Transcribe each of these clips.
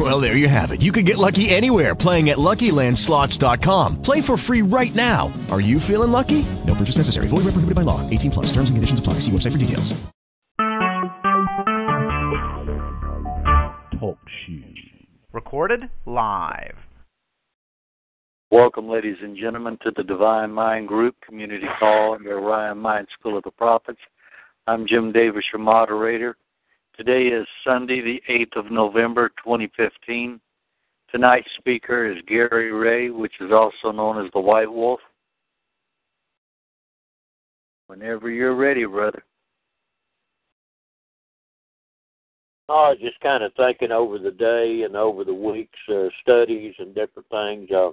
Well, there you have it. You can get lucky anywhere playing at LuckyLandSlots.com. Play for free right now. Are you feeling lucky? No purchase necessary. Void where prohibited by law. 18 plus. Terms and conditions apply. See website for details. Talk shoes. Recorded live. Welcome, ladies and gentlemen, to the Divine Mind Group Community Call and the Orion Mind School of the Prophets. I'm Jim Davis, your moderator. Today is Sunday, the 8th of November, 2015. Tonight's speaker is Gary Ray, which is also known as the White Wolf. Whenever you're ready, brother. I was just kind of thinking over the day and over the week's uh, studies and different things. Uh,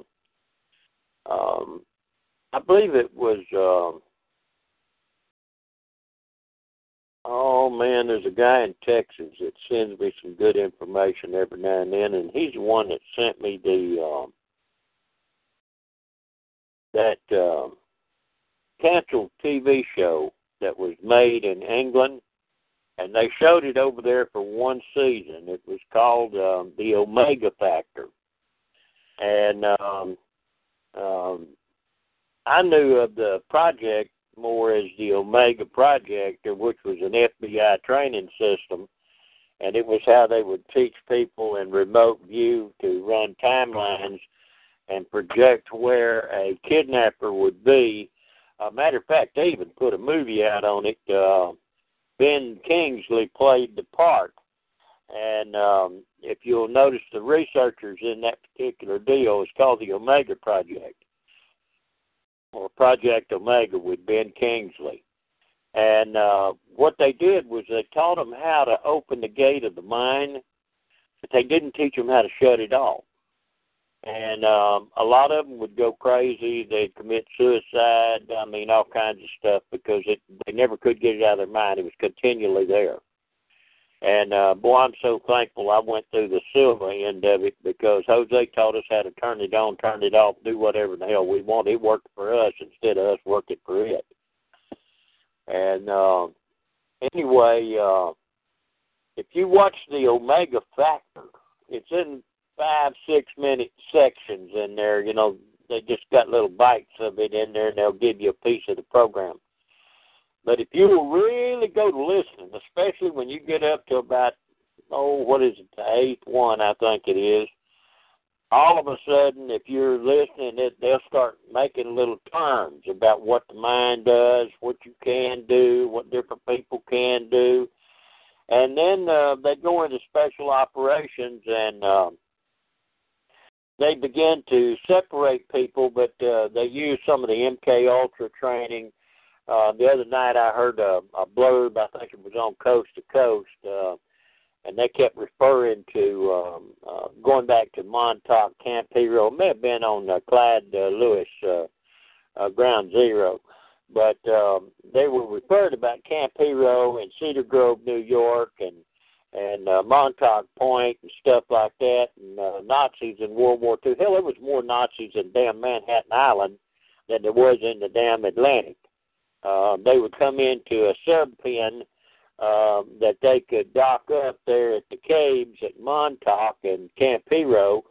um, I believe it was. Um, oh man, there's a guy in Texas that sends me some good information every now and then, and he's the one that sent me the um, that um, canceled TV show that was made in England, and they showed it over there for one season. It was called um, the Omega Factor, and um, um, I knew of the project more as the Omega Project, which was an FBI training system, and it was how they would teach people in remote view to run timelines and project where a kidnapper would be. A matter of fact, they even put a movie out on it. Uh, ben Kingsley played the part, and um, if you'll notice, the researchers in that particular deal is called the Omega Project, or Project Omega with Ben Kingsley. And uh, what they did was they taught them how to open the gate of the mind, but they didn't teach them how to shut it off. And um, a lot of them would go crazy. They'd commit suicide. I mean, all kinds of stuff because it they never could get it out of their mind. It was continually there. And uh, boy, I'm so thankful I went through the silver end of it because Jose taught us how to turn it on, turn it off, do whatever the hell we want. It worked for us instead of us working for it. And uh, anyway, uh, if you watch the Omega Factor, it's in five, six minute sections in there. You know, they just got little bites of it in there, and they'll give you a piece of the program. But if you will really go to listening, especially when you get up to about oh, what is it, the eighth one, I think it is. All of a sudden, if you're listening, it, they'll start making little terms about what the mind does, what you can do, what different people can do, and then uh, they go into special operations and uh, they begin to separate people, but uh, they use some of the MK Ultra training uh, the other night I heard a, a blurb, I think it was on Coast to Coast, uh, and they kept referring to um, uh, going back to Montauk, Camp Hero. It may have been on uh, Clyde uh, Lewis uh, uh, Ground Zero, but um, they were referred about Camp Hero in Cedar Grove, New York, and and uh, Montauk Point and stuff like that, and uh, Nazis in World War II. Hell, there was more Nazis in damn Manhattan Island than there was in the damn Atlantic. Uh, they would come into a sub pen uh, that they could dock up there at the caves at Montauk and Camp Hero,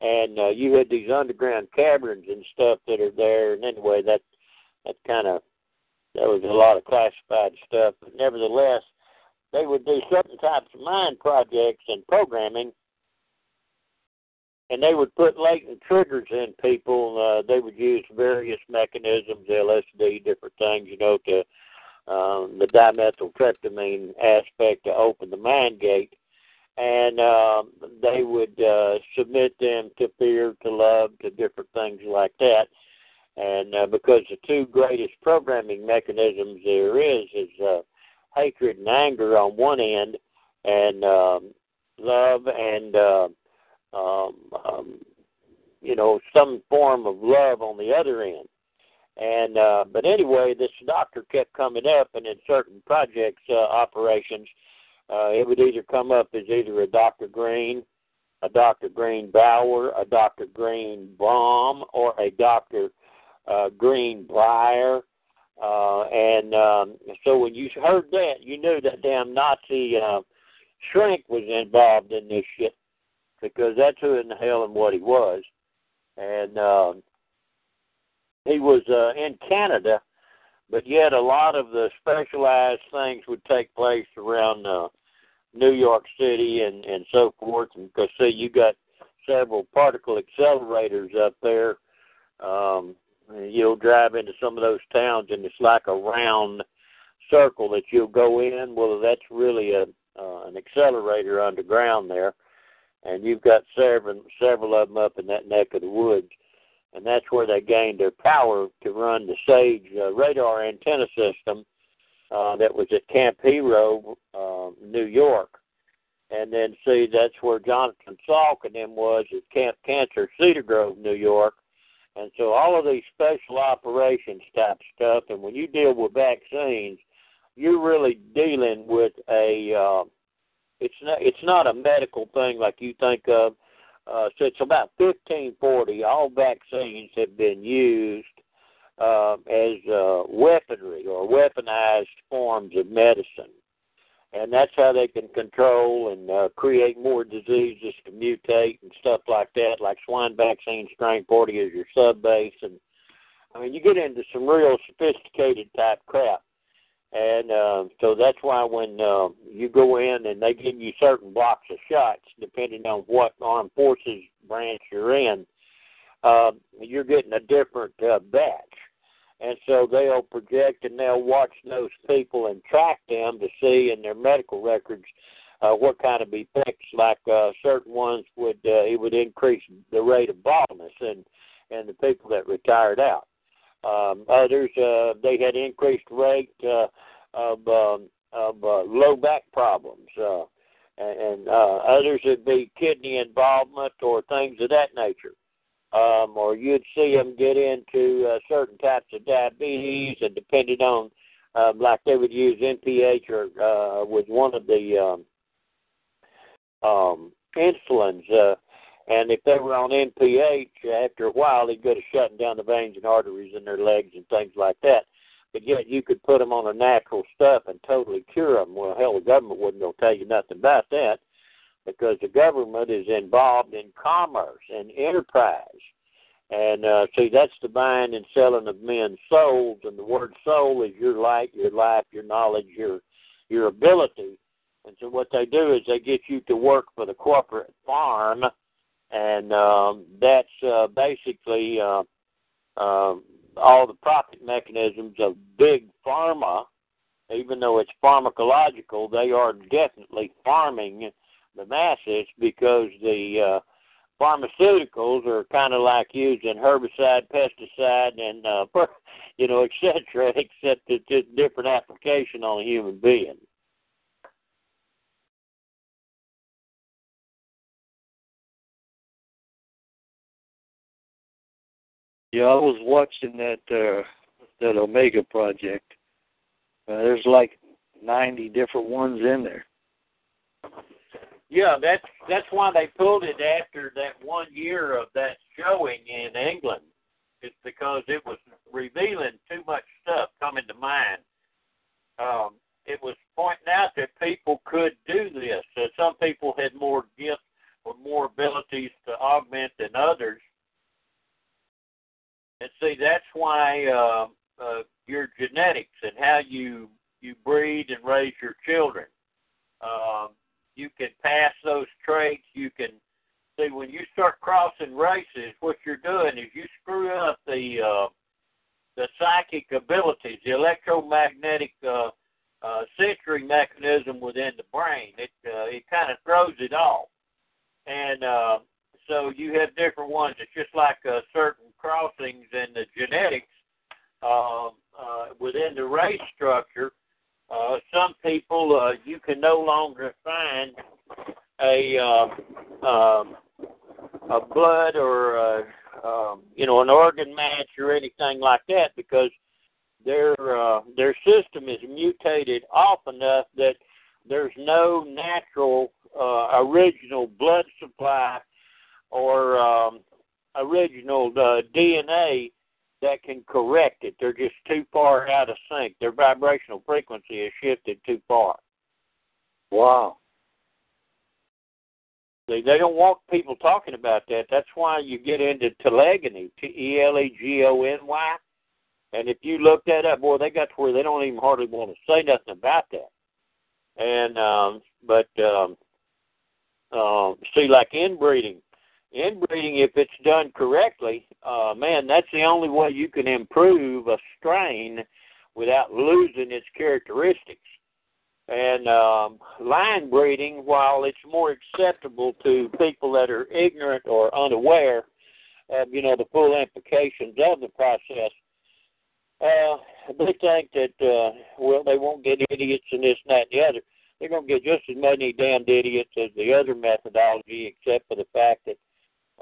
and uh, you had these underground caverns and stuff that are there. And anyway, that that kind of there was a lot of classified stuff, but nevertheless, they would do certain types of mind projects and programming and they would put latent triggers in people. Uh, they would use various mechanisms, LSD, different things, you know, to um, the dimethyltryptamine aspect to open the mind gate. And uh, they would uh, submit them to fear, to love, to different things like that. And uh, because the two greatest programming mechanisms there is is uh, hatred and anger on one end, and um, love and uh, um, um, you know, some form of love on the other end. And uh, but anyway, this doctor kept coming up, and in certain projects uh, operations, uh, it would either come up as either a Dr. Green, a Dr. Green Bauer, a Dr. Green Baum, or a Dr. Uh, Green Brier. Uh, and um, so when you heard that, you knew that damn Nazi uh, shrink was involved in this shit because that's who in the hell and what he was. And um, he was uh, in Canada, but yet a lot of the specialized things would take place around uh, New York City and and so forth. Because see, you got several particle accelerators up there. Um, you'll drive into some of those towns, and it's like a round circle that you'll go in. Well, that's really a uh, an accelerator underground there, and you've got several several of them up in that neck of the woods and that's where they gained their power to run the SAGE uh, radar antenna system uh, that was at Camp Hero, uh, New York. And then, see, that's where Jonathan Salk and them was at Camp Cancer, Cedar Grove, New York. And so all of these special operations type stuff, and when you deal with vaccines, you're really dealing with a uh, it's not it's not a medical thing like you think of uh, since about 1540, all vaccines have been used uh, as uh, weaponry or weaponized forms of medicine. And that's how they can control and uh, create more diseases to mutate and stuff like that, like swine vaccine strain 40 is your sub base. And I mean, you get into some real sophisticated type crap. And uh, so that's why when uh, you go in and they give you certain blocks of shots, depending on what armed forces branch you're in, uh, you're getting a different uh, batch. And so they'll project and they'll watch those people and track them to see in their medical records uh, what kind of effects. Like uh, certain ones would uh, it would increase the rate of baldness and and the people that retired out. Um, others, uh, they had increased rate uh, of um, of uh, low back problems, uh, and uh, others would be kidney involvement or things of that nature. Um, or you'd see them get into uh, certain types of diabetes, and depending on, uh, like they would use NPH or uh, was one of the um, um, insulins. Uh, and if they were on NPH, after a while, they'd go to shutting down the veins and arteries in their legs and things like that. But yet you could put them on a natural stuff and totally cure them. Well, hell, the government going to tell you nothing about that because the government is involved in commerce and enterprise. And uh, see, that's the buying and selling of men's souls. And the word soul is your light, your life, your knowledge, your your ability. And so what they do is they get you to work for the corporate farm and um, that's uh, basically uh, uh, all the profit mechanisms of big pharma. Even though it's pharmacological, they are definitely farming the masses because the uh, pharmaceuticals are kind of like using herbicide, pesticide, and uh, you know, etc. Except it's just different application on a human being. Yeah, I was watching that uh, that Omega project. Uh, there's like ninety different ones in there. Yeah, that's that's why they pulled it after that one year of that showing in England. It's because it was revealing too much stuff coming to mind. Um, it was pointing out that people could do this. That some people had more gifts or more abilities to augment than others and see, that's why uh, uh, your genetics and how you you breed and raise your children. Um, you can pass those traits. You can see when you start crossing races, what you're doing is you screw up the uh, the psychic abilities, the electromagnetic uh, uh, sensory mechanism within the brain. It uh, it kind of throws it off, and uh, so you have different ones. It's just like uh, certain crossings in the genetics uh, uh, within the race structure. Uh, some people uh, you can no longer find a uh, um, a blood or a, um, you know, an organ match or anything like that because their uh, their system is mutated off enough that there's no natural uh, original blood supply or um, original uh, DNA that can correct it. They're just too far out of sync. Their vibrational frequency is shifted too far. Wow. They they don't want people talking about that. That's why you get into telegony, T E L E G O N Y. And if you look that up, boy, they got to where they don't even hardly want to say nothing about that. And um but um uh, see like inbreeding. Inbreeding if it's done correctly, uh man, that's the only way you can improve a strain without losing its characteristics. And um, line breeding, while it's more acceptable to people that are ignorant or unaware of, you know, the full implications of the process, uh, they think that, uh, well, they won't get idiots and this, and that, and the other. They're going to get just as many damned idiots as the other methodology, except for the fact that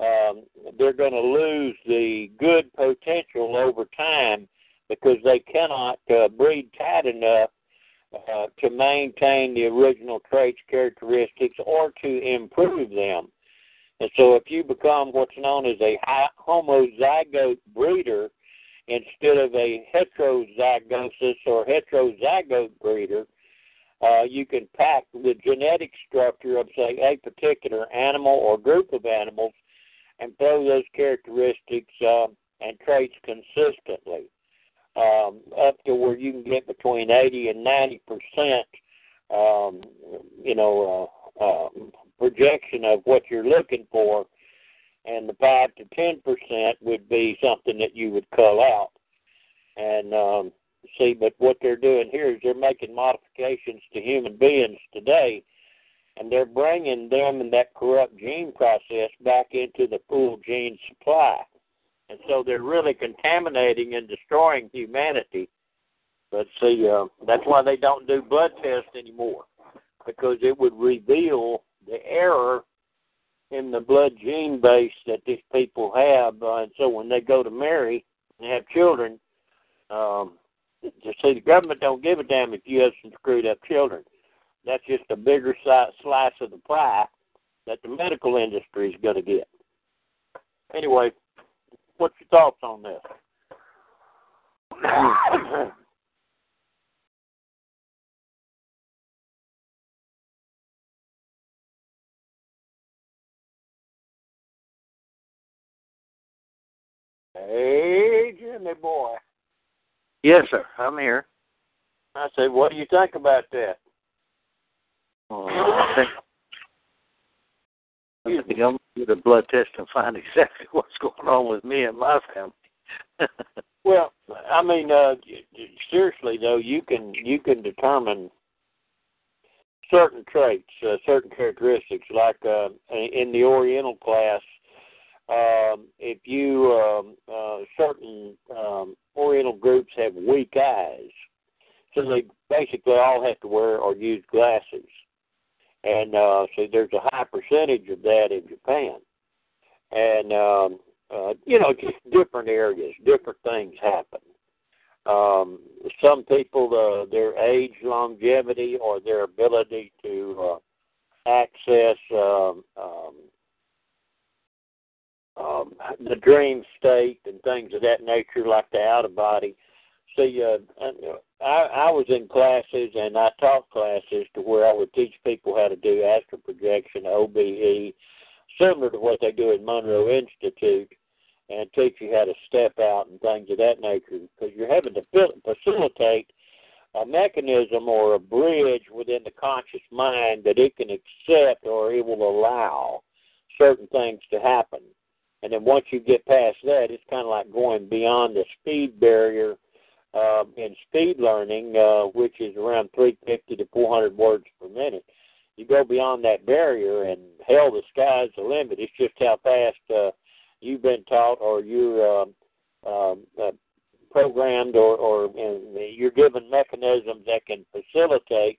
um, they're going to lose the good potential over time because they cannot uh, breed tight enough uh, to maintain the original traits, characteristics, or to improve them. And so, if you become what's known as a homozygote breeder instead of a heterozygosis or heterozygote breeder, uh, you can pack the genetic structure of, say, a particular animal or group of animals and throw those characteristics uh, and traits consistently um, up to where you can get between 80 and 90 percent, um, you know, uh, uh, projection of what you're looking for, and the five to 10 percent would be something that you would cull out. And um, see, but what they're doing here is they're making modifications to human beings today, and they're bringing them and that corrupt gene process back into the full gene supply and so they're really contaminating and destroying humanity. But see, uh, that's why they don't do blood tests anymore, because it would reveal the error in the blood gene base that these people have. Uh, and so when they go to marry and have children, um, you see, the government don't give a damn if you have some screwed up children. That's just a bigger slice of the pie that the medical industry is going to get. Anyway, what's your thoughts on this? hey, Jimmy boy. Yes, sir. I'm here. I said, what do you think about that? I think I think I'm get a blood test and find exactly what's going on with me and my family. well, I mean, uh, seriously though, you can you can determine certain traits, uh, certain characteristics, like uh, in the Oriental class. Um, if you um, uh, certain um, Oriental groups have weak eyes, so they basically all have to wear or use glasses and uh, so there's a high percentage of that in Japan, and um, uh, you know just different areas, different things happen. Um, some people, uh, their age, longevity, or their ability to uh, access um, um, um, the dream state and things of that nature, like the out of body. See, uh, I, I was in classes and I taught classes to where I would teach people how to do astral projection, OBE, similar to what they do at Monroe Institute, and teach you how to step out and things of that nature because you're having to facilitate a mechanism or a bridge within the conscious mind that it can accept or it will allow certain things to happen. And then once you get past that, it's kind of like going beyond the speed barrier uh, in speed learning, uh, which is around 350 to 400 words per minute. You go beyond that barrier, and hell, the sky's the limit. It's just how fast uh, you've been taught, or you're uh, um, uh, programmed, or, or you're given mechanisms that can facilitate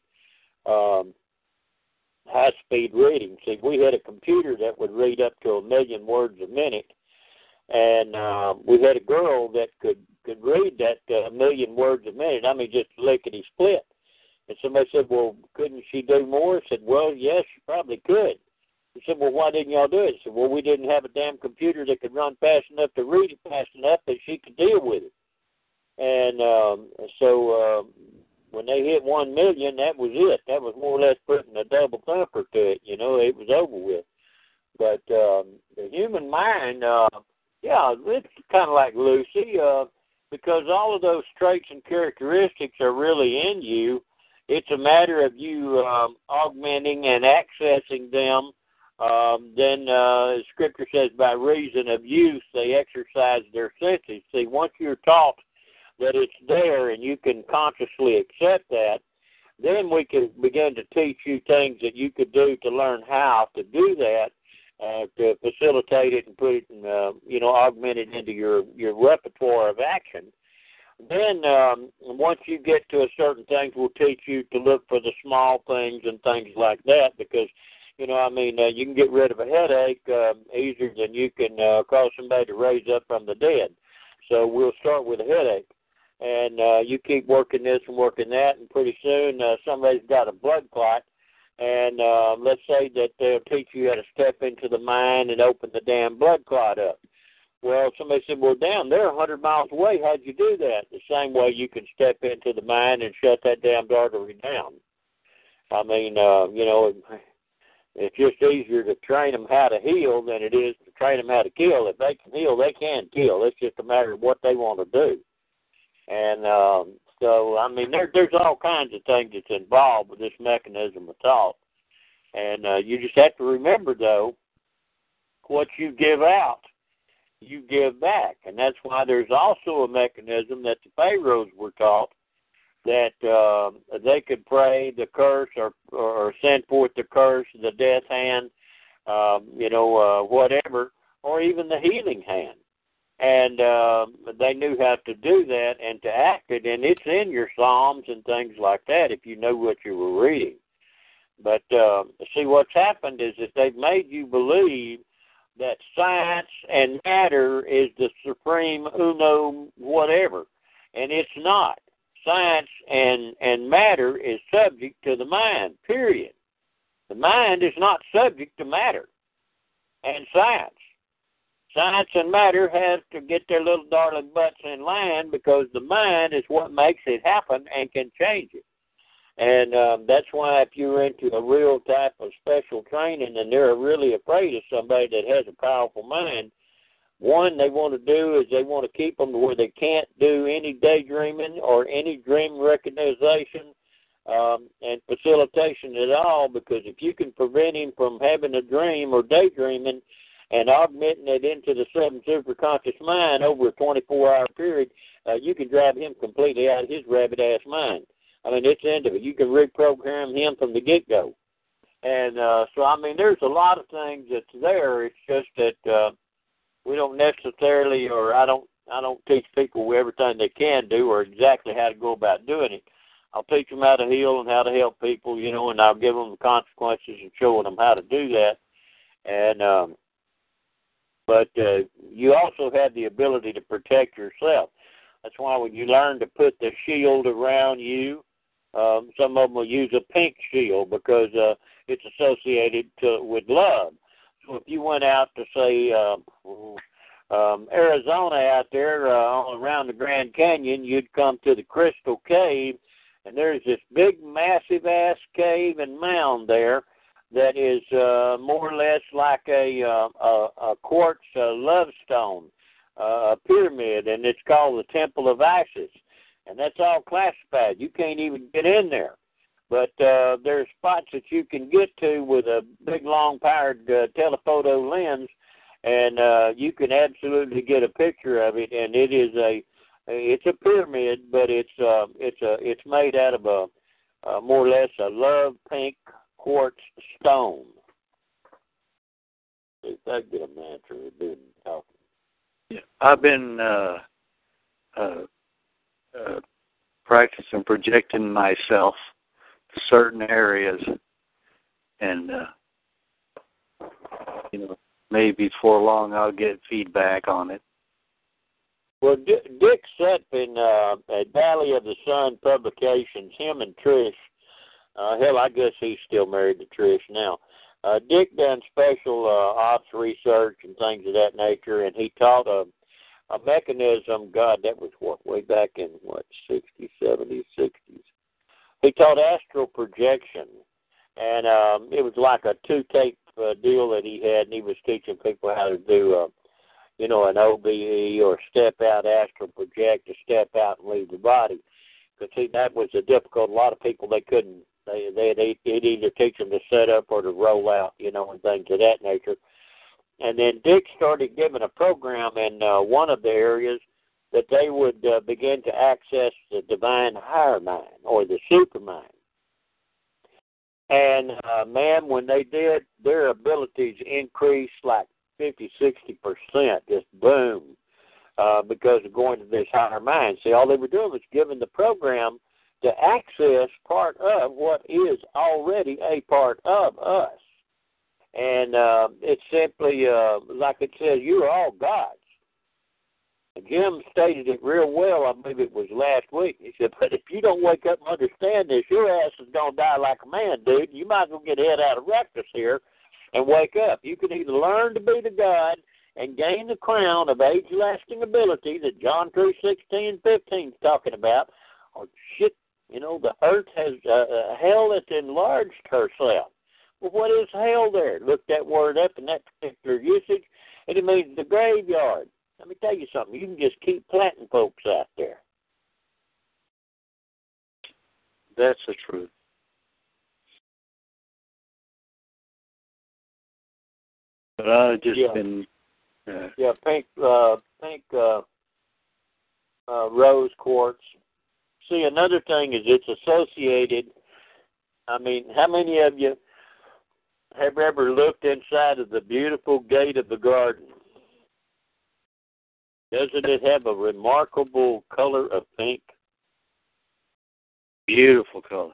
um, high speed reading. See, we had a computer that would read up to a million words a minute and uh, we had a girl that could could read that uh, million words a minute. I mean, just lickety split. And somebody said, "Well, couldn't she do more?" I said, "Well, yes, she probably could." He said, "Well, why didn't y'all do it?" I said, "Well, we didn't have a damn computer that could run fast enough to read it fast enough that she could deal with it." And um, so uh, when they hit one million, that was it. That was more or less putting a double thumper to it. You know, it was over with. But um, the human mind, uh, yeah, it's kind of like Lucy, uh, because all of those traits and characteristics are really in you. It's a matter of you um, augmenting and accessing them. Um, then uh, Scripture says, by reason of use, they exercise their senses. See, once you're taught that it's there and you can consciously accept that, then we can begin to teach you things that you could do to learn how to do that, uh, to facilitate it and put it, in, uh, you know, augment it into your your repertoire of action. Then um, once you get to a certain things, we'll teach you to look for the small things and things like that because. You know, I mean, uh, you can get rid of a headache uh, easier than you can uh, cause somebody to raise up from the dead. So we'll start with a headache and uh, you keep working this and working that, and pretty soon uh, somebody's got a blood clot. And uh, let's say that they'll teach you how to step into the mind and open the damn blood clot up. Well, somebody said, "Well, damn, they're a hundred miles away. How'd you do that?" The same way you can step into the mind and shut that damn artery down. I mean, uh, you know, it's just easier to train them how to heal than it is to train them how to kill. If they can heal, they can kill. It's just a matter of what they want to do. And um, so, I mean, there, there's all kinds of things that's involved with this mechanism of thought. And uh, you just have to remember, though, what you give out, you give back. And that's why there's also a mechanism that the pharaohs were taught that uh, they could pray the curse or, or send forth the curse, the death hand, um, you know, uh, whatever, or even the healing hand and uh, they knew how to do that and to act it, and it's in your psalms and things like that if you know what you were reading. But uh, see, what's happened is that they've made you believe that science and matter is the supreme uno whatever, and it's not. Science and and matter is subject to the mind. Period. The mind is not subject to matter and science science and matter has to get their little darling butts in line because the mind is what makes it happen and can change it. And um, that's why if you're into a real type of special training and they're really afraid of somebody that has a powerful mind, one they want to do is they want to keep them to where they can't do any daydreaming or any dream recognition um, and facilitation at all. Because if you can prevent him from having a dream or daydreaming, and augmenting it into the seven superconscious mind over a 24 hour period, uh, you can drive him completely out of his rabbit ass mind. I mean, it's of it. You can reprogram him from the get go. And uh, so, I mean, there's a lot of things that's there. It's just that uh, we don't necessarily, or I don't, I don't teach people everything they can do or exactly how to go about doing it. I'll teach them how to heal and how to help people, you know, and I'll give them the consequences of showing them how to do that. And um, but uh, you also have the ability to protect yourself. That's why when you learn to put the shield around you, um, some of them will use a pink shield because uh, it's associated to, with love. So if you went out to say uh, um, Arizona out there uh, around the Grand Canyon, you'd come to the Crystal Cave, and there's this big, massive ass cave and mound there that is uh, more or less like a uh, a, a quartz uh, love stone, uh, a pyramid, and it's called the Temple of Isis, and that's all classified. You can't even get in there, but uh, there's spots that you can get to with a big, long-powered uh, telephoto lens, and uh, you can absolutely get a picture of it, and it is a it's a pyramid, but it's uh, it's a it's made out of a uh, more or less a love pink quartz stone. If that get an answer, it'd be talking. Yeah, I've been uh, uh, uh, practicing projecting myself to certain areas, and uh, you know, maybe before long I'll get feedback on it. Well, D- Dick Sutphen uh, at Valley of the Sun Publications, him and Trish, uh, hell, I guess he's still married to Trish now. Uh, Dick done special uh, ops research and things of that nature, and he taught a a mechanism. God, that was what way back in what sixties, seventies, sixties. He taught astral projection, and um, it was like a two tape uh, deal that he had, and he was teaching people how to do, uh, you know, an OBE or step out astral project to step out and leave the body. Because see, that was a difficult. A lot of people they couldn't. They they would either teach them to set up or to roll out, you know, and things of that nature. And then Dick started giving a program in uh, one of the areas that they would uh, begin to access the divine higher mind or the super mind. And uh, man, when they did, their abilities increased like fifty, sixty percent, just boom, uh, because of going to this higher mind. See, all they were doing was giving the program to access part of what is already a part of us. And uh, it's simply, uh, like it says, you are all gods. Jim stated it real well. I believe it was last week. He said, "But if you don't wake up and understand this, your ass is gonna die like a man, dude. You might as well get head out of rectus here and wake up. You can either learn to be the God and gain the crown of age-lasting ability that John three sixteen and fifteen is talking about, or shit. You know, the earth has uh, uh, hell has enlarged herself. Well, what is hell there? Look that word up in that particular usage, and it means the graveyard. Let me tell you something. You can just keep planting folks out there. That's the truth. But I've just Yeah. been. Uh, Yeah, pink, uh, pink uh, uh, rose quartz. See, another thing is it's associated. I mean, how many of you have ever looked inside of the beautiful gate of the garden? Doesn't it have a remarkable color of pink? beautiful color.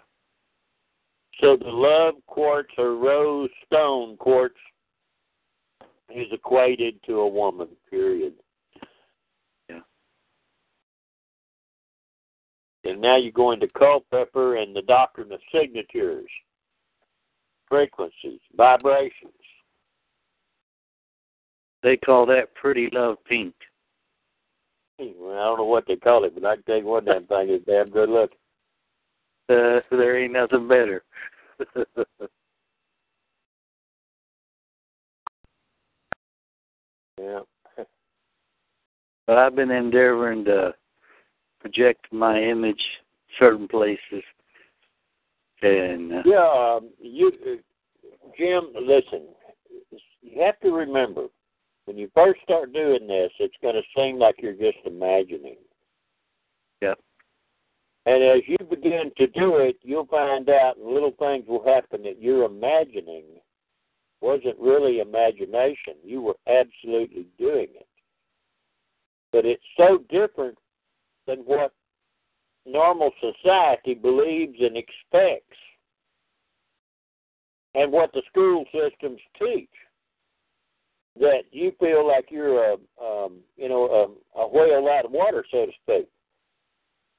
So the love quartz or rose stone quartz is equated to a woman, period. And now you're going to Culpeper and the doctrine of signatures, frequencies, vibrations. They call that pretty love pink. Well, I don't know what they call it, but I can tell you one damn thing is damn good looking. Uh, there ain't nothing better. Yeah. but I've been endeavoring to project my image certain places, and uh, Yeah, um, you, uh, Jim. Listen, you have to remember when you first start doing this, it's going to seem like you're just imagining. Yep. And as you begin to do it, you'll find out little things will happen that you're imagining wasn't really imagination. You were absolutely doing it. But it's so different than what normal society believes and expects and what the school systems teach that you feel like you're a um, you know a, a whale out of water so to speak.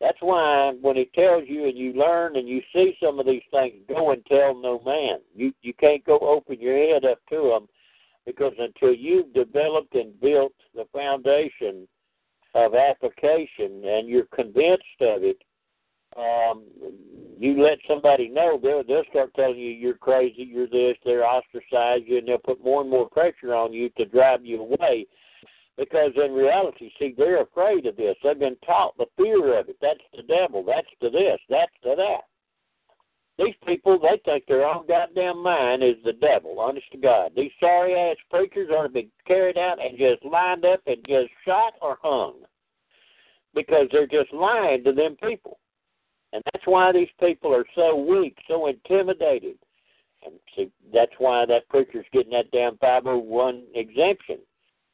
That's why when he tells you and you learn and you see some of these things go and tell no man. You you can't go open your head up to them because until you've developed and built the foundation of application and you're convinced of it, um, you let somebody know, they'll they'll start telling you you're crazy, you're this, they'll ostracize you, and they'll put more and more pressure on you to drive you away. Because in reality, see, they're afraid of this. They've been taught the fear of it. That's the devil. That's to this. That's to that. These people, they think their own goddamn mind is the devil, honest to God. These sorry ass preachers ought to be carried out and just lined up and just shot or hung because they're just lying to them people. And that's why these people are so weak, so intimidated. And see, that's why that preacher's getting that damn 501 exemption.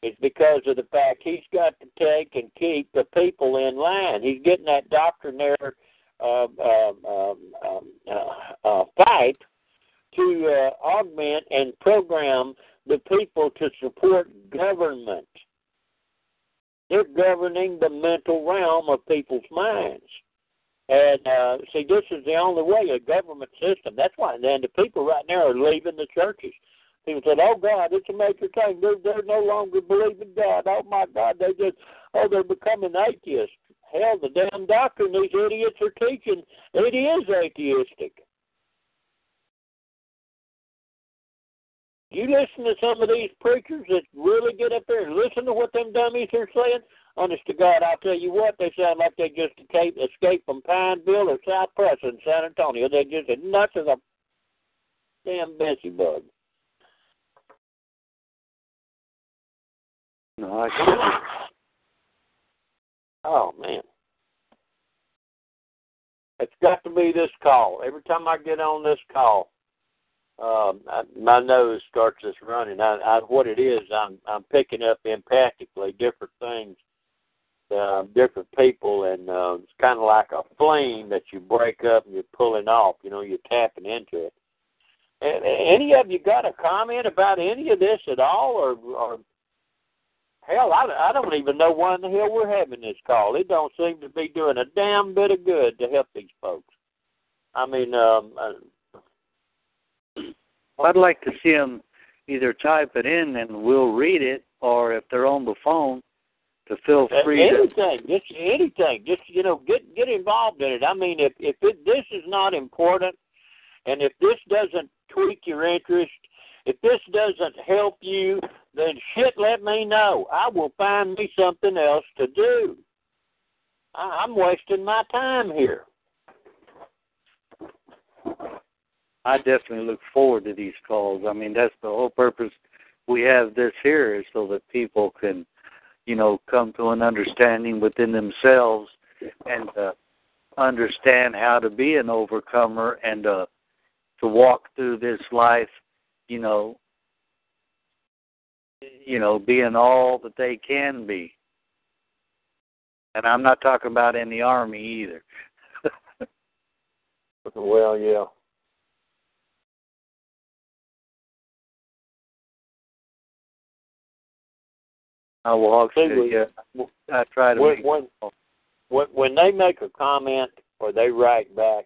It's because of the fact he's got to take and keep the people in line. He's getting that uh, um, um, um, uh, uh, fight to uh, augment and program the people to support government. They're governing the mental realm of people's minds. And uh, see, this is the only way a government system. That's why. And the people right now are leaving the churches. People said, "Oh God, it's a major thing. They're they're no longer believing God. Oh my God, they just oh they're becoming atheists. Hell, the damn doctrine these idiots are teaching it is atheistic. You listen to some of these preachers that really get up there and listen to what them dummies are saying. Honest to God, I'll tell you what, they sound like they just escaped, from Pineville or South in San Antonio. They're just as nuts as a damn Bessie bug. No, I. Oh man. It's got to be this call. Every time I get on this call, um, I, my nose starts just running. I, I, what it is, I'm I'm picking up empathically different things, uh, different people, and uh, it's kind of like a flame that you break up and you're pulling off. You know, you're tapping into it. And, any of you got a comment about any of this at all, or, or hell, I, I don't even know why in the hell we're having this call. It don't seem to be doing a damn bit of good to help these folks. I mean, um, uh, Well, I'd like to see them either type it in and we'll read it, or if they're on the phone, to feel free anything, to... just anything, just you know, get get involved in it. I mean, if if it, this is not important, and if this doesn't tweak your interest, if this doesn't help you, then shit, let me know. I will find me something else to do. I, I'm wasting my time here. I definitely look forward to these calls. I mean, that's the whole purpose we have this here is so that people can, you know, come to an understanding within themselves and uh, understand how to be an overcomer and uh, to walk through this life, you know, you know, being all that they can be. And I'm not talking about in the army either. well, yeah. I will walk through. Yeah, I try to. When, when, when when they make a comment or they write back,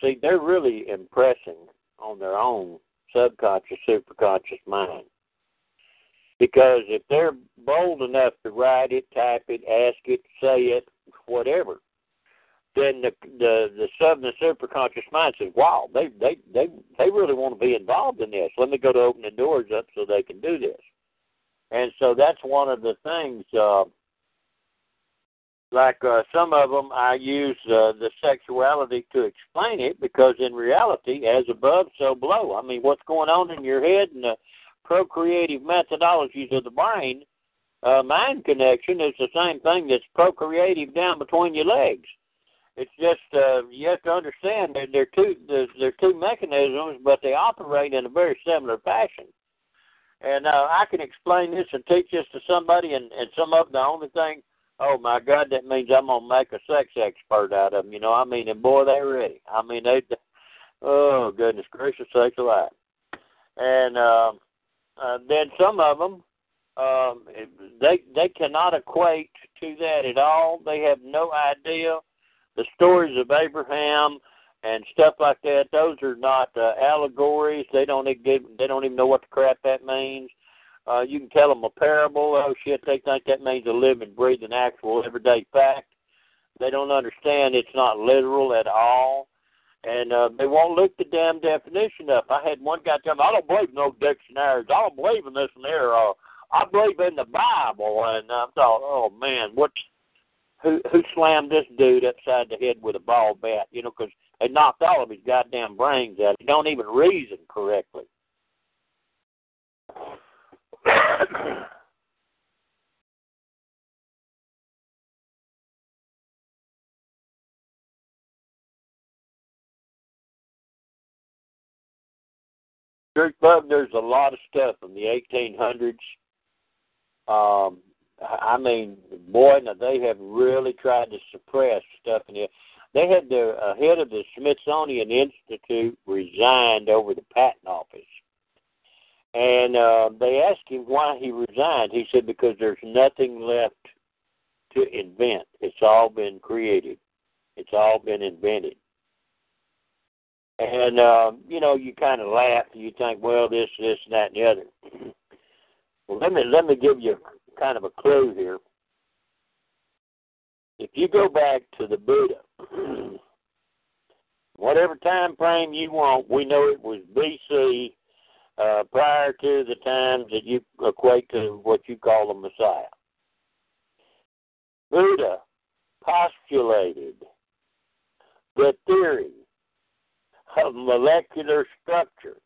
see, they're really impressing on their own subconscious, superconscious mind. Because if they're bold enough to write it, type it, ask it, say it, whatever, then the the the sub and the superconscious mind says, "Wow, they they they they really want to be involved in this. Let me go to open the doors up so they can do this." And so that's one of the things. Uh, like uh, some of them, I use uh, the sexuality to explain it because in reality, as above, so below. I mean, what's going on in your head and the procreative methodologies of the brain, uh, mind connection is the same thing that's procreative down between your legs. It's just uh, you have to understand that they're two they're two mechanisms, but they operate in a very similar fashion. And uh, I can explain this and teach this to somebody, and, and some of them, the only thing, oh my God, that means I'm gonna make a sex expert out of them. You know, I mean, and boy, they're ready. I mean, they, oh goodness gracious, sakes alive. And uh, uh, then some of them, um, they they cannot equate to that at all. They have no idea the stories of Abraham and stuff like that. Those are not uh, allegories. They don't even they don't even know what the crap that means. Uh, you can tell them a parable. Oh shit, they think that means a living, breathing, actual, everyday fact. They don't understand it's not literal at all, and uh, they won't look the damn definition up. I had one guy tell me, "I don't believe in no dictionaries. I don't believe in this and there. Uh, I believe in the Bible." And I thought, "Oh man, what? Who who slammed this dude upside the head with a ball bat? You know, because they knocked all of his goddamn brains out. He don't even reason correctly. Bub, there's a lot of stuff from the 1800s. Um, I mean, boy, now they have really tried to suppress stuff in here. they had the uh, head of the Smithsonian Institute resigned over the patent office. And uh, they asked him why he resigned. He said because there's nothing left to invent. It's all been created. It's all been invented. And uh, you know, you kind of laugh. And you think, well, this, this, and that, and the other. Well, let me let me give you kind of a clue here. If you go back to the Buddha, whatever time frame you want, we know it was BC, uh, prior to the times that you equate to what you call the Messiah. Buddha postulated the theory of molecular structure.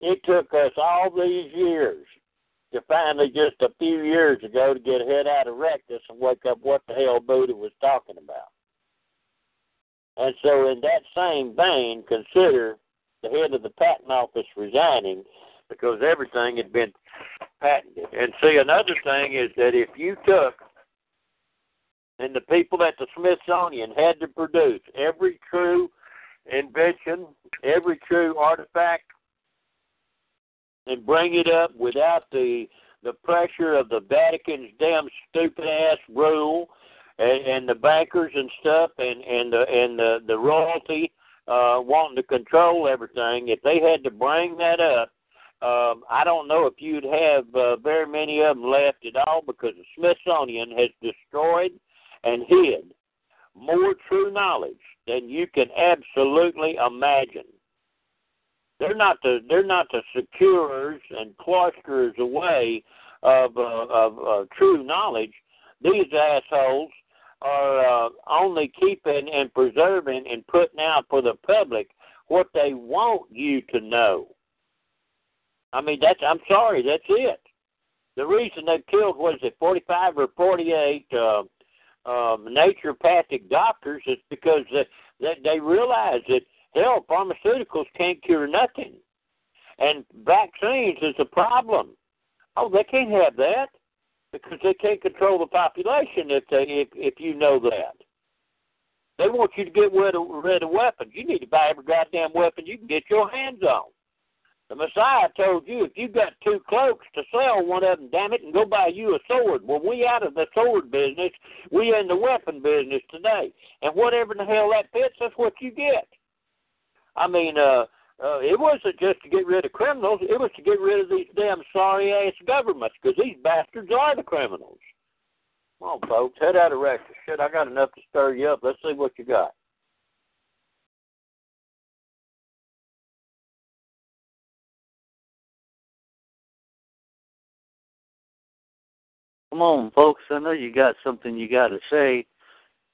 It took us all these years to finally just a few years ago to get head out of rectus and wake up what the hell Buddha was talking about. And so, in that same vein, consider the head of the patent office resigning because everything had been patented. And see, another thing is that if you took and the people at the Smithsonian had to produce every true invention, every true artifact, and bring it up without the the pressure of the Vatican's damn stupid ass rule and, and the bankers and stuff and and the and the the royalty uh wanting to control everything. If they had to bring that up um I don't know if you'd have uh, very many of them left at all because the Smithsonian has destroyed and hid more true knowledge than you can absolutely imagine. They're not the they're not the securers and cloisterers away of uh, of uh, true knowledge. These assholes are uh, only keeping and preserving and putting out for the public what they want you to know. I mean, that's I'm sorry, that's it. The reason they killed was it 45 or 48 uh, um, naturopathic doctors is because they, they they realize that hell, pharmaceuticals can't cure nothing, and vaccines is a problem. Oh, they can't have that because they can't control the population if they if if you know that. They want you to get rid of, rid of weapons. You need to buy every goddamn weapon you can get your hands on. The Messiah told you if you got two cloaks to sell one of them, damn it, and go buy you a sword. Well, we out of the sword business. We in the weapon business today. And whatever in the hell that fits, that's what you get. I mean, uh, uh, it wasn't just to get rid of criminals. It was to get rid of these damn sorry ass governments because these bastards are the criminals. Come on, folks, head out of rectus. Shit, I got enough to stir you up. Let's see what you got. Come on, folks. I know you got something you got to say.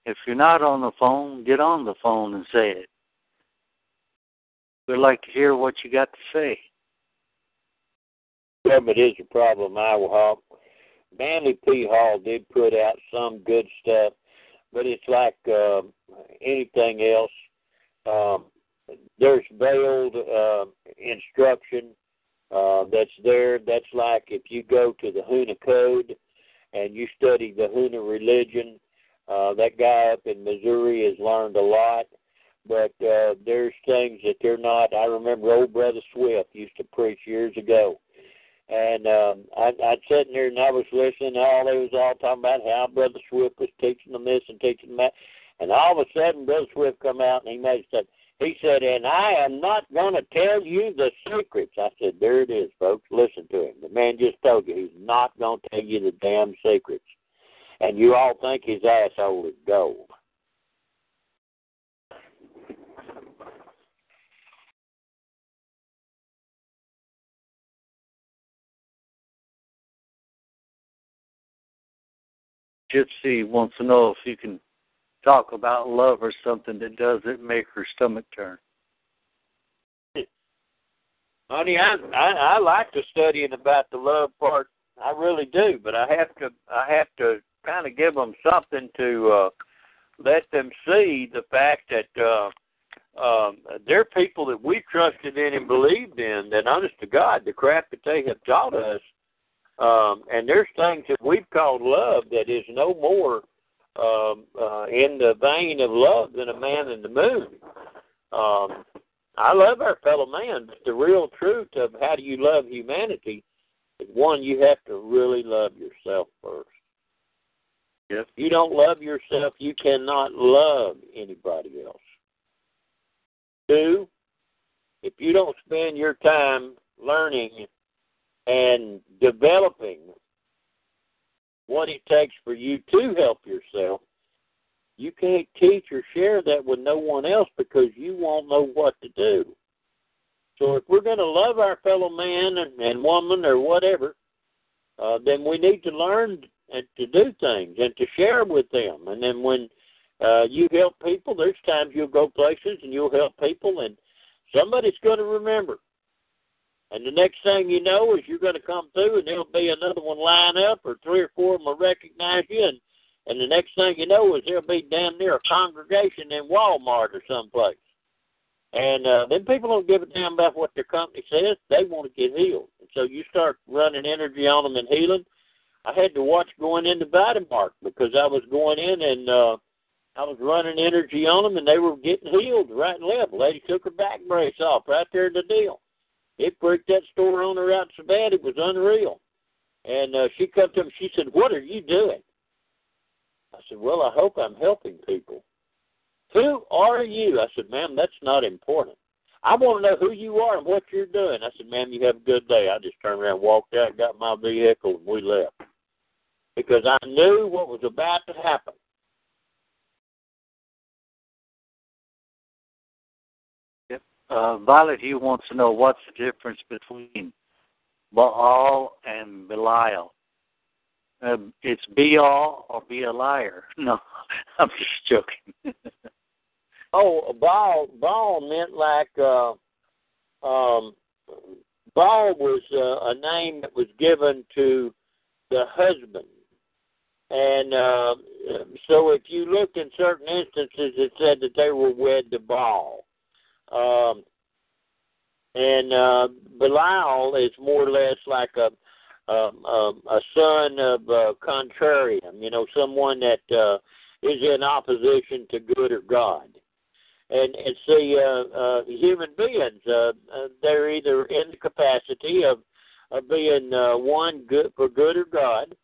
If you're not on the phone, get on the phone and say it. We'd like to hear what you got to say. Yeah, but is a problem, Iowa Hawk. Manly P. Hall did put out some good stuff, but it's like uh, anything else. Um, there's veiled uh, instruction uh, that's there. That's like if you go to the Huna Code and you study the Huna religion. Uh, that guy up in Missouri has learned a lot but uh, there's things that they're not. I remember old brother Swift used to preach years ago, and um, I, I'd sitting there and I was listening. All they was all talking about how brother Swift was teaching them this and teaching them that, and all of a sudden brother Swift come out and he made said. He said, and I am not going to tell you the secrets. I said, there it is, folks. Listen to him. The man just told you he's not going to tell you the damn secrets. And you all think his asshole is gold. Gypsy wants to know if you can talk about love or something that doesn't make her stomach turn. Honey, I, I I like to studying about the love part. I really do, but I have to I have to kind of give them something to uh, let them see the fact that uh, um, they're people that we trusted in and believed in. That, honest to God, the crap that they have taught us um, and there's things that we've called love that is no more um, uh, in the vein of love than a man in the moon. Um, I love our fellow man, but the real truth of how do you love humanity is one, you have to really love yourself first. Yes. If you don't love yourself, you cannot love anybody else. Two, if you don't spend your time learning and developing what it takes for you to help yourself, you can't teach or share that with no one else because you won't know what to do. So if we're going to love our fellow man and, and woman or whatever, uh, then we need to learn and to do things and to share with them. And then when uh, you help people, there's times you'll go places and you'll help people, and somebody's going to remember. And the next thing you know is you're going to come through, and there'll be another one line up, or three or four of them will recognize you, and and the next thing you know is there'll be damn near a congregation in Walmart or someplace. And uh, then people don't give a damn about what their company says. They want to get healed. And so you start running energy on them and healing. I had to watch going into Vitamark because I was going in and uh, I was running energy on them, and they were getting healed right and left. Lady took her back brace off right there in the deal. It freaked that store owner out so bad it was unreal. And uh, she come to him. She said, "What are you doing?" I said, Well, I hope I'm helping people. Who are you? I said, Ma'am, that's not important. I want to know who you are and what you're doing. I said, Ma'am, you have a good day. I just turned around, walked out, got my vehicle, and we left. Because I knew what was about to happen. Uh, Violet Hugh wants to know what's the difference between Baal and Belial. Uh, it's be all or be a liar. No, I'm just joking. oh, Baal Baal meant like uh, um, Baal was uh, a name that was given to the husband, and uh, so if you looked in certain instances, it said that they were wed to Baal. Um, and uh, Belial is more or less like a um, um, a son of uh, contrarian, you know, someone that uh, is in opposition to good or God. And and see, uh, uh, human beings, uh, uh, they're either in the capacity of of being uh, one good for good or God.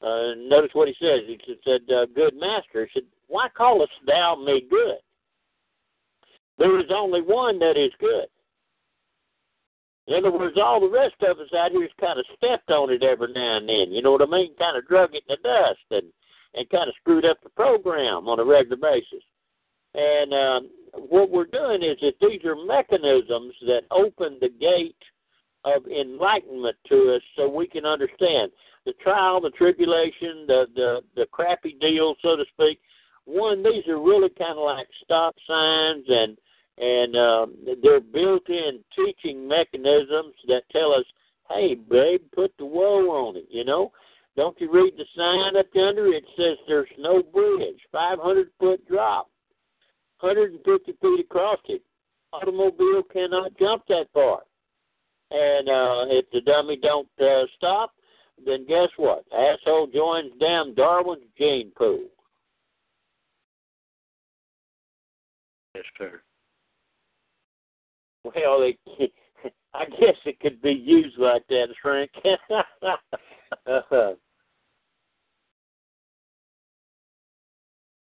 Uh, notice what he says. He said, uh, "Good master." He said, "Why callest thou me good? There is only one that is good." In other words, all the rest of us out here's kind of stepped on it every now and then. You know what I mean? Kind of drug it in the dust and and kind of screwed up the program on a regular basis. And um, what we're doing is that these are mechanisms that open the gate of enlightenment to us, so we can understand the trial, the tribulation, the the the crappy deal, so to speak. One, these are really kind of like stop signs and and um, they're built-in teaching mechanisms that tell us, "Hey, babe, put the woe on it." You know, don't you read the sign up under? It says there's no bridge, 500 foot drop, 150 feet across it. Automobile cannot jump that far. And uh, if the dummy don't uh, stop, then guess what? Asshole joins damn Darwin's gene pool. Yes, sir. Well, it, I guess it could be used like that, Frank. uh,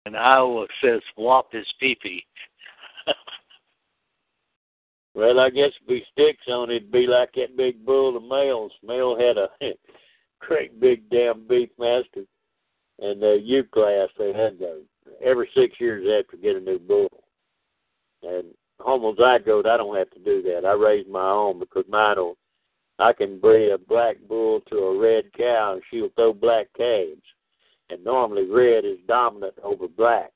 and Iowa says swap his peepee. well, I guess if he sticks on it, it'd be like that big bull of Males. Male had a great big damn beef master. And the U class, they had those every six years to get a new bull. And homozygote, I don't have to do that. I raise my own because mine will. I can breed a black bull to a red cow, and she'll throw black calves. And normally, red is dominant over black.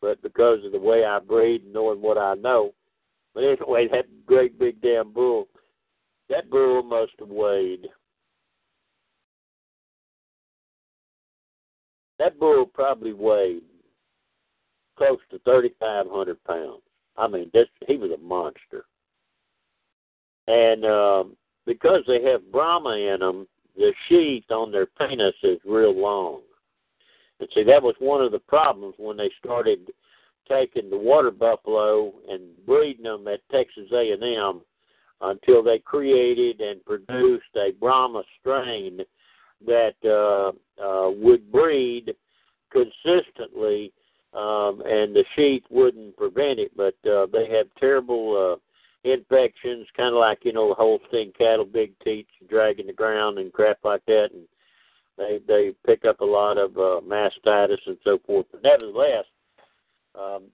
But because of the way I breed and knowing what I know, but anyway, that great big damn bull, that bull must have weighed. That bull probably weighed close to 3,500 pounds. I mean, this he was a monster. And um, because they have Brahma in them, the sheath on their penis is real long. But see, that was one of the problems when they started taking the water buffalo and breeding them at Texas A&M until they created and produced a Brahma strain that uh, uh, would breed consistently, um, and the sheath wouldn't prevent it. But uh, they have terrible uh, infections, kind of like you know the Holstein cattle, big teats dragging the ground and crap like that, and they they pick up a lot of uh, mastitis and so forth. But nevertheless, um,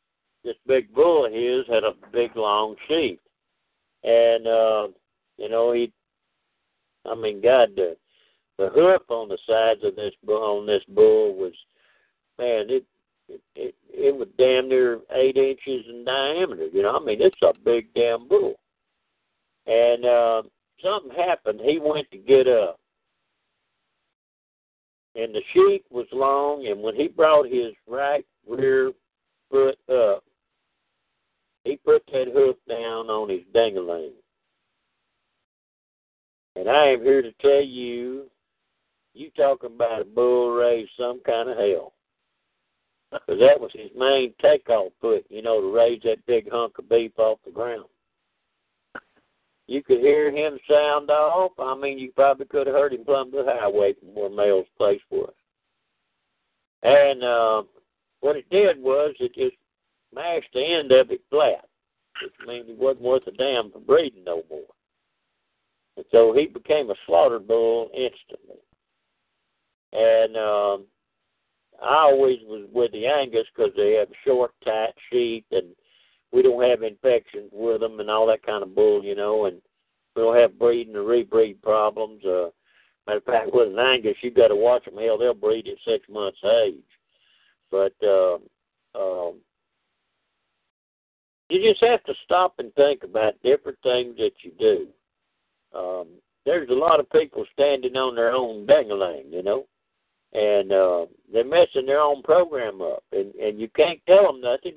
this big bull of his had a big long sheath, and uh, you know he, I mean, God, the the hoof on the sides of this bull on this bull was, man, it it it, was damn near eight inches in diameter. You know, I mean, it's a big damn bull, and uh, something happened. He went to get up and the sheath was long, and when he brought his right rear foot up, he put that hoof down on his dangaling. And I am here to tell you, you talking about a bull raised some kind of hell. Because that was his main takeoff foot, you know, to raise that big hunk of beef off the ground. You could hear him sound off. I mean, you probably could have heard him plumb the highway from where Mel's place was. And uh, what it did was it just mashed the end of it flat, which means it wasn't worth a damn for breeding no more. And so he became a slaughter bull instantly. And um, I always was with the Angus because they have short, tight sheath and we don't have infections with them and all that kind of bull, you know, and we don't have breeding or rebreed problems. Uh, matter of fact, with an Angus, you've got to watch them. Hell, they'll breed at six months age. But uh, um, you just have to stop and think about different things that you do. Um, there's a lot of people standing on their own dangling, you know, and uh, they're messing their own program up, and and you can't tell them nothing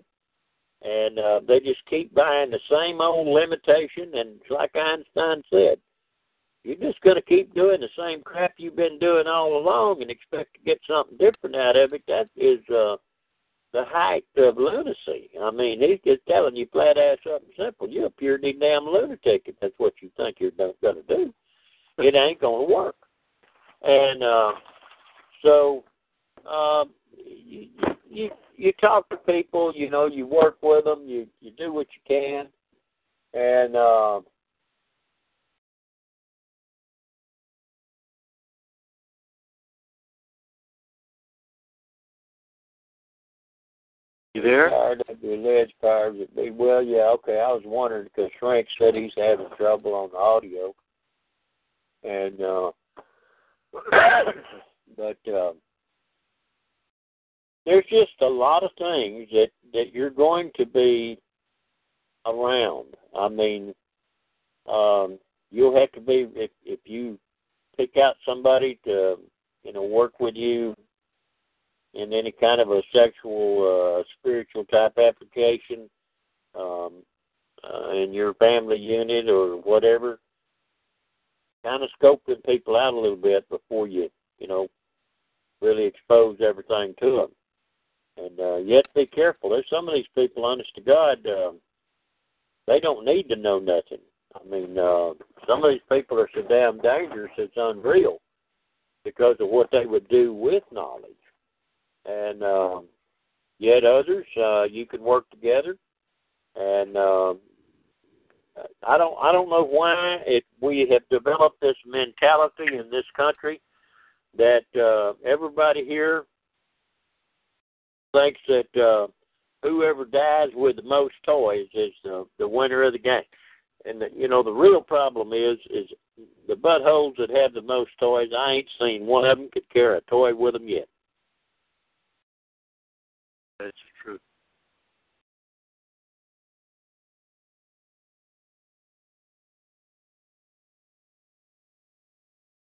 and uh, they just keep buying the same old limitation. And like Einstein said, you're just going to keep doing the same crap you've been doing all along and expect to get something different out of it. That is uh, the height of lunacy. I mean, he's just telling you flat out something simple. You're a pure damn lunatic if that's what you think you're going to do. It ain't going to work. And uh, so uh, you, you you talk to people, you know, you work with them, you you do what you can, and uh, You there? RWLedge powers it be. Well, yeah, okay. I was wondering because Frank said he's having trouble on the audio, and uh, but. Uh, there's just a lot of things that that you're going to be around. I mean, um, you'll have to be if if you pick out somebody to you know work with you in any kind of a sexual uh, spiritual type application um, uh, in your family unit or whatever. Kind of scoping people out a little bit before you you know really expose everything to them. And uh, to be careful. There's some of these people, honest to God, uh, they don't need to know nothing. I mean, uh, some of these people are so damn dangerous it's unreal because of what they would do with knowledge. And um, yet others, uh, you can work together. And uh, I don't, I don't know why it we have developed this mentality in this country that uh, everybody here thinks that uh, whoever dies with the most toys is the the winner of the game. And the, you know the real problem is is the buttholes that have the most toys. I ain't seen one of them could carry a toy with them yet. That's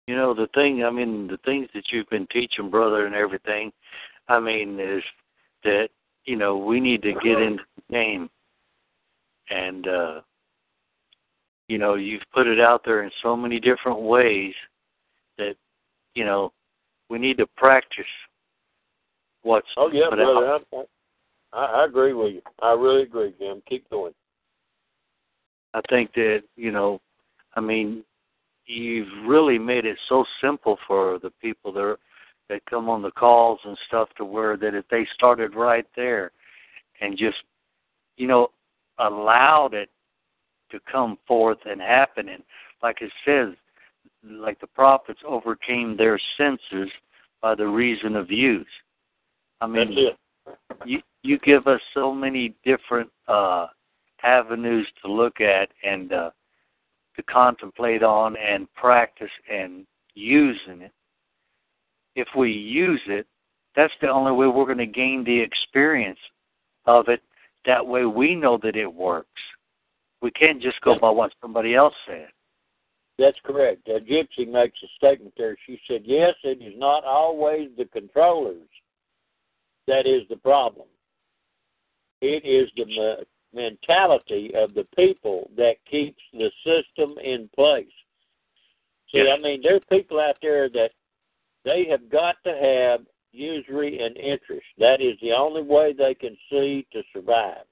You know the thing. I mean the things that you've been teaching, brother, and everything. I mean, is that you know we need to get into the game and uh you know you've put it out there in so many different ways that you know we need to practice what's Oh yeah, brother. out. I, I I agree with you. I really agree, Jim. Keep going. I think that you know, I mean, you've really made it so simple for the people that that come on the calls and stuff to where that if they started right there and just you know allowed it to come forth and happen. And like it says like the prophets overcame their senses by the reason of use i mean you you give us so many different uh avenues to look at and uh to contemplate on and practice and using it if we use it that's the only way we're going to gain the experience of it that way we know that it works we can't just go by what somebody else said That's correct. Uh, Gypsy makes a statement there. She said, "Yes, it is not always the controllers that is the problem. It is the mentality of the people that keeps the system in place. See, Yes. I mean, there are people out there that they have got to have usury and interest. That is the only way they can see to survive.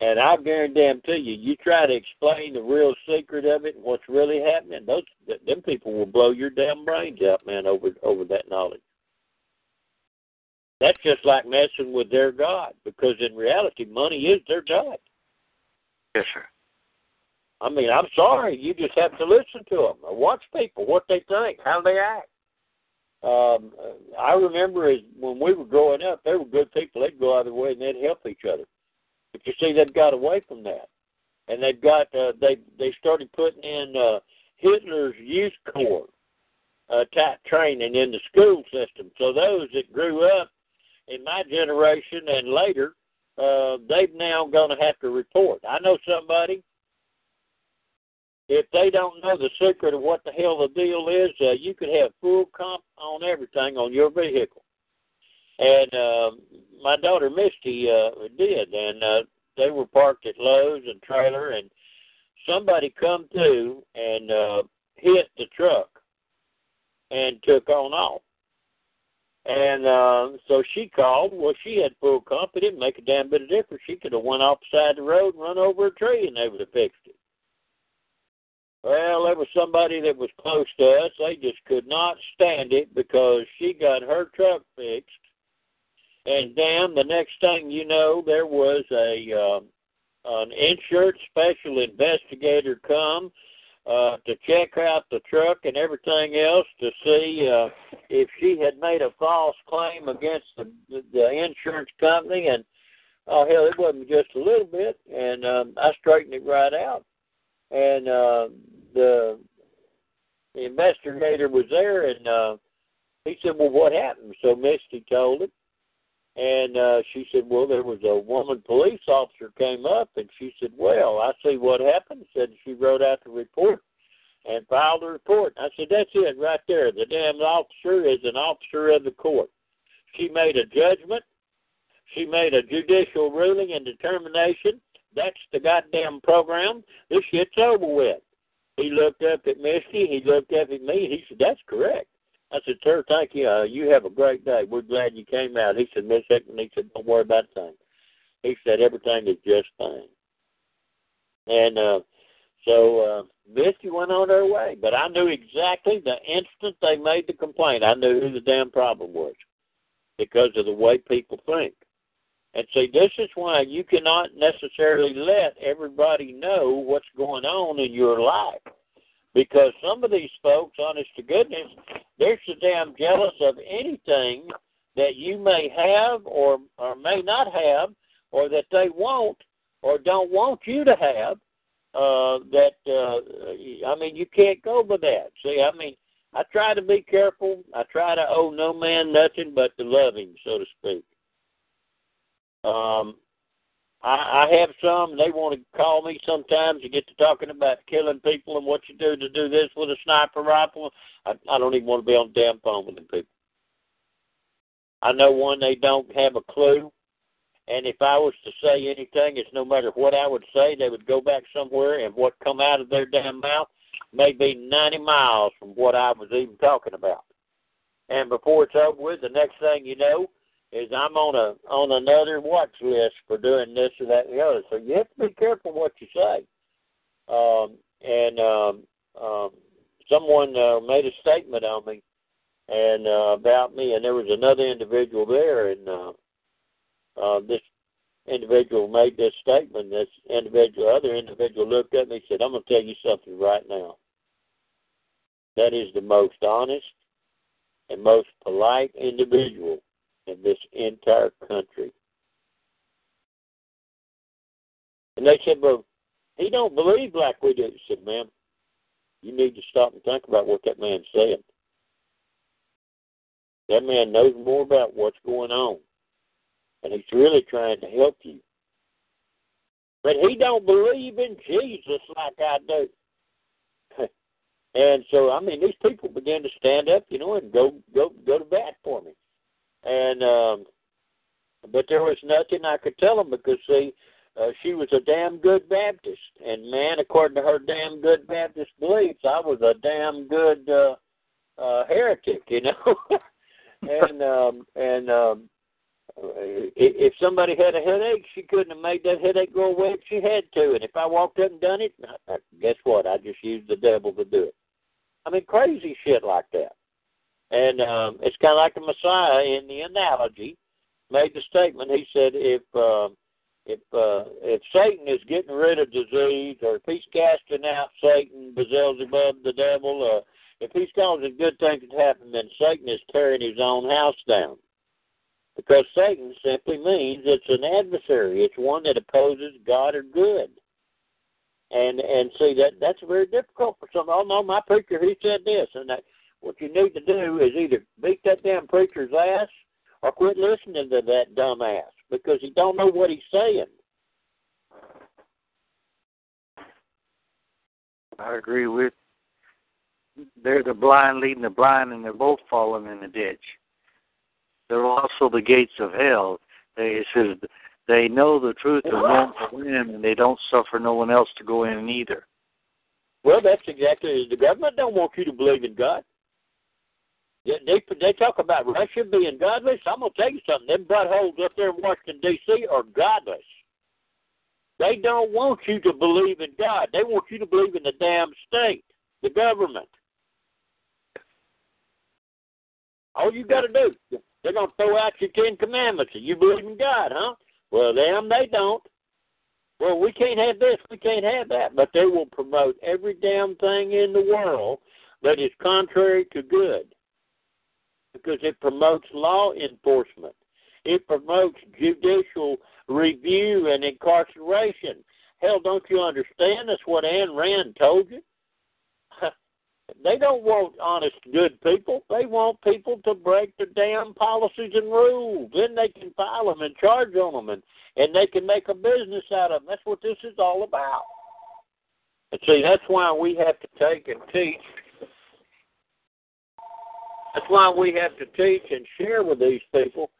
And I guarantee to you, you try to explain the real secret of it what's really happening, those them people will blow your damn brains out, man, over over that knowledge. That's just like messing with their God, because in reality, money is their God. yes sir I mean, I'm sorry, you just have to listen to them or watch people, what they think, how they act. Um, I remember as when we were growing up, they were good people. They'd go out of their way and they'd help each other. But you see, they've got away from that, and they've got uh, they they started putting in uh, Hitler's Youth Corps uh, type training in the school system. So those that grew up in my generation and later, uh, they've now going to have to report. I know somebody if they don't know the secret of what the hell the deal is, uh, you could have full comp on everything on your vehicle. And uh, my daughter Misty uh, did, and uh, they were parked at Lowe's and trailer, and somebody come through and uh, hit the truck and took on off. And uh, so she called. Well, she had full comp. It didn't make a damn bit of difference. She could have went off the side of the road and run over a tree, and they would have fixed it. Well, there was somebody that was close to us. They just could not stand it because she got her truck fixed. And damn, the next thing you know, there was a um, an insurance special investigator come uh, to check out the truck and everything else to see uh, if she had made a false claim against the, the, insurance company. And oh hell, it wasn't just a little bit. And um, I straightened it right out and uh, the the investigator was there, and uh, he said, "Well, what happened?" So Misty told him, and uh, she said, "Well, there was a woman police officer came up, and she said, "Well, I see what happened." Said she wrote out the report and filed the report. I said, "That's it right there. The damn officer is an officer of the court. She made a judgment. She made a judicial ruling and determination." That's the goddamn program. This shit's over with. He looked up at Misty. He looked up at me. He said, "That's correct." I said, "Sir, thank you. Uh, you have a great day. We're glad you came out." He said, "Miss Hickman," he said, "Don't worry about a thing." He said, "Everything is just fine." And uh, so uh, Misty went on her way. But I knew exactly the instant they made the complaint. I knew who the damn problem was because of the way people think. And see, this is why you cannot necessarily let everybody know what's going on in your life. Because some of these folks, honest to goodness, they're so damn jealous of anything that you may have or, or may not have, or that they want or don't want you to have. Uh, that uh, I mean, you can't go by that. See, I mean, I try to be careful. I try to owe no man nothing but to love him, so to speak. Um, I, I have some. They want to call me sometimes to get to talking about killing people and what you do to do this with a sniper rifle. I, I don't even want to be on the damn phone with them people. I know one they don't have a clue, and if I was to say anything, it's no matter what I would say, they would go back somewhere, and what come out of their damn mouth may be ninety miles from what I was even talking about. And before it's over with, the next thing you know, is I'm on a on another watch list for doing this or that and the other. So you have to be careful what you say. Um, and um, um, someone uh, made a statement on me and uh, about me, and there was another individual there, and uh, uh, this individual made this statement. This individual, other individual, looked at me and said, "I'm going to tell you something right now. That is the most honest and most polite individual in this entire country." And they said, "Well, he don't believe like we do." I said, "Ma'am, you need to stop and think about what that man's saying." That man knows more about what's going on. And he's really trying to help you. But he don't believe in Jesus like I do. and so I mean these people began to stand up, you know, and go go go to bat for me. And um but there was nothing I could tell them because see uh, she was a damn good Baptist, and man, according to her damn good Baptist beliefs, I was a damn good uh, uh, heretic, you know. and um, and um, if somebody had a headache, she couldn't have made that headache go away if she had to. And if I walked up and done it, guess what? I just used the devil to do it. I mean, crazy shit like that. And um, it's kind of like the Messiah in the analogy made the statement. He said, if uh, if uh, if Satan is getting rid of disease, or if he's casting out Satan, Beelzebub, the devil, uh, if he's causing good things to happen, then Satan is tearing his own house down. Because Satan simply means it's an adversary. It's one that opposes God or good. And and see that that's very difficult for some. Oh no, my preacher he said this, and that what you need to do is either beat that damn preacher's ass or quit listening to that dumb ass because he don't know what he's saying. I agree with they're the blind leading the blind, and they're both falling in the ditch. They're also the gates of hell. They it says they know the truth and won't go in, and they don't suffer no one else to go in either. Well, that's exactly as the government don't want you to believe in God. They they, talk about Russia being godless. I'm gonna tell you something. Them buttholes up there in Washington D.C. are godless. They don't want you to believe in God. They want you to believe in the damn state, the government. All you got to do, they're to throw out your Ten Commandments. You believe in God, huh? Well, them, they don't. Well, we can't have this, we can't have that. But they will promote every damn thing in the world that is contrary to good because it promotes law enforcement. It promotes judicial review and incarceration. Hell, don't you understand? That's what Ayn Rand told you. They don't want honest, good people. They want people to break the damn policies and rules. Then they can file them and charge on them, and and they can make a business out of them. That's what this is all about. And see, that's why we have to take and teach. That's why we have to teach and share with these people,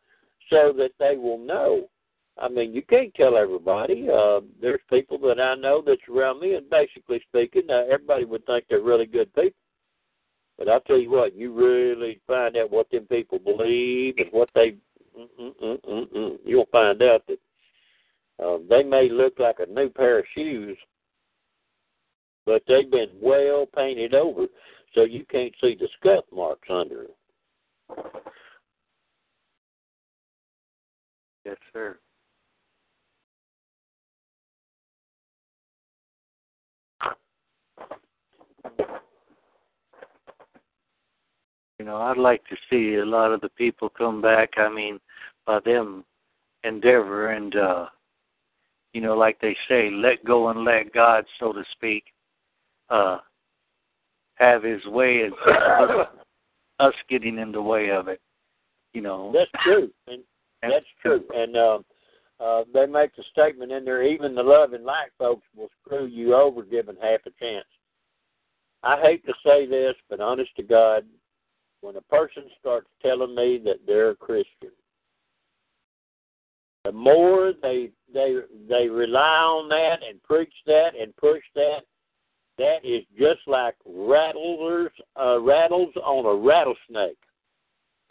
so that they will know. I mean, you can't tell everybody. Uh, there's people that I know that's around me, and basically speaking, uh, everybody would think they're really good people. But I'll tell you what, you really find out what them people believe and what they, mm-mm-mm-mm, you'll find out that uh, they may look like a new pair of shoes, but they've been well painted over, so you can't see the scuff marks under it. Yes, sir. You know, I'd like to see a lot of the people come back. I mean, by them endeavor and uh you know, like they say, let go and let God, so to speak, uh have his way and us, us getting in the way of it. You know. That's true. And that's true. And um uh, they make the statement in there, even the love and light folks will screw you over given half a chance. I hate to say this, but honest to God, when a person starts telling me that they're a Christian, the more they they they rely on that and preach that and push that, that is just like rattlers uh, rattles on a rattlesnake.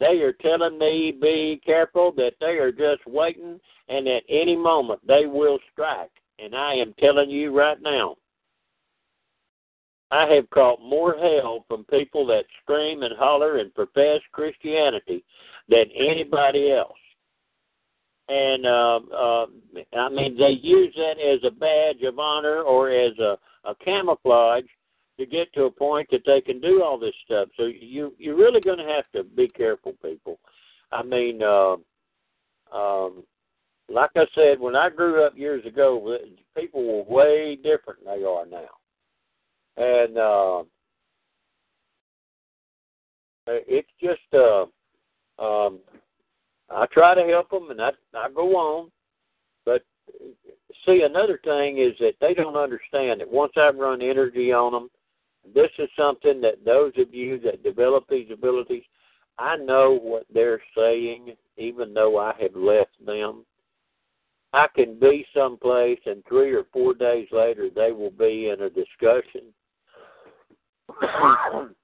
They are telling me be careful that they are just waiting and at any moment they will strike. And I am telling you right now, I have caught more hell from people that scream and holler and profess Christianity than anybody else. And uh, uh, I mean, they use that as a badge of honor or as a, a camouflage to get to a point that they can do all this stuff. So you you're really going to have to be careful, people. I mean, uh, um, like I said, when I grew up years ago, people were way different than they are now, and uh, it's just uh, um, I try to help them, and I I go on, but see another thing is that they don't understand that once I've run energy on them, this is something that those of you that develop these abilities, I know what they're saying, even though I have left them. I can be someplace, and three or four days later, they will be in a discussion.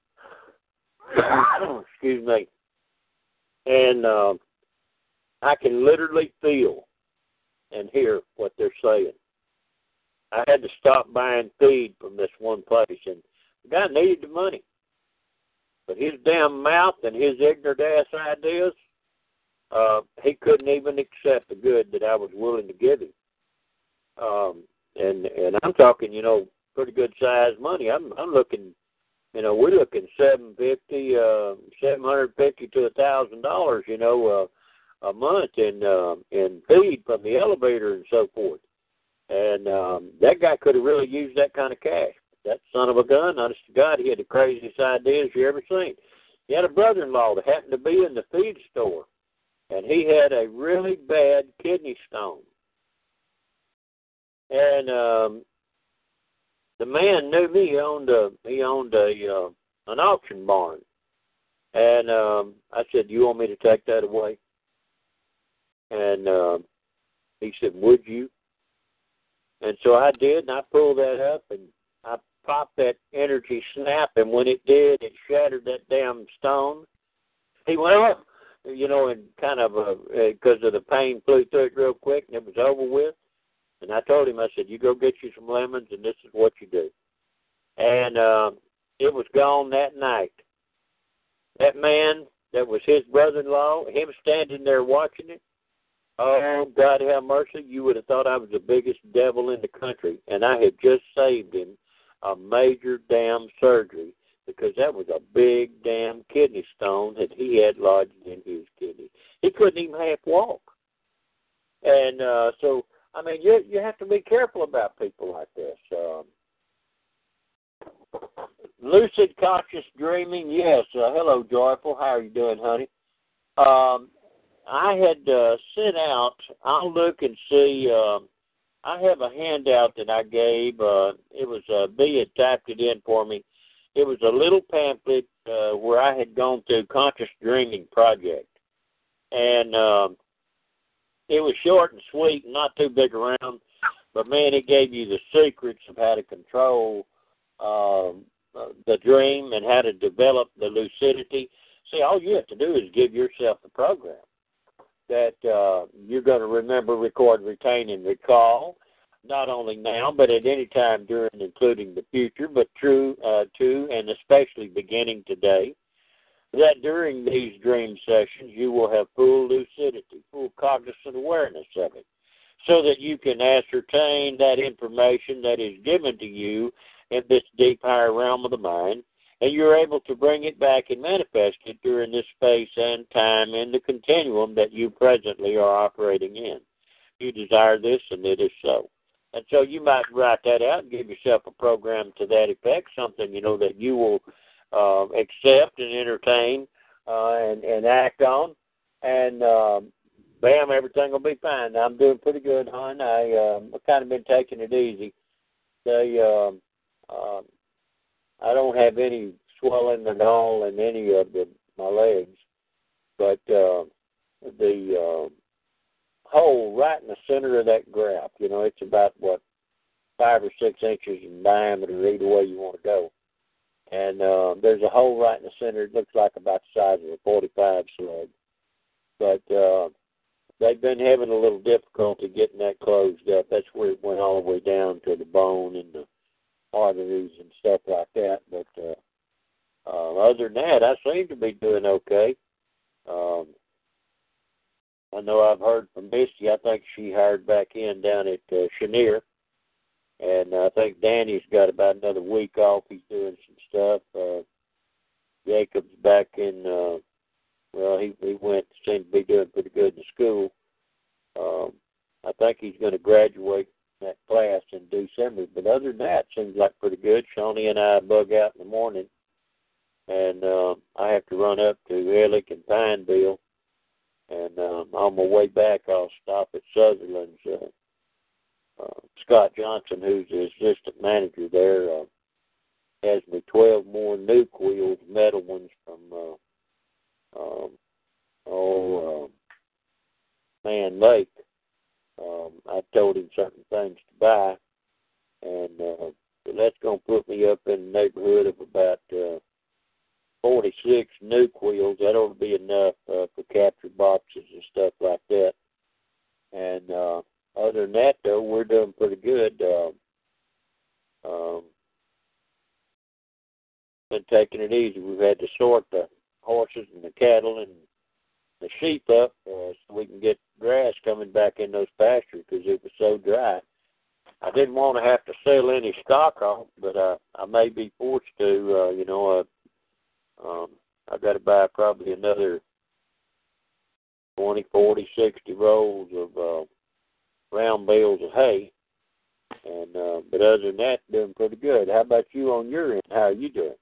Excuse me. And uh, I can literally feel and hear what they're saying. I had to stop buying feed from this one place, and the guy needed the money. But his damn mouth and his ignorant ass ideas, uh, he couldn't even accept the good that I was willing to give him. Um, and and I'm talking, you know, pretty good sized money. I'm I'm looking, you know, we're looking seven fifty, uh, seven hundred fifty to a thousand dollars, you know, uh, a month in uh, in feed from the elevator and so forth. And um, that guy could have really used that kind of cash that son of a gun, honest to God, he had the craziest ideas you ever seen. He had a brother-in-law that happened to be in the feed store, and he had a really bad kidney stone. And um, the man knew me. He owned a he owned a uh, an auction barn, and um, I said, "You want me to take that away?" And uh, he said, "Would you?" And so I did, and I pulled that up, and I popped that energy snap, and when it did, it shattered that damn stone. He went up, you know, and kind of because uh, of the pain flew through it real quick, and it was over with. And I told him, I said, "You go get you some lemons, and this is what you do." And uh, it was gone that night. That man that was his brother-in-law, him standing there watching it. Oh God, have mercy! You would have thought I was the biggest devil in the country, and I had just saved him a major damn surgery because that was a big damn kidney stone that he had lodged in his kidney. He couldn't even half walk. And uh so I mean you you have to be careful about people like this. Um lucid conscious dreaming, yes. Uh, hello joyful, how are you doing, honey? Um I had uh, sent out. I'll look and see. Um, I have a handout that I gave. Uh, it was uh, B had typed it in for me. It was a little pamphlet uh, where I had gone through Conscious Dreaming Project, and um, it was short and sweet, and not too big around. But man, it gave you the secrets of how to control uh, the dream and how to develop the lucidity. See, all you have to do is give yourself the program that uh, you're going to remember, record, retain, and recall, not only now, but at any time during, including the future, but true uh, to and especially beginning today. That during these dream sessions, you will have full lucidity, full cognizant awareness of it, so that you can ascertain that information that is given to you in this deep higher realm of the mind and you're able to bring it back and manifest it during this space and time in the continuum that you presently are operating in. You desire this, and it is so. And so you might write that out and give yourself a program to that effect, something you know that you will uh, accept and entertain uh, and, and act on, and um, bam, everything will be fine. I'm doing pretty good, hon. I um, I've kind of been taking it easy. They um, um, I don't have any swelling at all in any of the my legs, but uh, the uh, hole right in the center of that graft, you know, it's about what five or six inches in diameter either way you want to go, and uh, there's a hole right in the center. It looks like about the size of a 45 slug, but uh, they've been having a little difficulty getting that closed up. That's where it went all the way down to the bone and the arteries and stuff like that. But uh, uh, other than that, I seem to be doing okay. Um, I know I've heard from Misty. I think she hired back in down at uh, Chenier. And I think Danny's got about another week off. He's doing some stuff. Uh, Jacob's back in, uh, well, he, he went, seemed to be doing pretty good in school. Um, I think he's going to graduate that class in December. But other than that, seems like pretty good. Shawnee and I bug out in the morning, and uh, I have to run up to Ellick and Pineville and um, on my way back, I'll stop at Sutherland's. Uh, uh, Scott Johnson, who's the assistant manager there, uh, has me 12 more nuke wheels, metal ones from, uh, um, oh, uh, Man Lake. Um, I told him certain things to buy, and uh, that's going to put me up in the neighborhood of about uh, 46 nuke wheels. That ought to be enough uh, for capture boxes and stuff like that. And uh, other than that, though, we're doing pretty good. Uh, um, been taking it easy. We've had to sort the horses and the cattle and the sheep up uh, so we can get grass coming back in those pastures because it was so dry. I didn't want to have to sell any stock off, but uh, I may be forced to. Uh, you know, uh, um, I've got to buy probably another twenty, forty, sixty rolls of uh, round bales of hay. And uh, but other than that, doing pretty good. How about you on your end? How are you doing?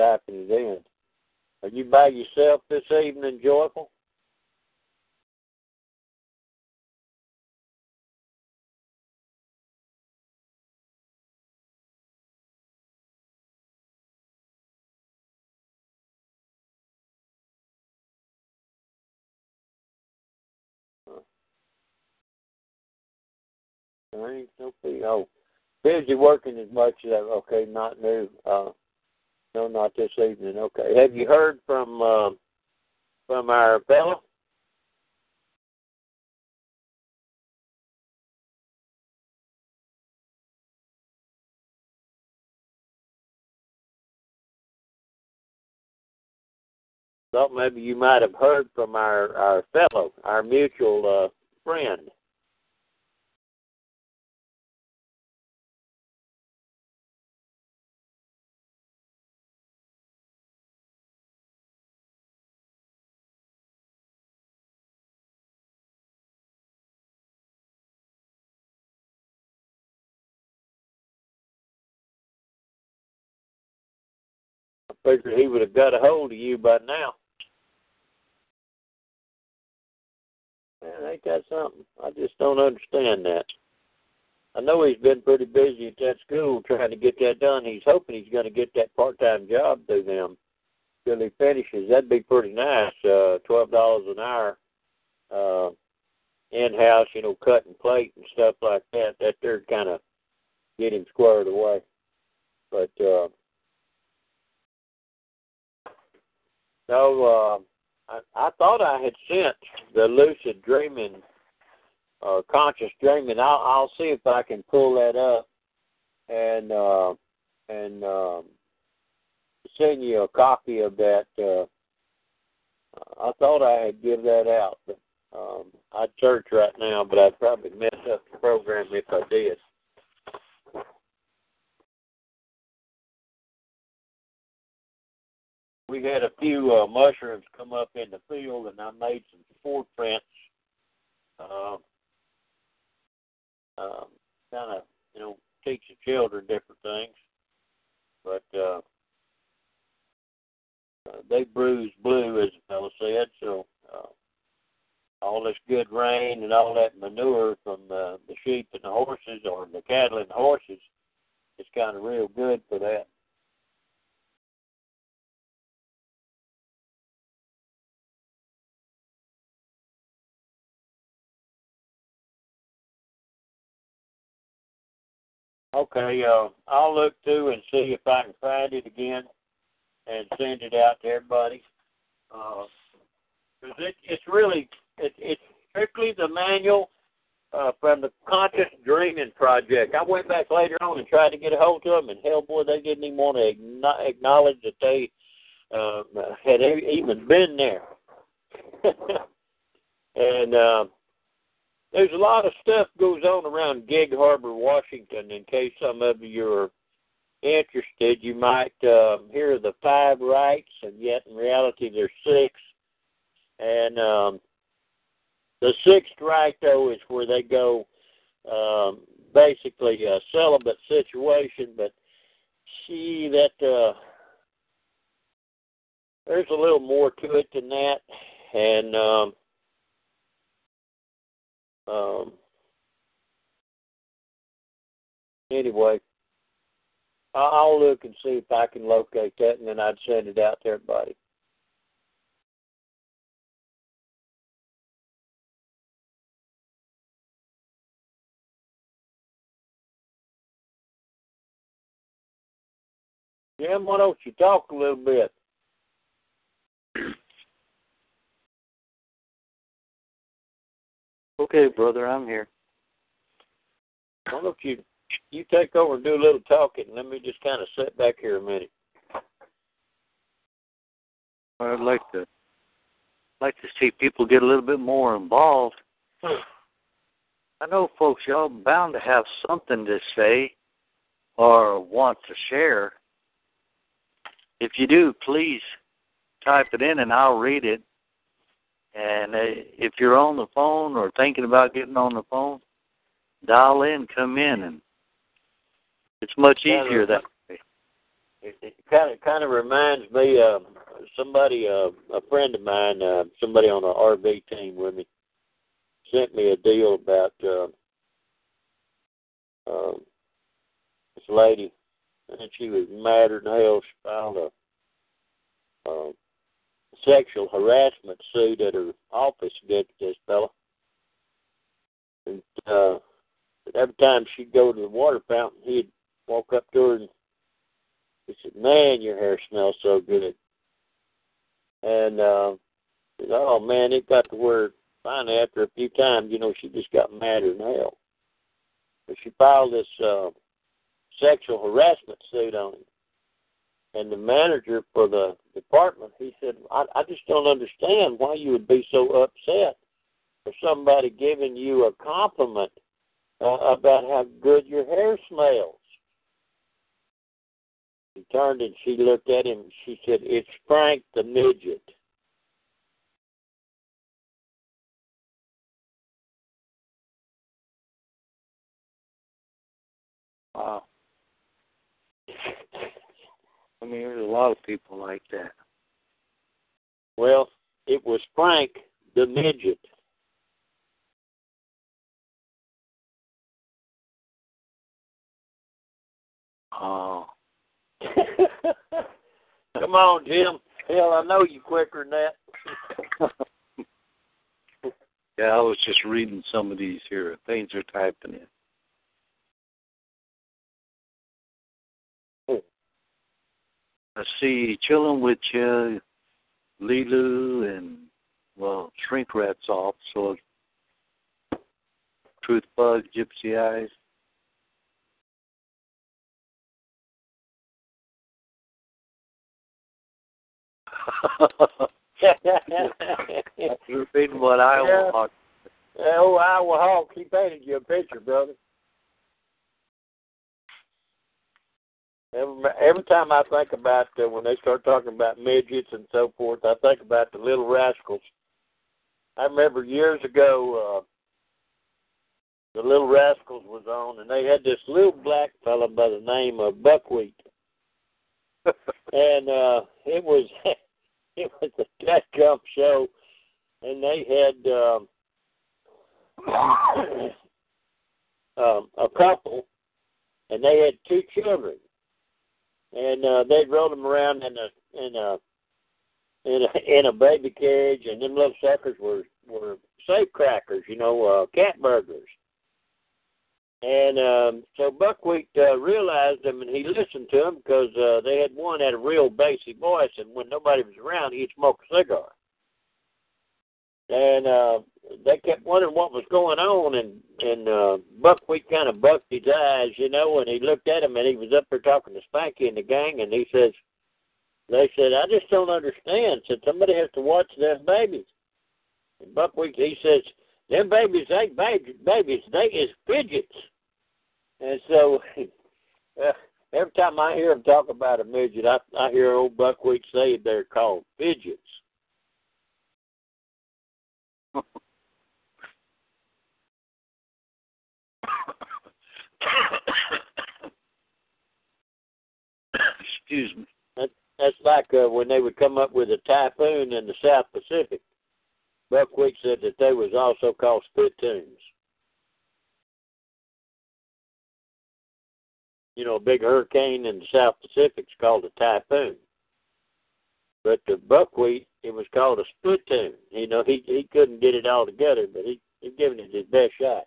Typing it in. Are you by yourself this evening, Joyful? I ain't no be oh busy working as much as. Okay, not new. Uh, no, not this evening. Okay. Have you heard from uh, from our fellow? Thought maybe you might have heard from our our fellow, our mutual uh, friend. Figured he would have got a hold of you by now. Man, ain't that something? I just don't understand that. I know he's been pretty busy at that school trying to get that done. He's hoping he's going to get that part-time job through them till he finishes. That'd be pretty nice. Uh, Twelve dollars an hour, uh, in-house, you know, cutting plate and stuff like that. That there kind of get him squared away. But uh, no, uh, I, I thought I had sent the lucid dreaming or conscious dreaming. I'll, I'll see if I can pull that up and uh, and um, send you a copy of that. Uh, I thought I had give that out, but um, I'd search right now, but I'd probably mess up the program if I did. We had a few uh, mushrooms come up in the field, and I made some footprints. Uh, um, kind of, you know, teach the children different things. But uh, uh, they bruised blue, as the fellow said. So uh, all this good rain and all that manure from uh, the sheep and the horses, or the cattle and the horses, is kind of real good for that. Okay, uh, I'll look through and see if I can find it again and send it out to everybody. Uh, cause it, it's really it, it's strictly the manual uh, from the Conscious Dreaming Project. I went back later on and tried to get a hold of them, and hell, boy, they didn't even want to acknowledge that they uh, had even been there. and uh, there's a lot of stuff goes on around Gig Harbor, Washington. In case some of you are interested, you might uh, hear the five rites, and yet in reality there's six. And um, the sixth rite, though, is where they go um, basically a celibate situation, but see that uh, there's a little more to it than that, and um, um, anyway, I'll look and see if I can locate that, and then I'd send it out to everybody. Jim, why don't you talk a little bit? Okay, brother, I'm here. Why don't you you take over and do a little talking? And let me just kind of sit back here a minute. I'd like to like to see people get a little bit more involved. I know, folks, y'all bound to have something to say or want to share. If you do, please type it in and I'll read it. And uh, if you're on the phone or thinking about getting on the phone, dial in, come in, and it's much easier that way. It, it kind of kind of reminds me of somebody, uh, a friend of mine, uh, somebody on the RV team with me, sent me a deal about uh, uh, this lady, and she was madder than hell. She filed a uh, sexual harassment suit at her office against this fella. And uh, every time she'd go to the water fountain, he'd walk up to her and he said, "Man, your hair smells so good." And uh, said, oh man, it got to where finally after a few times, you know, she just got madder than hell. But she filed this uh, sexual harassment suit on him and the manager for the department, he said, I, I just don't understand why you would be so upset for somebody giving you a compliment uh, about how good your hair smells. He turned and she looked at him. And she said, "It's Frank the midget." Wow. I mean, there's a lot of people like that. Well, it was Frank the midget. Oh. Come on, Jim. Hell, I know you quicker than that. yeah, I was just reading some of these here. Things are typing in. I see chilling with uh, Lilu and well, shrink rats off. So truth bug, gypsy eyes. You're reading what Iowa yeah. Hawk. Oh, Iowa Hawk, he painted you a picture, brother. Every, every time I think about uh, when they start talking about midgets and so forth, I think about the Little Rascals. I remember years ago, uh, the Little Rascals was on, and they had this little black fellow by the name of Buckwheat, and uh, it was it was a Death Jump show, and they had um, um, a couple, and they had two children, and uh, they rode them around in a in a in a in a baby carriage, and them little suckers were were safe crackers, you know, uh, cat burglars. And um, so Buckwheat uh, realized them, and he listened to them because uh, they had one had a real bassy voice, and when nobody was around, he'd smoke a cigar. And uh, they kept wondering what was going on, and and uh, Buckwheat kind of bucked his eyes, you know, and he looked at him, and he was up there talking to Spanky and the gang, and he says, "They said I just don't understand. Said somebody has to watch them babies." And Buckwheat he says, "Them babies ain't babies. They is fidgets." And so, uh, every time I hear him talk about a midget, I I hear old Buckwheat say they're called fidgets. Excuse me. That, that's like uh, when they would come up with a typhoon in the South Pacific. Buckwheat said that they was also called spittoons. You know, a big hurricane in the South Pacific's called a typhoon. But the buckwheat, it was called a spittoon. You know, he he couldn't get it all together, but he he's giving it his best shot.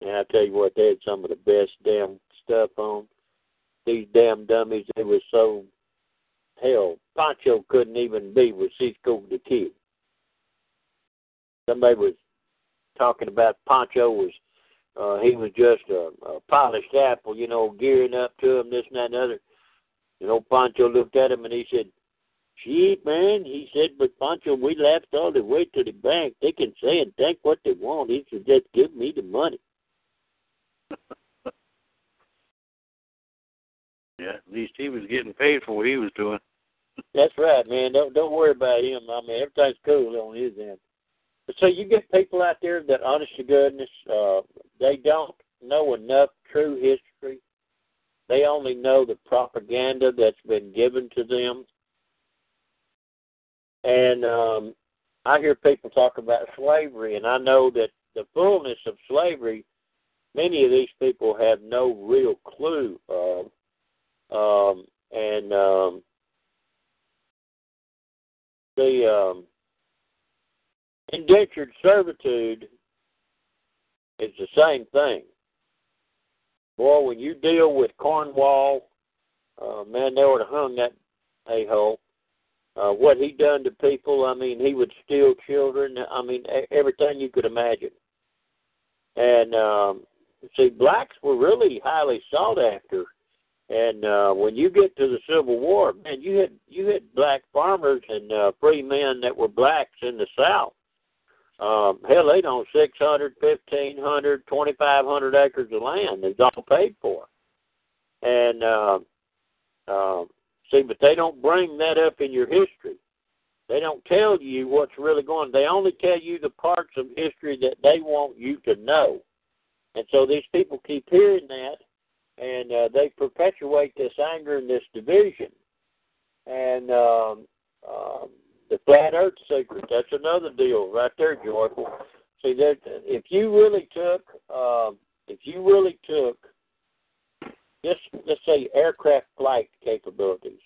And I tell you what, they had some of the best damn stuff on. These damn dummies, they were so hell. Pancho couldn't even be with Cisco the Kid. Somebody was talking about Pancho was uh he was just a, a polished apple, you know, gearing up to him, this and that and the other. You know, Pancho looked at him and he said, Gee, man, he said, but Pancho, we laughed all the way to the bank. They can say and think what they want. He said, just give me the money. Yeah, at least he was getting paid for what he was doing. That's right, man. Don't don't worry about him. I mean, everything's cool on his end. But so you get people out there that, honest to goodness, uh, they don't know enough true history. They only know the propaganda that's been given to them. And um, I hear people talk about slavery, and I know that the fullness of slavery, many of these people have no real clue of. Um, and um, the um, indentured servitude is the same thing. Boy, when you deal with Cromwell, uh, man, they would have hung that a hole. Uh, what he done to people, I mean, he would steal children. I mean, everything you could imagine. And um, see, blacks were really highly sought after and uh, when you get to the Civil War, man, you had you had black farmers and uh, free men that were blacks in the South. Um, hell, they own six hundred, fifteen hundred, twenty five hundred acres of land. It's all paid for. And uh, uh, see, but they don't bring that up in your history. They don't tell you what's really going. They only tell you the parts of history that they want you to know. And so these people keep hearing that, and uh, they perpetuate this anger and this division. And um, um, the flat Earth secret, that's another deal right there, joyful. See if you really took, um, if you really took, just let's say aircraft flight capabilities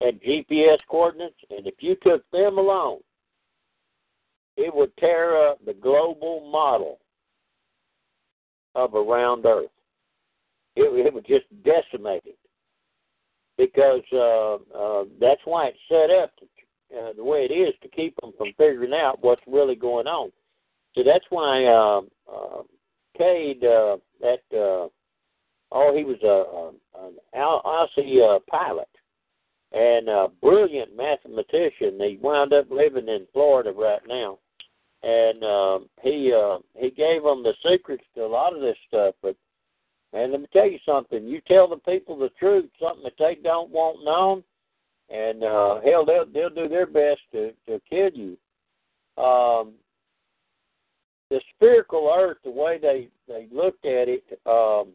and GPS coordinates, and if you took them alone, it would tear up the global model of around Earth. It, it would just decimate it because uh, uh, that's why it's set up to, uh, the way it is to keep them from figuring out what's really going on. So that's why uh, uh, Cade, uh, that uh, oh, he was a, a an Aussie uh, pilot and a brilliant mathematician. He wound up living in Florida right now and um, he uh, he gave them the secrets to a lot of this stuff. But man, let me tell you something: you tell the people the truth, something that they don't want known, and uh, hell, they'll they'll do their best to to kill you. Um, the spherical Earth, the way they they looked at it, um,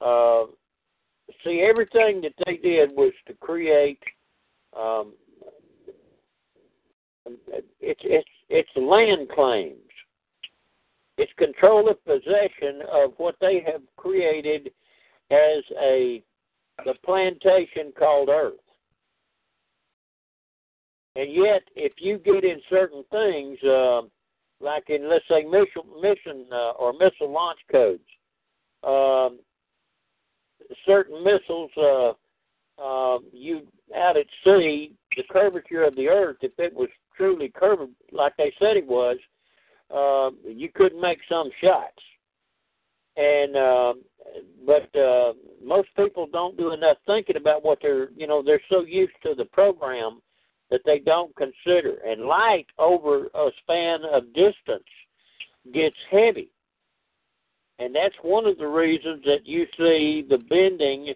uh, see, everything that they did was to create. Um, it's it's it's land claims. It's control of possession of what they have created as a the plantation called Earth. And yet, if you get in certain things, uh, like in let's say mission, mission uh, or missile launch codes, um, certain missiles, uh, uh, you out at sea, the curvature of the Earth, if it was truly curved like they said it was, uh, you couldn't make some shots. And uh, but uh, most people don't do enough thinking about what they're, you know, they're so used to the program that they don't consider. And light over a span of distance gets heavy. And that's one of the reasons that you see the bending,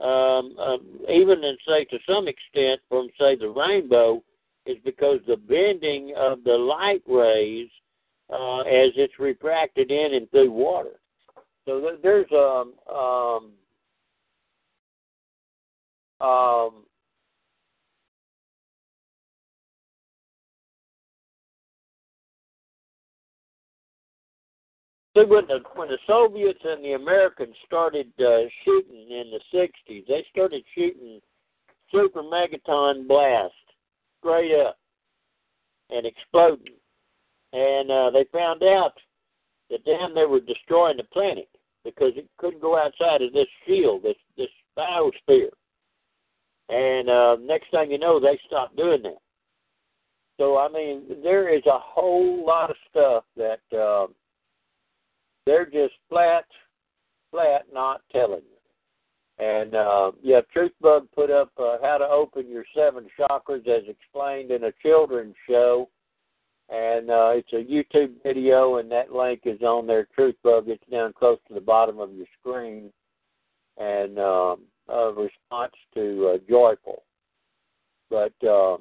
um, um, even in, say, to some extent, from, say, the rainbow, is because the bending of the light rays uh, as it's refracted in and through water. So there's um, um, um, See, when the when the Soviets and the Americans started uh, shooting in the '60s, they started shooting super megaton blast straight up and exploding, and uh, they found out that then they were destroying the planet because it couldn't go outside of this shield, this this biosphere. And uh, next thing you know, they stopped doing that. So I mean, there is a whole lot of stuff that uh, they're just flat, flat not telling you. And uh, yeah, Truthbug put up uh, how to open your seven chakras as explained in a children's show and uh, it's a YouTube video, and that link is on there. Truthbug, it's down close to the bottom of your screen, and um, a response to uh, Joyful. But uh,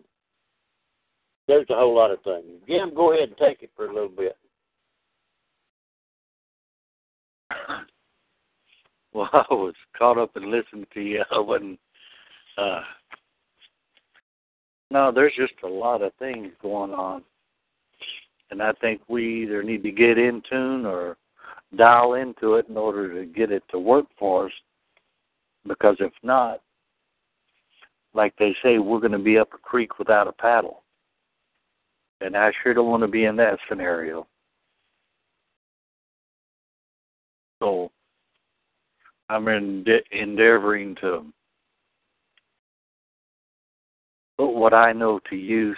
there's a whole lot of things. Jim, go ahead and take it for a little bit. Well, I was caught up and listening to you. I wasn't. Uh, no, there's just a lot of things going on and I think we either need to get in tune or dial into it in order to get it to work for us. Because if not, like they say, we're going to be up a creek without a paddle. And I sure don't want to be in that scenario. So I'm endeavoring to put what I know to use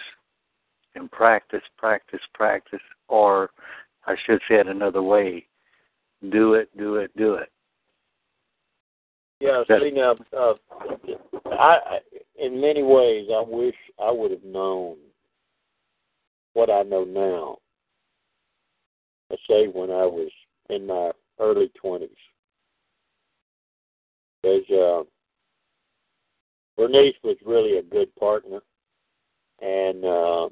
and practice, practice, practice, or I should say it another way, do it, do it, do it. Yeah, see now, uh, I in many ways I wish I would have known what I know now. I say when I was in my early twenties, because uh, Bernice was really a good partner, and uh,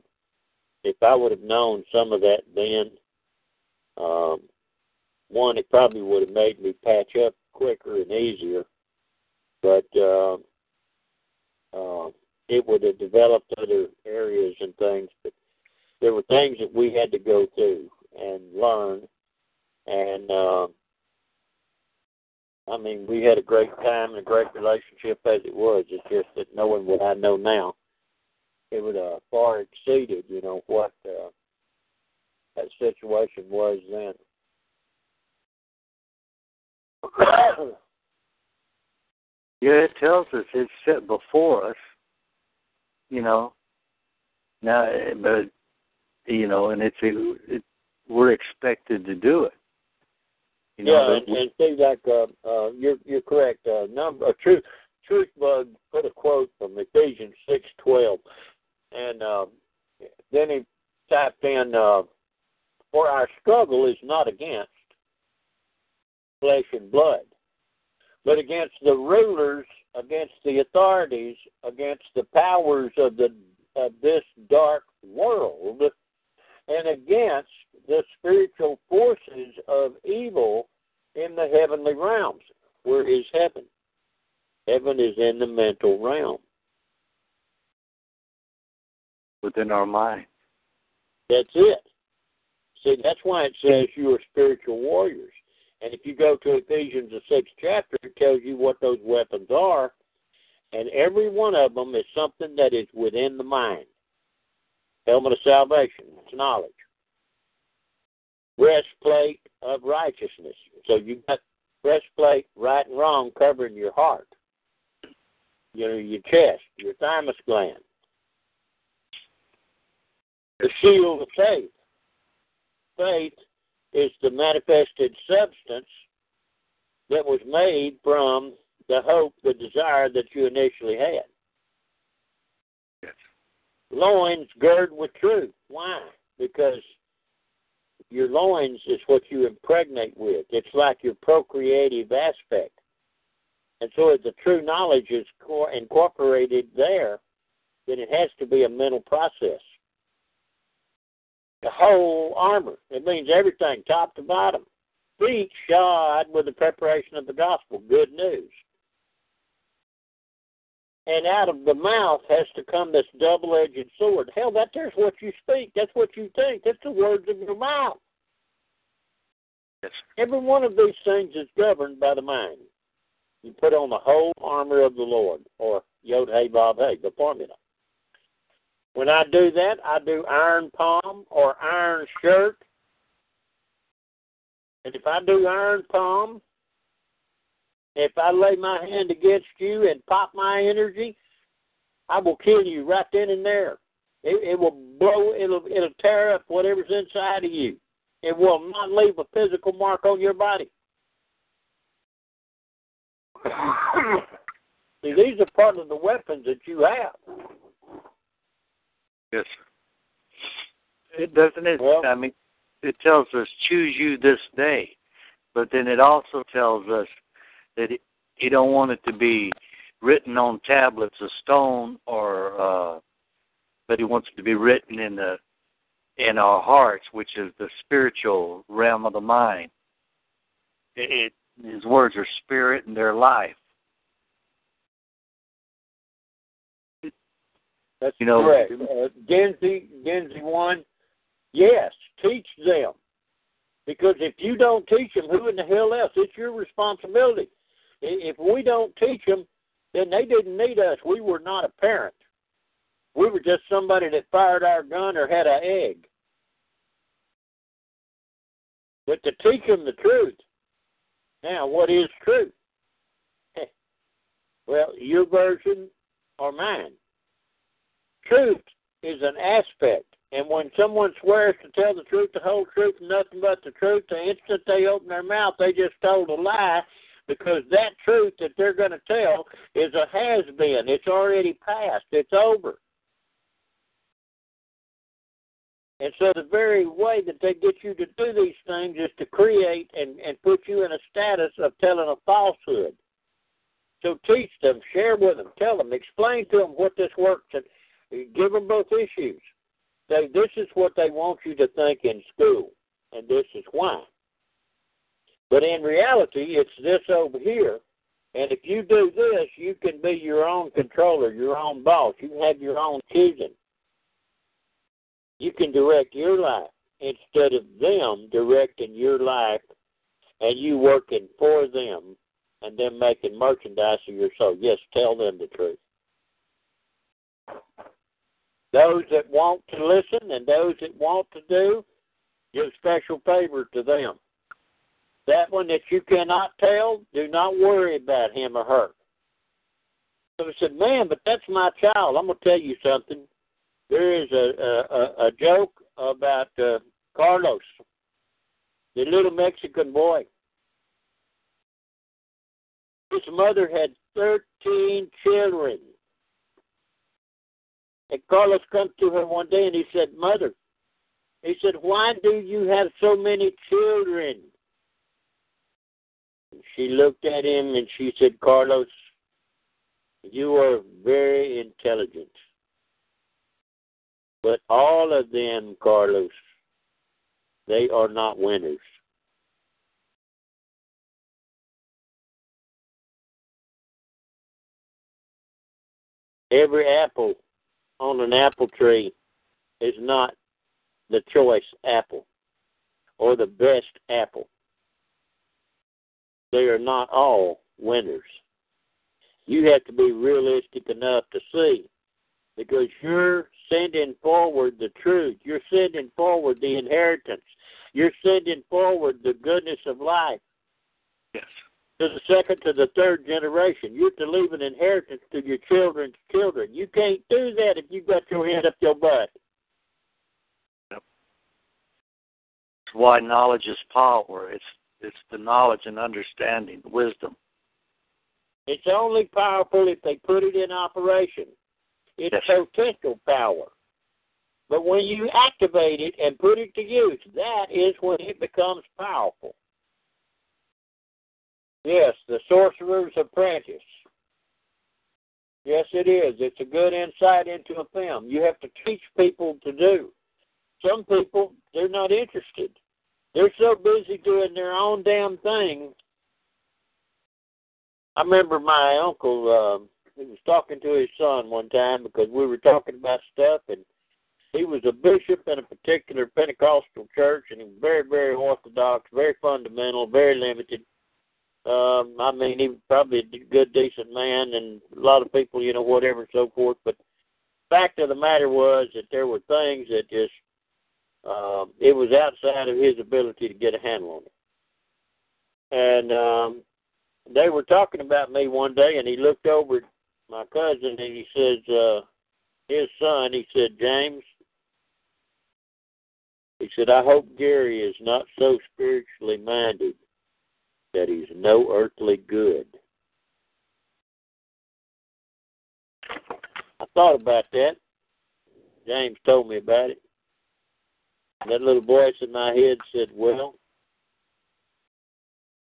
if I would have known some of that then, um, one, it probably would have made me patch up quicker and easier, but uh, uh, it would have developed other areas and things. But there were things that we had to go through and learn, and uh, I mean, we had a great time and a great relationship as it was. It's just that knowing what I know now it would uh, far exceeded, you know, what uh, that situation was then. yeah, it tells us it's set before us, you know. Now, eh, but you know, and it's it, we're expected to do it. You know, yeah, and, and see, like uh, uh, you're you're correct. Uh, number uh, truth truth bug put a quote from Ephesians six twelve and uh, then he typed in, uh, "For our struggle is not against flesh and blood, but against the rulers, against the authorities, against the powers of the of this dark world, and against the spiritual forces of evil in the heavenly realms." where is heaven? Heaven is in the mental realm. Within our mind. That's it. See, that's why it says you are spiritual warriors. And if you go to Ephesians, the sixth chapter, it tells you what those weapons are. And every one of them is something that is within the mind. Helmet of salvation, it's knowledge. Breastplate of righteousness. So you've got breastplate, right and wrong, covering your heart. You know, your chest, your thymus gland. The shield of faith. Faith is the manifested substance that was made from the hope, the desire that you initially had. Loins gird with truth. Why? Because your loins is what you impregnate with. It's like your procreative aspect. And so if the true knowledge is incorporated there, then it has to be a mental process. The whole armor. It means everything, top to bottom. Feet shod with the preparation of the gospel. Good news. And out of the mouth has to come this double edged sword. Hell, that there's what you speak. That's what you think. That's the words of your mouth. Yes. Every one of these things is governed by the mind. You put on the whole armor of the Lord, or Yod Hey Vav Hey, the formula. When I do that, I do iron palm or iron shirt. And if I do iron palm, if I lay my hand against you and pop my energy, I will kill you right then and there. It, it will blow. It'll it'll tear up whatever's inside of you. It will not leave a physical mark on your body. See, these are part of the weapons that you have. Yes. It doesn't it Well- I mean it tells us choose you this day. But then it also tells us that it, you don't want it to be written on tablets of stone or uh but he wants it to be written in the in our hearts, which is the spiritual realm of the mind. It, it his words are spirit and they're life. That's You know- correct. Uh, Genzi, Genzi one, yes, teach them. Because if you don't teach them, who in the hell else? It's your responsibility. If we don't teach them, then they didn't need us. We were not a parent. We were just somebody that fired our gun or had an egg. But to teach them the truth. Now, what is truth? Well, your version or mine. Truth is an aspect. And when someone swears to tell the truth, the whole truth, and nothing but the truth, the instant they open their mouth, they just told a lie because that truth that they're going to tell is a has been. It's already passed. It's over. And so the very way that they get you to do these things is to create and, and put you in a status of telling a falsehood. So teach them, share with them, tell them, explain to them what this works, and give them both issues. Say, this is what they want you to think in school, and this is why. But in reality, it's this over here. And if you do this, you can be your own controller, your own boss. You have your own choosing. You can direct your life instead of them directing your life and you working for them and them making merchandise of your soul. Yes, tell them the truth. Those that want to listen and those that want to do, give special favor to them. That one that you cannot tell, do not worry about him or her. So I said, man, but that's my child. I'm going to tell you something. There is a, a, a joke about uh, Carlos, the little Mexican boy. His mother had 13 children. And Carlos come to her one day and he said, Mother, he said, why do you have so many children? she looked at him and she said, Carlos, you are very intelligent. But all of them, Carlos, they are not winners. Every apple on an apple tree is not the choice apple or the best apple. They are not all winners. You have to be realistic enough to see because you're sending forward the truth. You're sending forward the inheritance. You're sending forward the goodness of life. Yes. To the second to the third generation. You're to leave an inheritance to your children's children. You can't do that if you've got your hand up your butt. Yep. That's why knowledge is power. It's it's the knowledge and understanding, wisdom. It's only powerful if they put it in operation. It's yes. potential power. But when you activate it and put it to use, that is when it becomes powerful. Yes, the sorcerer's apprentice. Yes, it is. It's a good insight into a film. You have to teach people to do. Some people, they're not interested. They're so busy doing their own damn thing. I remember my uncle, uh, he was talking to his son one time because we were talking about stuff, and he was a bishop in a particular Pentecostal church, and he was very, very orthodox, very fundamental, very limited. Um, I mean, he was probably a good, decent man, and a lot of people, you know, whatever and so forth. But fact of the matter was that there were things that just um, it was outside of his ability to get a handle on it. And um, they were talking about me one day, and he looked over at my cousin and he says, uh, his son, he said, James, he said, I hope Gary is not so spiritually minded that he's no earthly good. I thought about that. James told me about it. And that little voice in my head said, Well,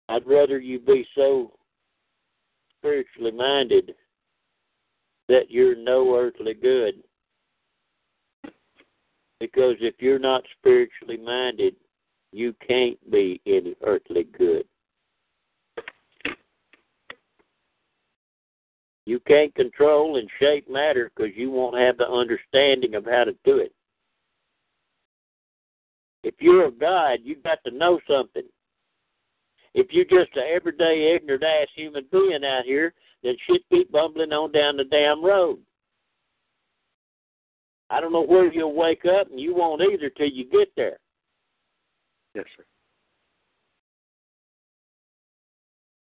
I'd rather you be so spiritually minded that you're no earthly good because if you're not spiritually minded, you can't be any earthly good. You can't control and shape matter because you won't have the understanding of how to do it. If you're a God, you've got to know something. If you're just an everyday ignorant ass human being out here, then shit keep bumbling on down the damn road. I don't know where you'll wake up, and you won't either till you get there. Yes, sir.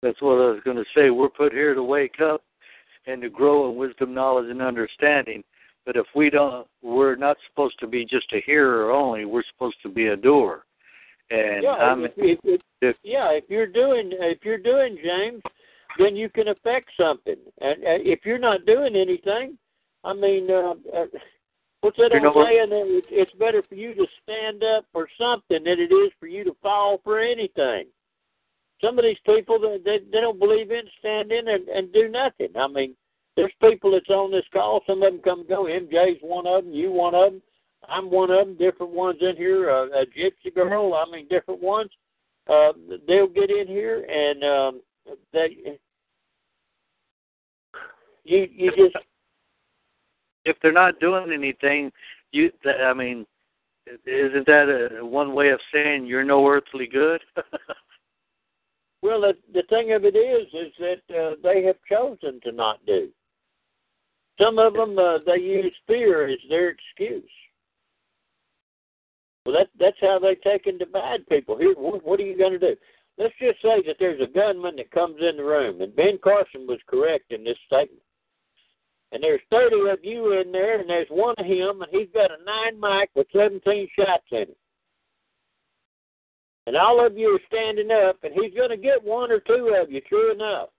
That's what I was going to say. We're put here to wake up and to grow in wisdom, knowledge, and understanding. But if we don't, we're not supposed to be just a hearer only. We're supposed to be a doer. And yeah, if, if, if, if, yeah, if you're doing, if you're doing James, then you can affect something. And uh, if you're not doing anything, I mean, uh, uh, What's that old saying? That it's better for you to stand up for something than it is for you to fall for anything. Some of these people they they don't believe in standing and, and do nothing. I mean, there's people that's on this call. Some of them come and go. MJ's one of them. You one of them. I'm one of them. Different ones in here. Uh, a gypsy girl. I mean, different ones. Uh, they'll get in here and um, they. You you just if they're not doing anything, you I mean, isn't that a one way of saying you're no earthly good? well, the, the thing of it is, is that uh, they have chosen to not do. Some of them uh, they use fear as their excuse. Well, that that's how they take and divide people. Here, what, what are you going to do? Let's just say that there's a gunman that comes in the room, and Ben Carson was correct in this statement and there's 30 of you in there, and there's one of him, and he's got a nine mil with 17 shots in it. And all of you are standing up, and he's going to get one or two of you, true enough.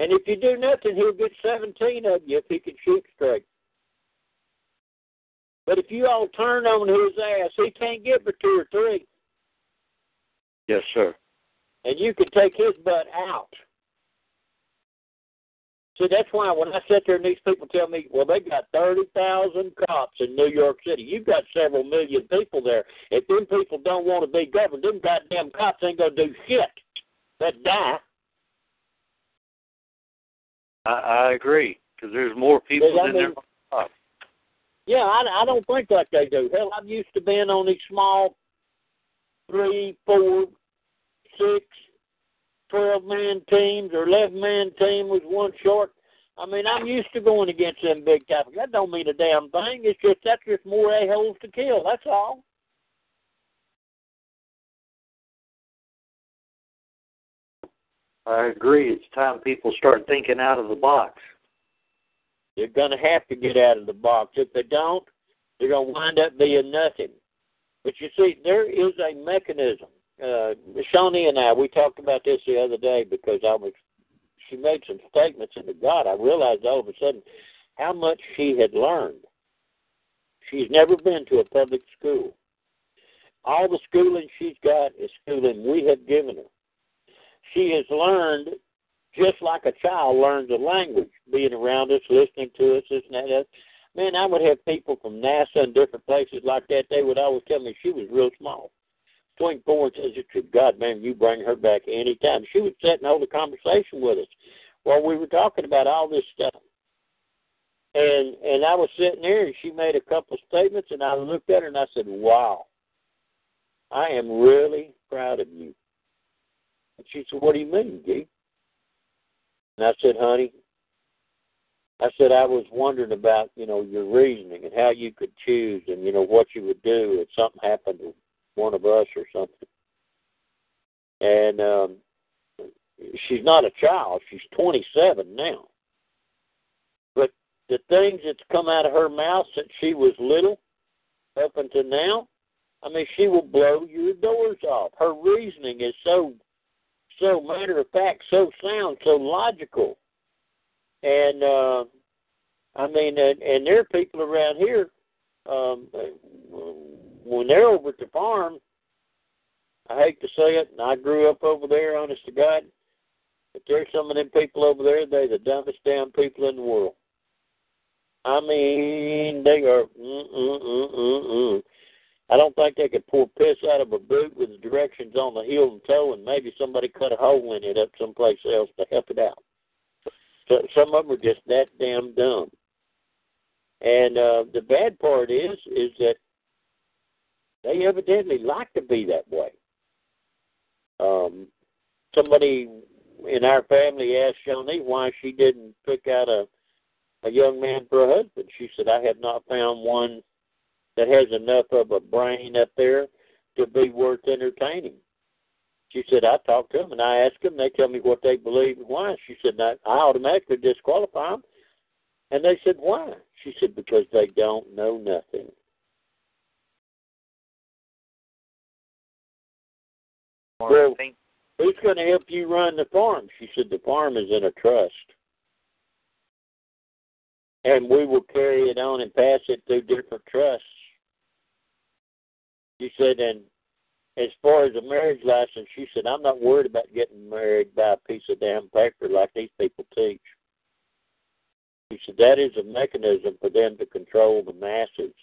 And if you do nothing, he'll get 17 of you if he can shoot straight. But if you all turn on his ass, he can't get but two or three. Yes, sir. And you can take his butt out. See, that's why when I sit there and these people tell me, well, they got 30,000 cops in New York City. You've got several million people there. If them people don't want to be governed, them goddamn cops ain't going to do shit. They die. I, I agree. because there's more people But I mean- there. Yeah, I, I don't think like they do. Hell, I'm used to being on these small three, four, six, twelve man teams or eleven man team with one short. I mean, I'm used to going against them big tackles. That don't mean a damn thing. It's just that's just more a holes to kill. That's all. I agree. It's time people start thinking out of the box. They're going to have to get out of the box. If they don't, they're going to wind up being nothing. But you see, there is a mechanism. Uh, Shawnee and I, we talked about this the other day because I was, she made some statements, and God, I realized all of a sudden how much she had learned. She's never been to a public school. All the schooling she's got is schooling we have given her. She has learned just like a child learns a language, being around us, listening to us, this and that. Man, I would have people from NASA and different places like that. They would always tell me she was real small. Between four and says, "To God, man, you bring her back any time." She would sit and hold a conversation with us while we were talking about all this stuff. And and I was sitting there, and she made a couple of statements, and I looked at her and I said, "Wow, I am really proud of you." And she said, "What do you mean, Gee?" And I said, honey, I said I was wondering about, you know, your reasoning and how you could choose and, you know, what you would do if something happened to one of us or something. And um she's not a child, she's twenty seven now. But the things that's come out of her mouth since she was little up until now, I mean she will blow your doors off. Her reasoning is so so matter of fact, so sound, so logical. And uh I mean and, and there are people around here, um when they're over at the farm, I hate to say it, and I grew up over there, honest to God, but there's some of them people over there, they're the dumbest damn people in the world. I mean, they are mm mm mm mm mm. I don't think they could pour piss out of a boot with the directions on the heel and toe, and maybe somebody cut a hole in it up someplace else to help it out. So some of them are just that damn dumb. And uh, the bad part is, is that they evidently like to be that way. Um, somebody in our family asked Shawnee why she didn't pick out a a young man for a husband. She said, "I have not found one that has enough of a brain up there to be worth entertaining. She said, I talk to them and I ask them, they tell me what they believe and why. She said, I, I automatically disqualify them. And they said, why? She said, because they don't know nothing. Well, who's going to help you run the farm? She said, the farm is in a trust. And we will carry it on and pass it through different trusts. She said, and as far as a marriage license, she said, I'm not worried about getting married by a piece of damn paper like these people teach. She said, that is a mechanism for them to control the masses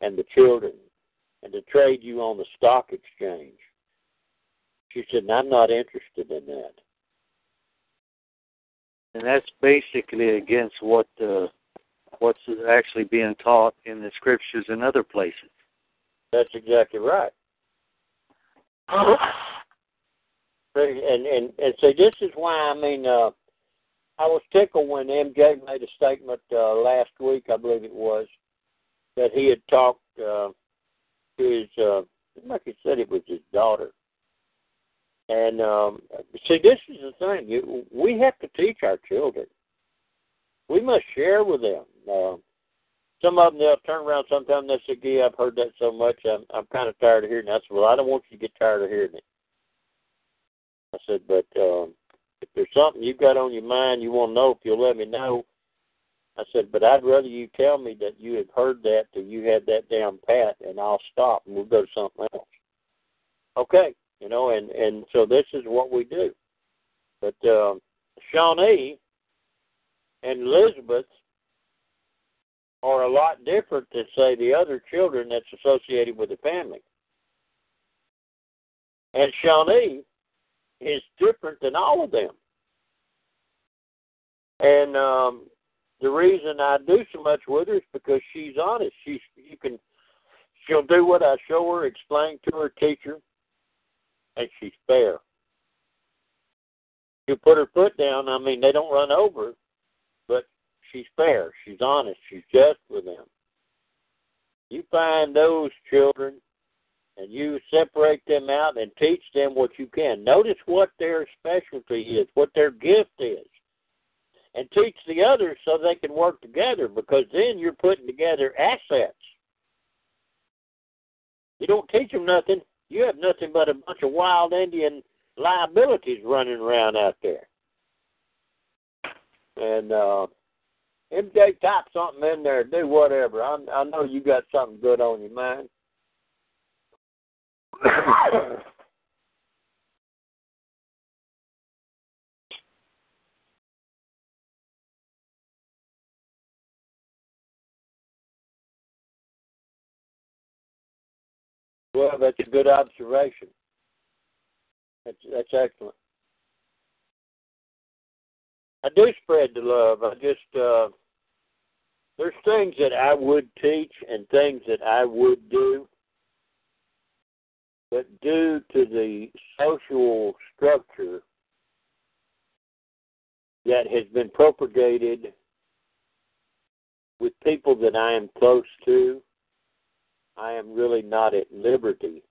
and the children and to trade you on the stock exchange. She said, and I'm not interested in that. And that's basically against what uh, what's actually being taught in the scriptures and other places. That's exactly right. and and and so this is why I mean uh I was tickled when MJ made a statement uh, last week, I believe it was, that he had talked uh, to his, uh, like he said, it was his daughter. And um, see, this is the thing: you, we have to teach our children. We must share with them. Uh, some of them they'll turn around sometime and they say, "Gee, I've heard that so much. I'm I'm kind of tired of hearing that." I said, "Well, I don't want you to get tired of hearing it." I said, "But um, if there's something you've got on your mind, you want to know, if you'll let me know." I said, "But I'd rather you tell me that you have heard that till you had that down pat, and I'll stop and we'll go to something else." Okay, you know, and and so this is what we do. But uh, Shawnee and Elizabeth are a lot different than say the other children that's associated with the family. And Shawnee is different than all of them. And um the reason I do so much with her is because she's honest. She's you can she'll do what I show her, explain to her, teach her, and she's fair. You put her foot down. I mean, they don't run over, she's fair. She's honest. She's just with them. You find those children and you separate them out and teach them what you can. Notice what their specialty is, what their gift is, and teach the others so they can work together because then you're putting together assets. You don't teach them nothing, you have nothing but a bunch of wild Indian liabilities running around out there. And uh MJ, type something in there, do whatever. I, I know you got something good on your mind. well, that's a good observation. That's that's excellent. I do spread the love. I just uh there's things that I would teach and things that I would do but due to the social structure that has been propagated with people that I am close to, I am really not at liberty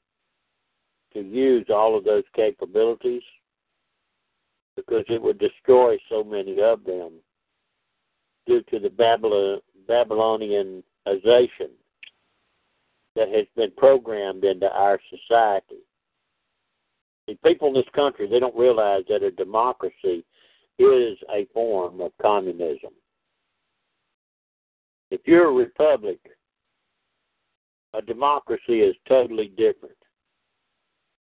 to use all of those capabilities because it would destroy so many of them due to the Babylon, Babylonianization that has been programmed into our society. The people in this country, they don't realize that a democracy is a form of communism. If you're a republic, a democracy is totally different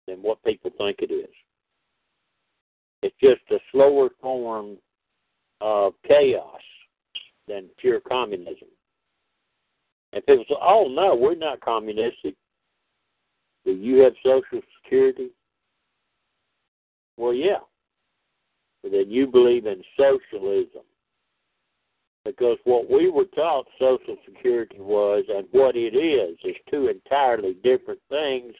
than what people think it is. It's just a slower form of chaos than pure communism. And people say, oh, no, we're not communistic. Do you have Social Security? Well, yeah. But then you believe in socialism. Because what we were taught Social Security was and what it is is two entirely different things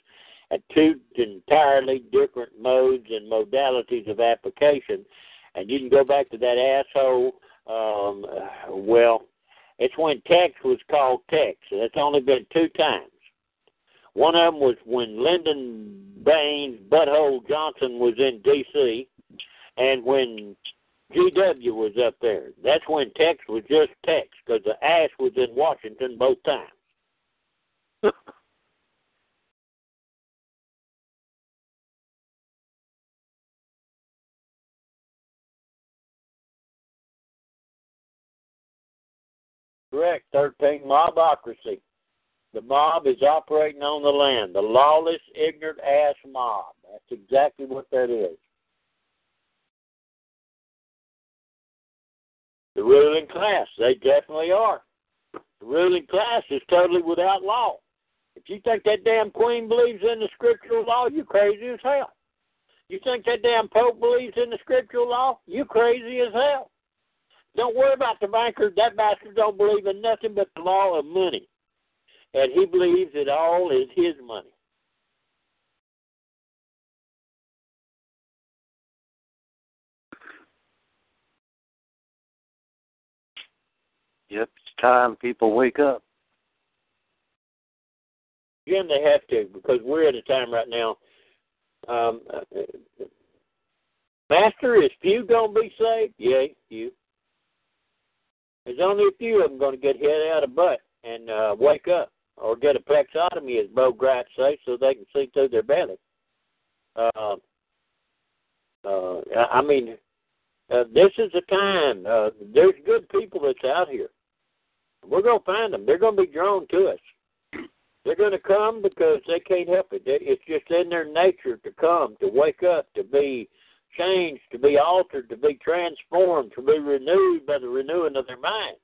two entirely different modes and modalities of application. And you can go back to that asshole. Um, well, it's when Tex was called Tex. It's only been two times. One of them was when Lyndon Baines Butthole Johnson was in D.C., and when GW was up there. That's when Tex was just Tex, because the ass was in Washington both times. Correct. 13 mobocracy. The mob is operating on the land. The lawless, ignorant ass mob. That's exactly what that is. The ruling class, they definitely are. The ruling class is totally without law. If you think that damn queen believes in the scriptural law, you're crazy as hell. You think that damn pope believes in the scriptural law, you crazy as hell. Don't worry about the banker. That bastard don't believe in nothing but the law of money. And he believes it all is his money. Yep, it's time people wake up. Again, they have to because we're at a time right now. Um, uh, Master, is few gonna be saved? Yeah, few. There's only a few of them going to get hit out of butt and uh, wake up or get a plexotomy, as Bo Gritz say, so they can see through their belly. Uh, uh, I mean, uh, this is the time. Uh, there's good people that's out here. We're going to find them. They're going to be drawn to us. They're going to come because they can't help it. It's just in their nature to come, to wake up, to be changed, to be altered, to be transformed, to be renewed by the renewing of their mind.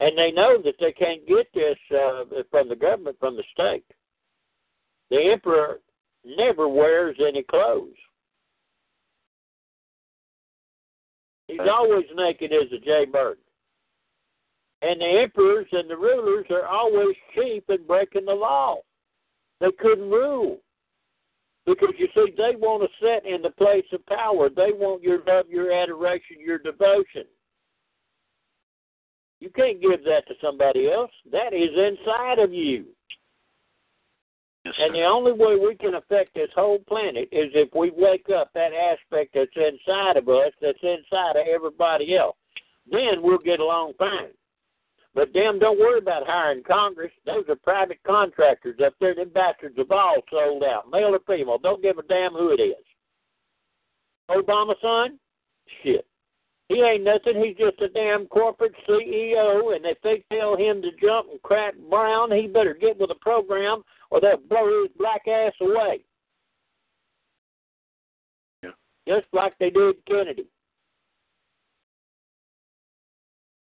And they know that they can't get this uh, from the government, from the state. The emperor never wears any clothes. He's always naked as a jaybird. And the emperors and the rulers are always cheap in breaking the law. They couldn't rule. Because you see, they want to sit in the place of power. They want your love, your adoration, your devotion. You can't give that to somebody else. That is inside of you. Yes, And the only way we can affect this whole planet is if we wake up that aspect that's inside of us, that's inside of everybody else. Then we'll get along fine. But damn, don't worry about hiring Congress. Those are private contractors up there. Them bastards have all sold out, male or female. Don't give a damn who it is. Obama son? Shit. He ain't nothing. He's just a damn corporate CEO, and if they tell him to jump and crack brown, he better get with the program or they'll blow his black ass away. Yeah. Just like they did Kennedy.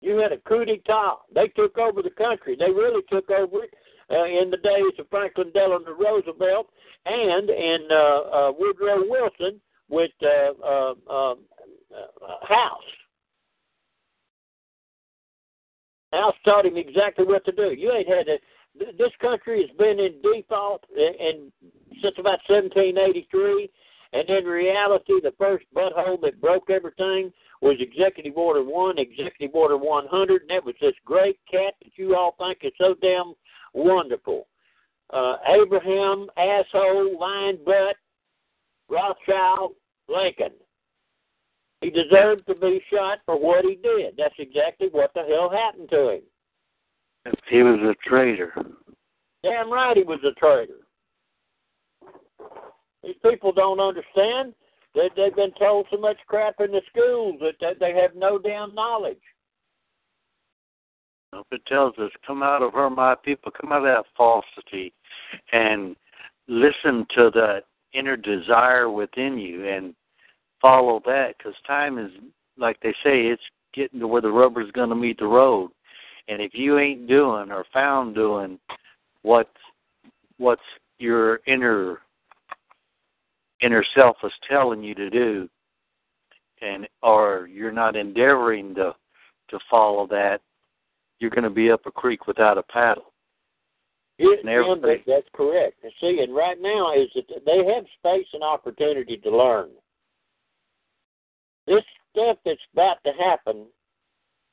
You had a coup d'etat. They took over the country. They really took over it uh, in the days of Franklin Delano Roosevelt and in uh, uh, Woodrow Wilson with uh, uh, uh, uh, House. House taught him exactly what to do. You ain't had to. This country has been in default in, in since about 1783, and in reality, the first butthole that broke everything was Executive Order One, Executive Order 100, and that was this great cat that you all think is so damn wonderful. Uh, Abraham, asshole, lying butt, Rothschild, Lincoln. He deserved to be shot for what he did. That's exactly what the hell happened to him. He was a traitor. Damn right he was a traitor. These people don't understand that they've been told so much crap in the schools that that they have no damn knowledge. It tells us, come out of her, my people, come out of that falsity and listen to that inner desire within you and follow that because time is, like they say, it's getting to where the rubber's going to meet the road. And if you ain't doing or found doing what what's your inner inner self is telling you to do, and or you're not endeavoring to to follow that, you're going to be up a creek without a paddle. It, And that's correct. And see, and right now is that they have space and opportunity to learn. This stuff that's about to happen,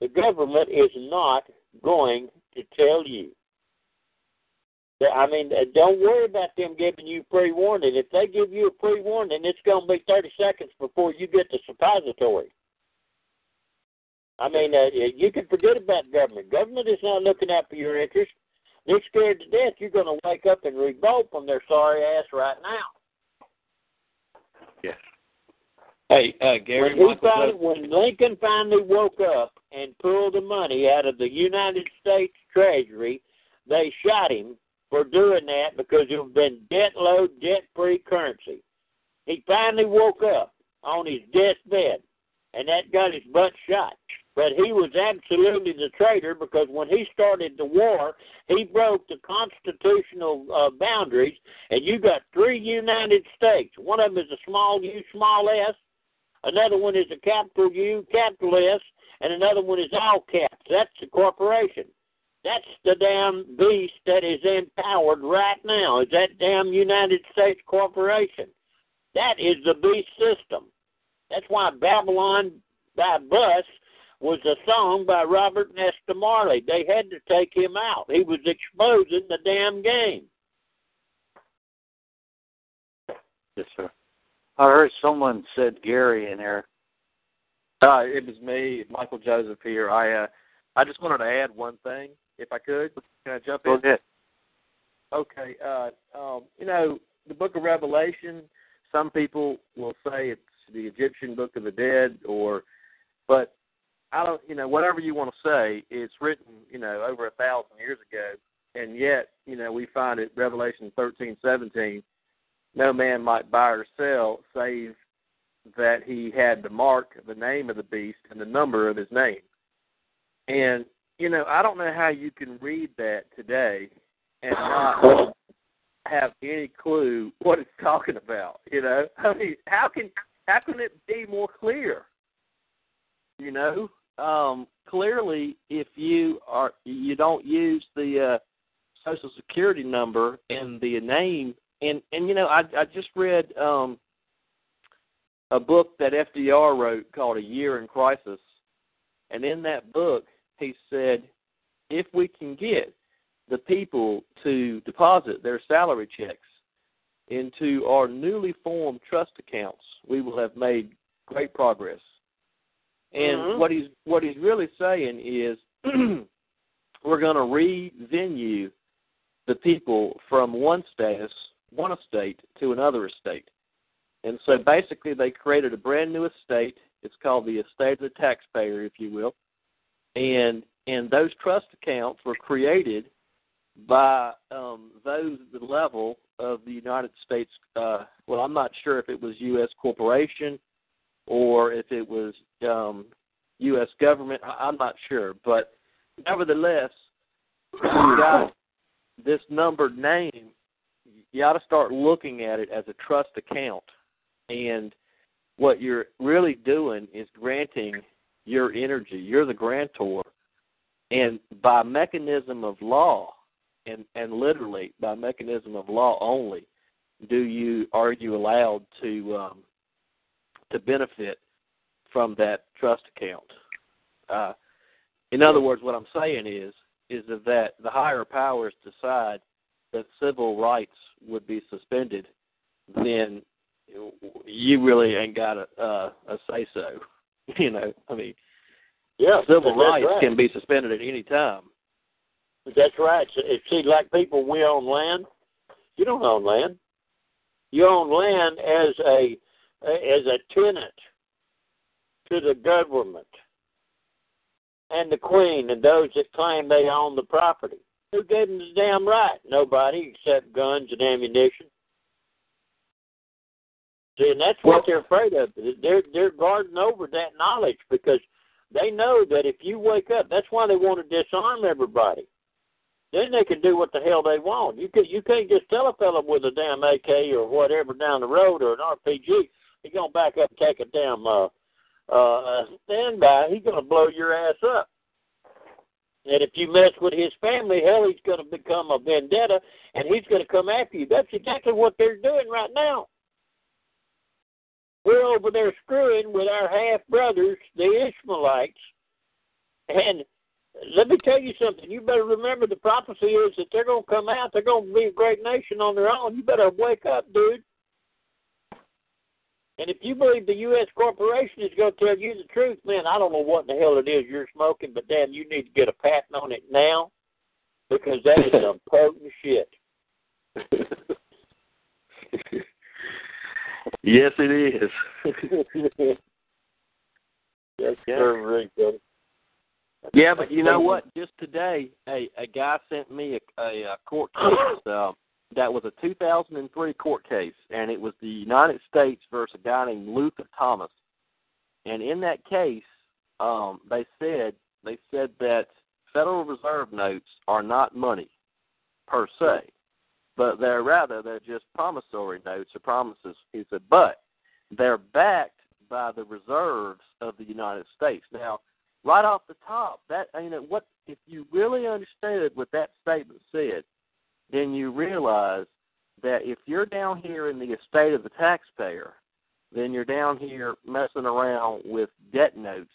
the government is not going to tell you. I mean, uh, don't worry about them giving you pre warning. If they give you a pre warning, it's going to be 30 seconds before you get the suppository. I mean, uh, you can forget about government. Government is not looking out for your interest. They're scared to death. You're going to wake up and revolt from their sorry ass right now. Yes. Hey, uh, Gary, when, finally, Doug- when Lincoln finally woke up and pulled the money out of the United States Treasury, they shot him for doing that because had been debt low, debt free currency. He finally woke up on his deathbed, and that got his butt shot. But he was absolutely the traitor because when he started the war, he broke the constitutional uh, boundaries, and you got three United States. One of them is a small U, small s. Another one is a capital U, capital S, and another one is all caps. That's the corporation. That's the damn beast that is empowered right now. Is that damn United States corporation? That is the beast system. That's why Babylon by Bus was a song by Robert Nesta Marley. They had to take him out. He was exposing the damn game. Yes, sir. I heard someone said Gary in there. Uh, it was me, Michael Joseph here. I uh, I just wanted to add one thing, if I could. Can I jump Go in? ahead. Okay. Uh, um, you know, the Book of Revelation. Some people will say it's the Egyptian Book of the Dead, or, but I don't. You know, whatever you want to say, it's written. You know, over a thousand years ago, and yet, you know, we find it Revelation thirteen seventeen. No man might buy or sell save that he had the mark, the name of the beast, and the number of his name. And you know, I don't know how you can read that today and not have any clue what it's talking about. You know, I mean, how can how can it be more clear? You know, um, clearly, if you are you don't use the uh, social security number and the name, and and you know, I I just read um, a book that FDR wrote called A Year in Crisis, and in that book he said, if we can get the people to deposit their salary checks into our newly formed trust accounts, we will have made great progress. And Mhm. what he's what he's really saying is we're going to revenue the people from one status, one estate to another estate. And so basically they created a brand new estate. It's called the estate of the taxpayer, if you will. And and those trust accounts were created by um, those at the level of the United States. Uh, well, I'm not sure if it was U.S. corporation or if it was um, U.S. government. I'm not sure, but nevertheless, you got this numbered name. You got to start looking at it as a trust account, and what you're really doing is granting your energy. You're the grantor, and by mechanism of law, and and literally by mechanism of law only, do you are you allowed to um, to benefit from that trust account. Uh, in other words, what I'm saying is is that the higher powers decide that civil rights would be suspended, then you really ain't got a uh, a say so. You know, I mean, Yeah, civil rights right. can be suspended at any time. That's right. So, see, like people, we own land. You don't own land. You own land as a as a tenant to the government and the queen and those that claim they own the property. Who gave them the damn right? Nobody except guns and ammunition. See, and that's what they're afraid of. They're they're guarding over that knowledge because they know that if you wake up, that's why they want to disarm everybody. Then they can do what the hell they want. You can you can't just tell a fella with a damn AK or whatever down the road or an RPG, he's gonna back up and take a damn uh uh standby, he's gonna blow your ass up. And if you mess with his family, hell he's gonna become a vendetta and he's gonna come after you. That's exactly what they're doing right now. We're over there screwing with our half brothers, the Ishmaelites, and let me tell you something. You better remember the prophecy is that they're going to come out. They're going to be a great nation on their own. You better wake up, dude. And if you believe the U.S. corporation is going to tell you the truth, man, I don't know what in the hell it is you're smoking, but damn, you need to get a patent on it now because that is some potent shit. Yes, it is. Yes, Yeah. sir, Rick, buddy. Yeah, but you know what? Just today, a a guy sent me a, a, a court case. Uh, that was a 2003 court case, and it was the United States versus a guy named Luther Thomas. And in that case, um, they said they said that Federal Reserve notes are not money per se, but they're rather they're just promissory notes or promises. He said, but they're backed by the reserves of the United States. Now, right off the top, that you know what if you really understood what that statement said, then you realize that if you're down here in the estate of the taxpayer, then you're down here messing around with debt notes.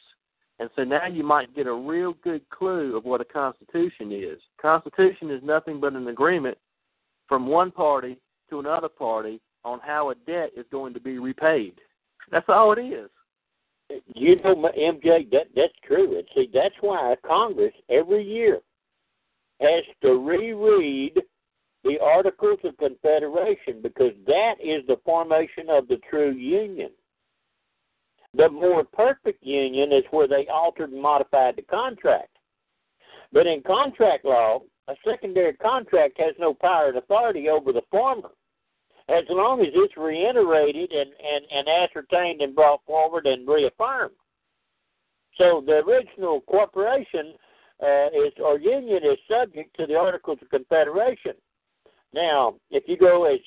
And so now you might get a real good clue of what a constitution is. Constitution is nothing but an agreement from one party to another party on how a debt is going to be repaid. That's all it is. You know, MJ, that that's true. And see, that's why Congress every year has to reread the Articles of Confederation because that is the formation of the true union. The more perfect union is where they altered and modified the contract. But in contract law, a secondary contract has no power and authority over the former as long as it's reiterated and, and, and ascertained and brought forward and reaffirmed. So the original corporation uh, is or union is subject to the Articles of Confederation. Now, if you go as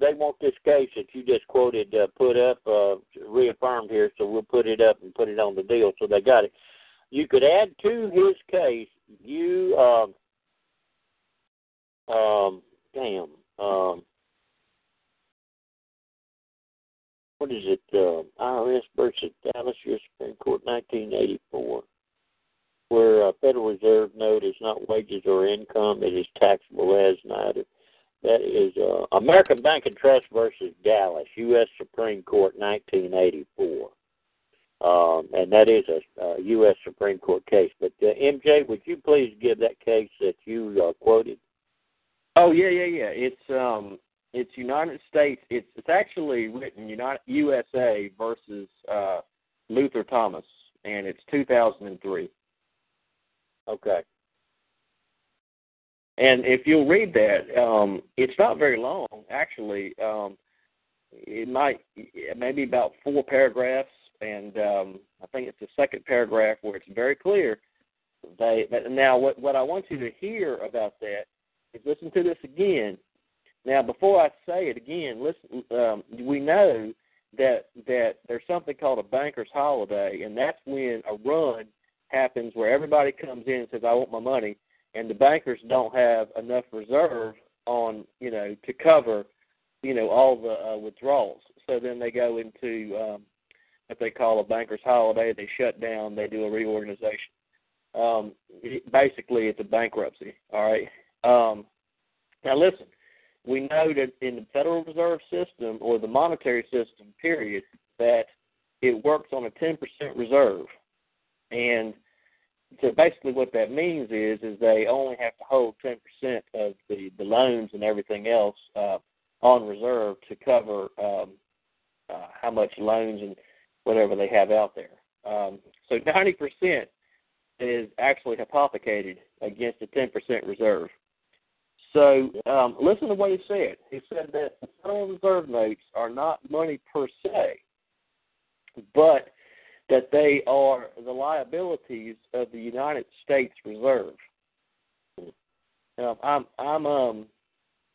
they want this case that you just quoted uh, put up uh, reaffirmed here, so we'll put it up and put it on the deal. So they got it. you could add to his case. You um, damn, um, what is it? Uh, IRS versus Dallas U.S. Supreme Court, 1984, where uh, Federal Reserve note is not wages or income; it is taxable as neither. That is uh, American Bank and Trust versus Dallas, U.S. Supreme Court, 1984. Um, and that is a, a U.S. Supreme Court case. But uh, MJ, would you please give that case that you uh, quoted? Oh yeah, yeah, yeah. It's um, it's United States. It's it's actually written United USA versus uh, Luther Thomas, and it's 2003. Okay. And if you'll read that, um, it's not very long actually. Um, it might maybe about four paragraphs, and um, I think it's the second paragraph where it's very clear. They now what what I want you to hear about that listen to this again. Now, before I say it again, listen. Um, we know that that there's something called a banker's holiday, and that's when a run happens where everybody comes in and says, "I want my money," and the bankers don't have enough reserve on you know to cover you know all the uh, withdrawals. So then they go into um, what they call a banker's holiday. They shut down. They do a reorganization. Um, basically, it's a bankruptcy. All right. Um, now listen, we know that in the Federal Reserve System or the monetary system, period, that it works on a 10% reserve, and so basically what that means is is they only have to hold 10% of the the loans and everything else uh, on reserve to cover um, uh, how much loans and whatever they have out there. Um, so 90% is actually hypothecated against a 10% reserve. So um, listen to what he said. He said that the Federal Reserve notes are not money per se, but that they are the liabilities of the United States Reserve. Now, I'm I'm um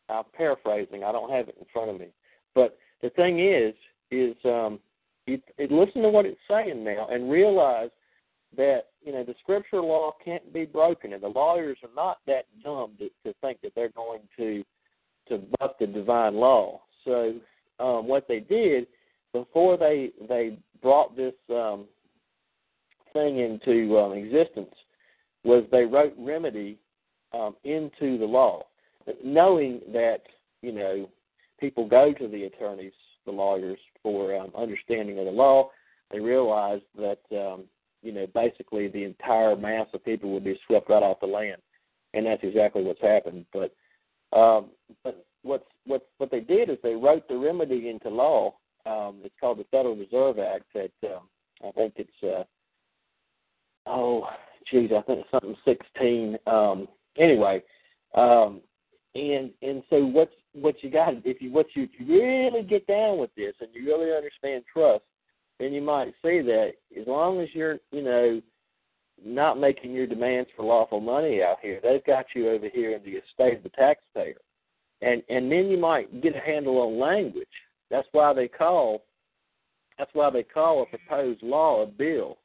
I'm paraphrasing. I don't have it in front of me, but the thing is is um you, you listen to what it's saying now and realize that you know the scripture law can't be broken, and the lawyers are not that dumb to, to think that they're going to to buck the divine law. So um, what they did before they they brought this um, thing into um, existence was they wrote remedy um, into the law, knowing that you know people go to the attorneys, the lawyers, for um, understanding of the law. They realized that um, you know basically the entire mass of people would be swept right off the land, and that's exactly what's happened. But um, but what's what what they did is they wrote the remedy into law. Um, it's called the Federal Reserve Act. That um, I think it's uh, oh geez, I think it's something sixteen. Um, anyway, um, and and so what's what you got if you what you, you really get down with this and you really understand trust, then you might see that as long as you're you know not making your demands for lawful money out here, they've got you over here in the estate of the taxpayer, and and then you might get a handle on language. That's why they call that's why they call a proposed law a bill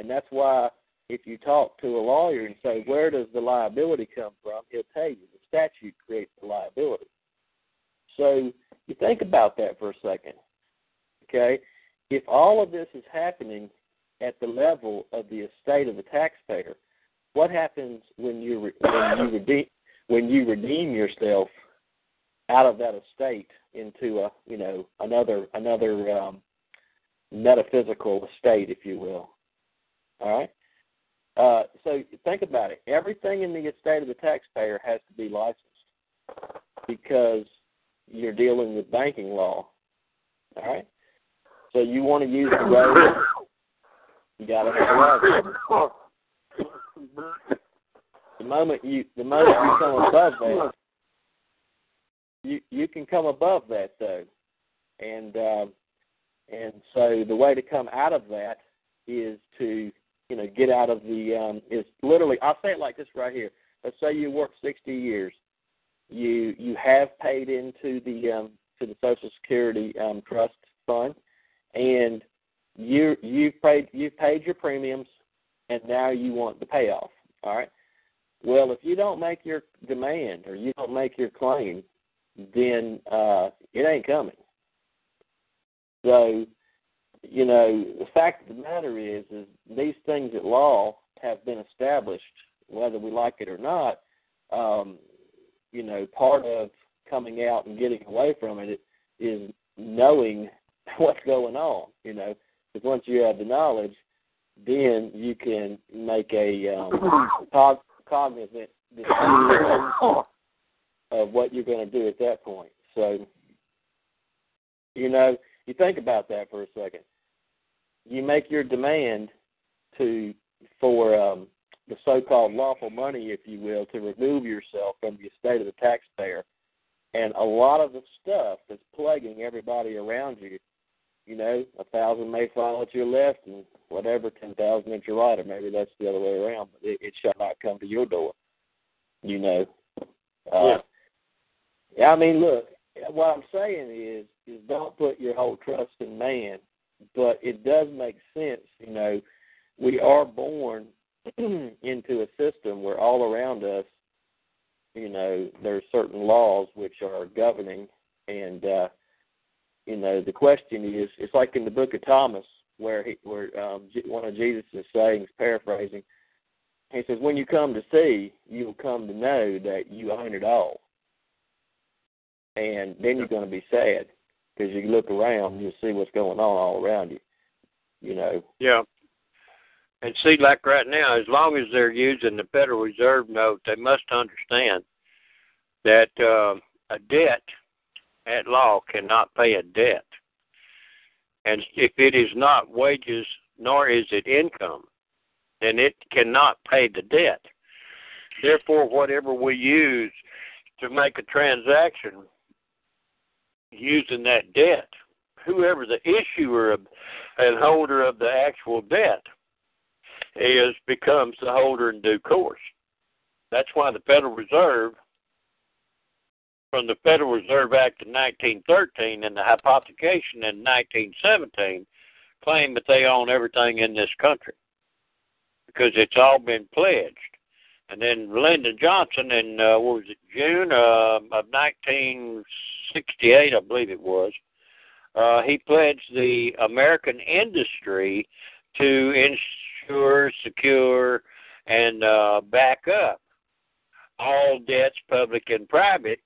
and that's why if you talk to a lawyer and say, where does the liability come from, he'll tell you the statute creates the liability. So you think about that for a second. Okay? If all of this is happening at the level of the estate of the taxpayer, what happens when you when you redeem when you redeem yourself out of that estate into a you know another another um, metaphysical estate, if you will? All right. Uh, so think about it. Everything in the estate of the taxpayer has to be licensed because you're dealing with banking law. All right. So you want to use the road, you got to have a license. The moment you the moment you come above that, you you can come above that though, and um, and so the way to come out of that is to you know get out of the um, is literally I'll say it like this right here. Let's say you work 60 years, you you have paid into the um, to the Social Security um, Trust Fund, and you you've paid you've paid your premiums, and now you want the payoff. All right. Well, if you don't make your demand or you don't make your claim, then uh, it ain't coming. So, you know, the fact of the matter is, is these things at law have been established, whether we like it or not. Um, you know, part of coming out and getting away from it is knowing what's going on. You know, because once you have the knowledge, then you can make a um, cog- cognizant decision of what you're going to do at that point. So, you know, you think about that for a second. You make your demand to for um, the so-called lawful money, if you will, to remove yourself from the estate of the taxpayer, and a lot of the stuff that's plaguing everybody around you. You know, a thousand may fall at your left, and whatever ten thousand at your right, or maybe that's the other way around. But it, it shall not come to your door. You know. Uh, yeah. I mean, look. What I'm saying is, is don't put your whole trust in man, but it does make sense. You know, we are born into a system where all around us, you know, there's certain laws which are governing, and uh, you know, the question is, it's like in the Book of Thomas where he, where um, one of Jesus' sayings, paraphrasing, he says, "When you come to see, you will come to know that you own it all." and then you're going to be sad because you look around, you see what's going on all around you. You know. Yeah. And see, like right now, as long as they're using the Federal Reserve note, they must understand that uh, a debt at law cannot pay a debt. And if it is not wages nor is it income, then it cannot pay the debt. Therefore, whatever we use to make a transaction using that debt, whoever the issuer and holder of the actual debt is becomes the holder in due course. That's why the Federal Reserve, from the Federal Reserve Act of 1913 and the hypothecation in 1917, claim that they own everything in this country because it's all been pledged. And then Lyndon Johnson in uh, what was it June uh, of 1968, I believe it was. Uh, he pledged the American industry to ensure, secure, and uh, back up all debts, public and private,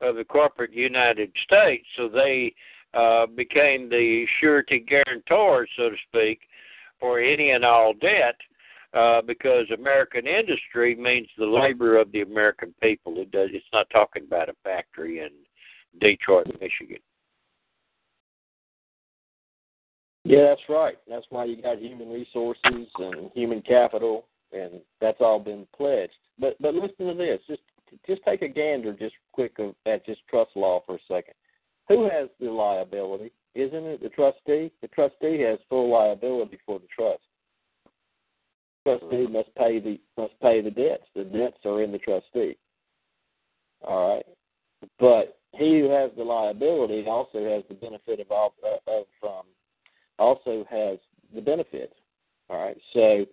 of the corporate United States. So they uh, became the surety guarantors, so to speak, for any and all debt uh, because American industry means the labor of the American people. It does. It's not talking about a factory in Detroit, Michigan. Yeah, that's right. That's why you got human resources and human capital, and that's all been pledged. But but listen to this. Just just take a gander, just quick at just trust law for a second. Who has the liability? Isn't it the trustee? The trustee has full liability for the trust trustee must pay the must pay the debts. The debts are in the trustee. All right, but he who has the liability also has the benefit of all of um, also has the benefit. All right, so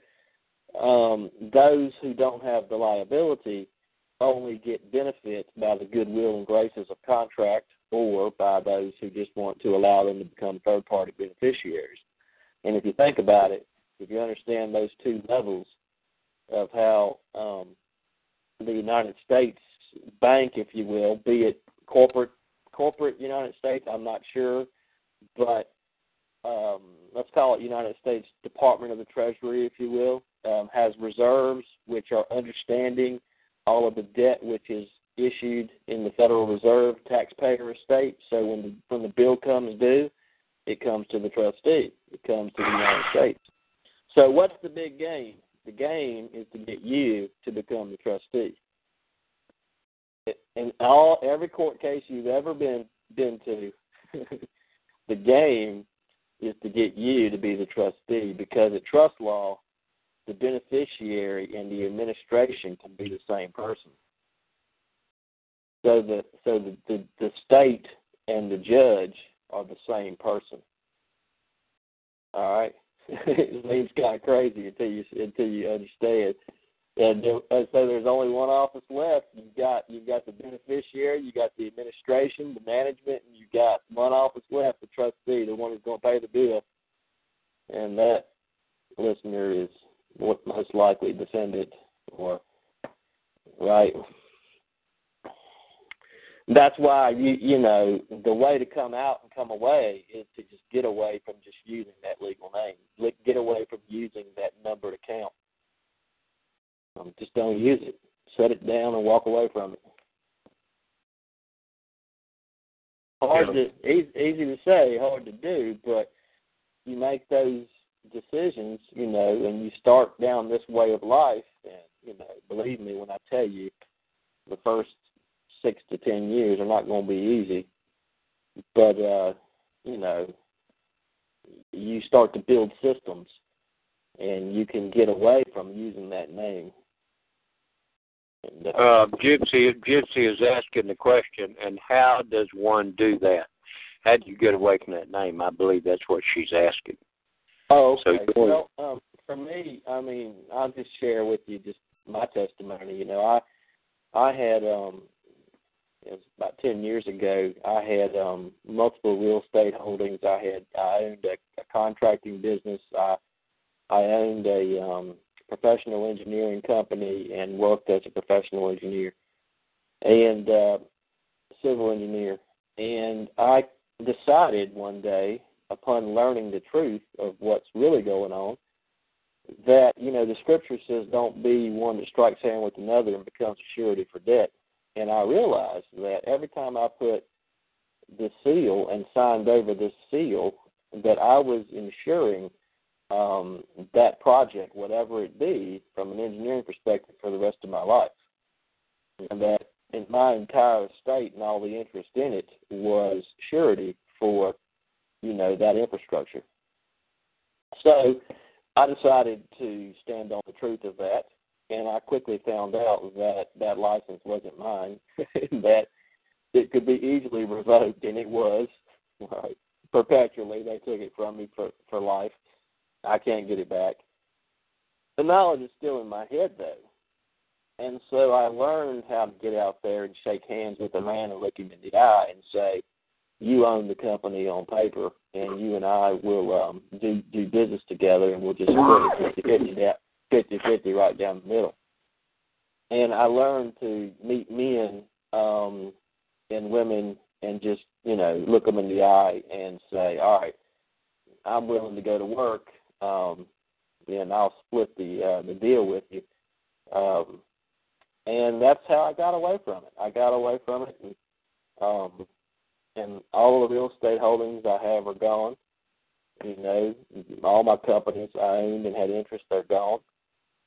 um, those who don't have the liability only get benefits by the goodwill and graces of contract or by those who just want to allow them to become third party beneficiaries. And if you think about it, if you understand those two levels of how um, the United States bank, if you will, be it corporate corporate United States, I'm not sure, but um, let's call it United States Department of the Treasury, if you will, um, has reserves which are understanding all of the debt which is issued in the Federal Reserve taxpayer estate. So when the when the bill comes due, it comes to the trustee. It comes to the United States. So what's the big game? The game is to get you to become the trustee. In all every court case you've ever been been to, the game is to get you to be the trustee because at trust law, the beneficiary and the administration can be the same person. So the so the, the, the state and the judge are the same person. All right. it seems kind of crazy until you until you understand. And so there's only one office left. You've got you've got the beneficiary, you got the administration, the management, and you've got one office left, the trustee, the one who's going to pay the bill. And that listener is what most likely descendant or right. That's why you you know the way to come out and come away is to just get away from just using that legal name. Get away from using that numbered account um, just don't use it. Set it down and walk away from it. Hard to easy, easy to say, hard to do, but you make those decisions, you know, and you start down this way of life, and you know, believe me when I tell you, the first six to ten years are not going to be easy, but uh, you know, you start to build systems, and you can get away from using that name uh, Gypsy, Gypsy is asking the question, and how does one do that? How do you get away from that name? I believe that's what she's asking. Oh, okay. So, well, um, for me, I mean, I'll just share with you just my testimony. You know, I I had um, it was about ten years ago. I had um multiple real estate holdings. I had I owned a, a contracting business. I I owned a um professional engineering company and worked as a professional engineer and uh, civil engineer. And I decided one day, upon learning the truth of what's really going on, that you know the scripture says, "Don't be one that strikes hand with another and becomes a surety for debt." And I realized that every time I put the seal and signed over this seal, that I was ensuring um, that project, whatever it be, from an engineering perspective for the rest of my life. And that in my entire estate and all the interest in it was surety for, you know, that infrastructure. So I decided to stand on the truth of that, and I quickly found out that that license wasn't mine, that it could be easily revoked, and it was. Right. Perpetually, they took it from me for for life. I can't get it back. The knowledge is still in my head though. And so I learned how to get out there and shake hands with a man and look him in the eye and say, You own the company on paper and you and I will um do do business together and we'll just split it 50 50 50 50 right down the middle. And I learned to meet men um and women and just, you know, look them in the eye and say, All right, I'm willing to go to work um, then I'll split the uh, the deal with you. Um, and that's how I got away from it. I got away from it, and um, and all the real estate holdings I have are gone. You know, all my companies I owned and had interest are gone.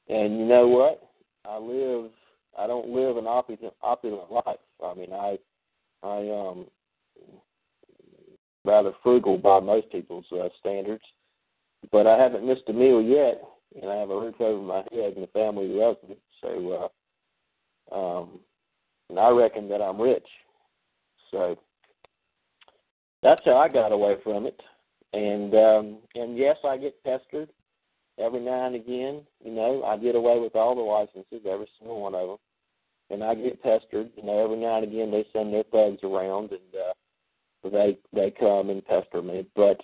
And you know what? I live. I don't live an opulent, opulent life. I mean, I, I um, rather frugal by most people's uh, standards. But I haven't missed a meal yet, and I have a roof over my head, and the family loves me. So, uh, um, and I reckon that I'm rich. So that's how I got away from it. And um, and yes, I get pestered every now and again. You know, I get away with all the licenses, every single one of them, and I get pestered. You know, every now and again they send their thugs around, and uh, they they come and pester me. But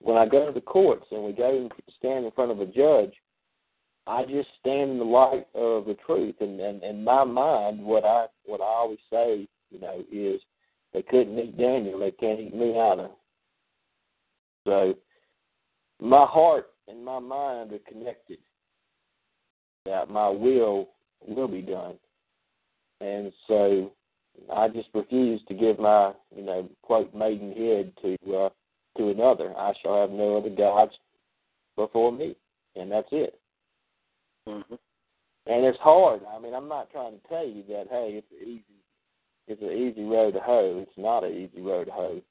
when I go to the courts and we go and stand in front of a judge, I just stand in the light of the truth. And, and in my mind, what I what I always say, you know, is they couldn't eat Daniel, they can't eat me either. So my heart and my mind are connected. That my will will be done. And so I just refuse to give my, you know, quote maidenhead to uh to another. I shall have no other gods before me, and that's it. Mm-hmm. And it's hard. I mean, I'm not trying to tell you that hey, it's easy. It's an easy road to hoe. It's not an easy road to hoe.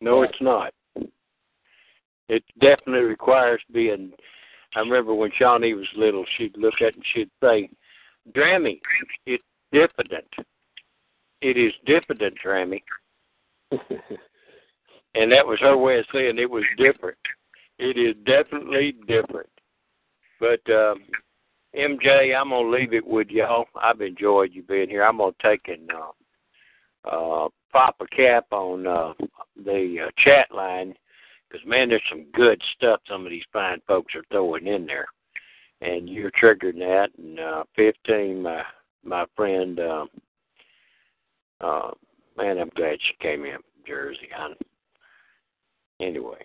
No, it's not. It definitely requires being. I remember when Shawnee was little, she'd look at it and she'd say, "Drammy, it's diffident. It is diffident, Drammy." and that was her way of saying it was different. it is definitely different. But um, MJ, I'm gonna leave it with y'all. I've enjoyed you being here. I'm gonna take and uh, uh, pop a cap on uh, the uh, chat line because man, there's some good stuff some of these fine folks are throwing in there, and you're triggering that. And uh, 15, my my friend, uh, uh, man, I'm glad she came in Jersey. I, anyway,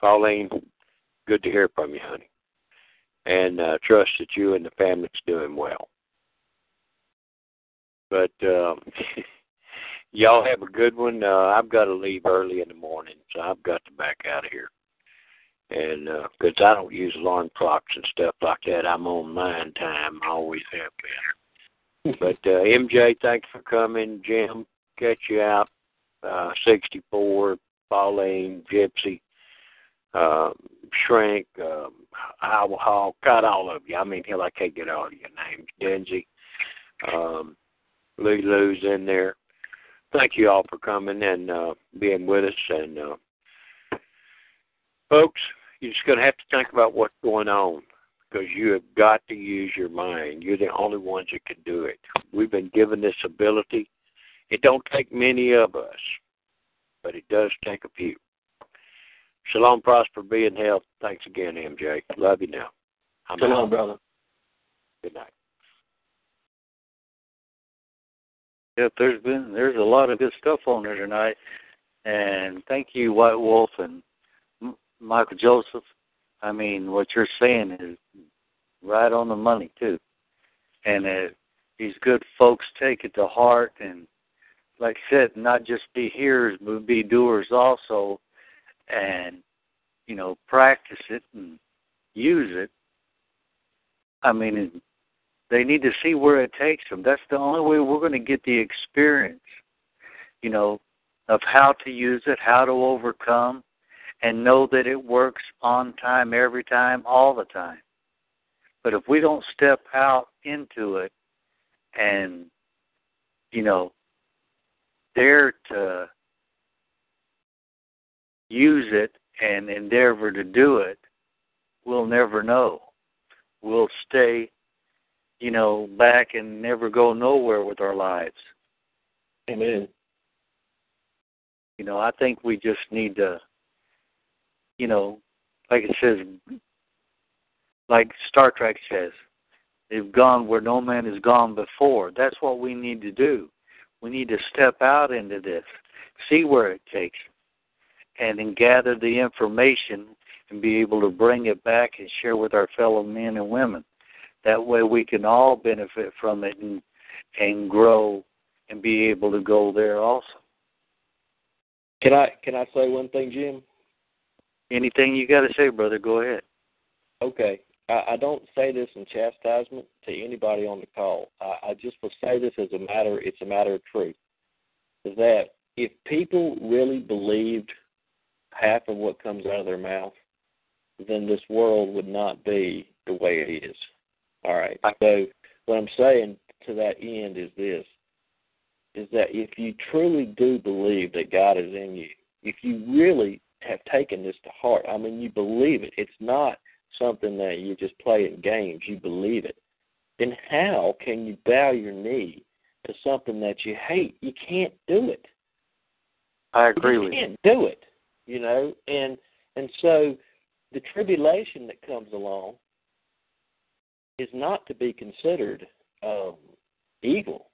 Pauline, good to hear from you, honey and uh, trust that you and the family's doing well. But um, y'all have a good one. Uh, I've got to leave early in the morning, so I've got to back out of here. And because uh, I don't use alarm clocks and stuff like that, I'm on mine time. I always have been. but uh, MJ, thanks for coming. Jim, catch you out. Uh, 64, Pauline, Gypsy, uh, Shrink, um, Iowa Hall, got all of you. I mean, hell, I can't get all of your names. Denzi, um, Lou's in there. Thank you all for coming and uh, being with us. And uh, folks, you're just going to have to think about what's going on because you have got to use your mind. You're the only ones that can do it. We've been given this ability. It don't take many of us, but it does take a few. Shalom, prosper, be in health. Thanks again, MJ. Love you now. I'm Shalom, out. brother. Good night. Yep, there's been there's a lot of good stuff on there tonight, and thank you, White Wolf and M- Michael Joseph. I mean, what you're saying is right on the money too, and uh, these good folks take it to heart, and like I said, not just be hearers but be doers also and you know practice it and use it i mean they need to see where it takes them. That's the only way we're going to get the experience you know of how to use it how to overcome and know that it works on time every time all the time. But if we don't step out into it and you know dare to use it and endeavor to do it, we'll never know. We'll stay, you know, back and never go nowhere with our lives. Amen. You know, I think we just need to, you know, like it says, like Star Trek says, they've gone where no man has gone before. That's what we need to do. We need to step out into this, see where it takes and then gather the information and be able to bring it back and share with our fellow men and women. That way we can all benefit from it and and grow and be able to go there also. Can I can I say one thing, Jim? Anything you got to say, brother? Go ahead. Okay. I, I don't say this in chastisement to anybody on the call. I, I just will say this as a matter. It's a matter of truth. Is that if people really believed half of what comes out of their mouth, then this world would not be the way it is. All right. So what I'm saying to that end is this is that if you truly do believe that God is in you, if you really have taken this to heart, I mean you believe it. It's not something that you just play in games, you believe it. Then how can you bow your knee to something that you hate? You can't do it. I agree you with you. can't do it you know, and and so the tribulation that comes along is not to be considered um, evil.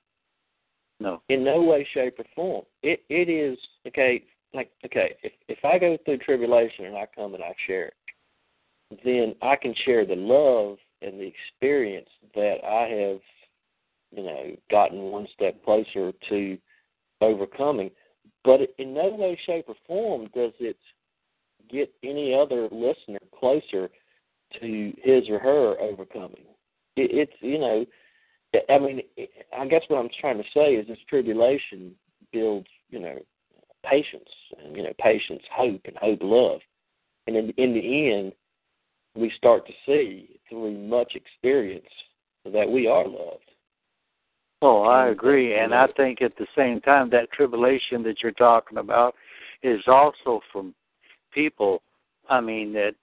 No. In no way, shape, or form. It it is okay. Like okay, if if I go through tribulation and I come and I share it, then I can share the love and the experience that I have, you know, gotten one step closer to overcoming. But in no way, shape, or form does it get any other listener closer to his or her overcoming. It, it's you know, I mean, I guess what I'm trying to say is this tribulation builds you know patience and you know patience, hope, and hope, love, and in in the end, we start to see through much experience that we are loved. Oh, I agree. And I think at the same time, that tribulation that you're talking about is also from people I mean that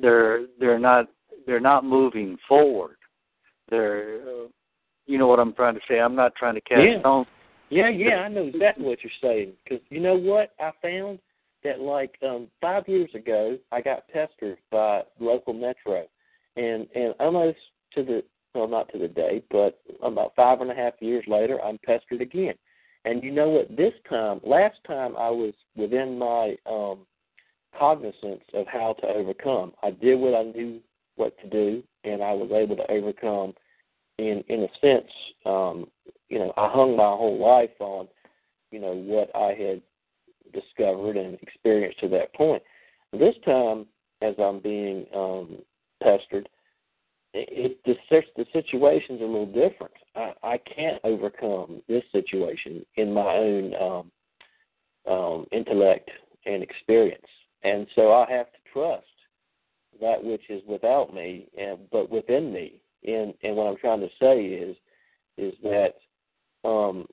they're they're not they're not moving forward. They're uh, you know what I'm trying to say. I'm not trying to cast Yeah. stones. Yeah, yeah, I know exactly what you're saying. Because you know what I found that like um five years ago, I got pestered by local metro, and and almost to the well, not to the day, but about five and a half years later, I'm pestered again. And you know what? This time, last time, I was within my um cognizance of how to overcome. I did what I knew what to do, and I was able to overcome. In in a sense, um, you know, I hung my whole life on, you know, what I had discovered and experienced to that point. This time, as I'm being um, pestered, it, it the, the situation's a little different. I, I can't overcome this situation in my own um, um, intellect and experience, and so I have to trust that which is without me, and but within me. And and what I'm trying to say is is that um,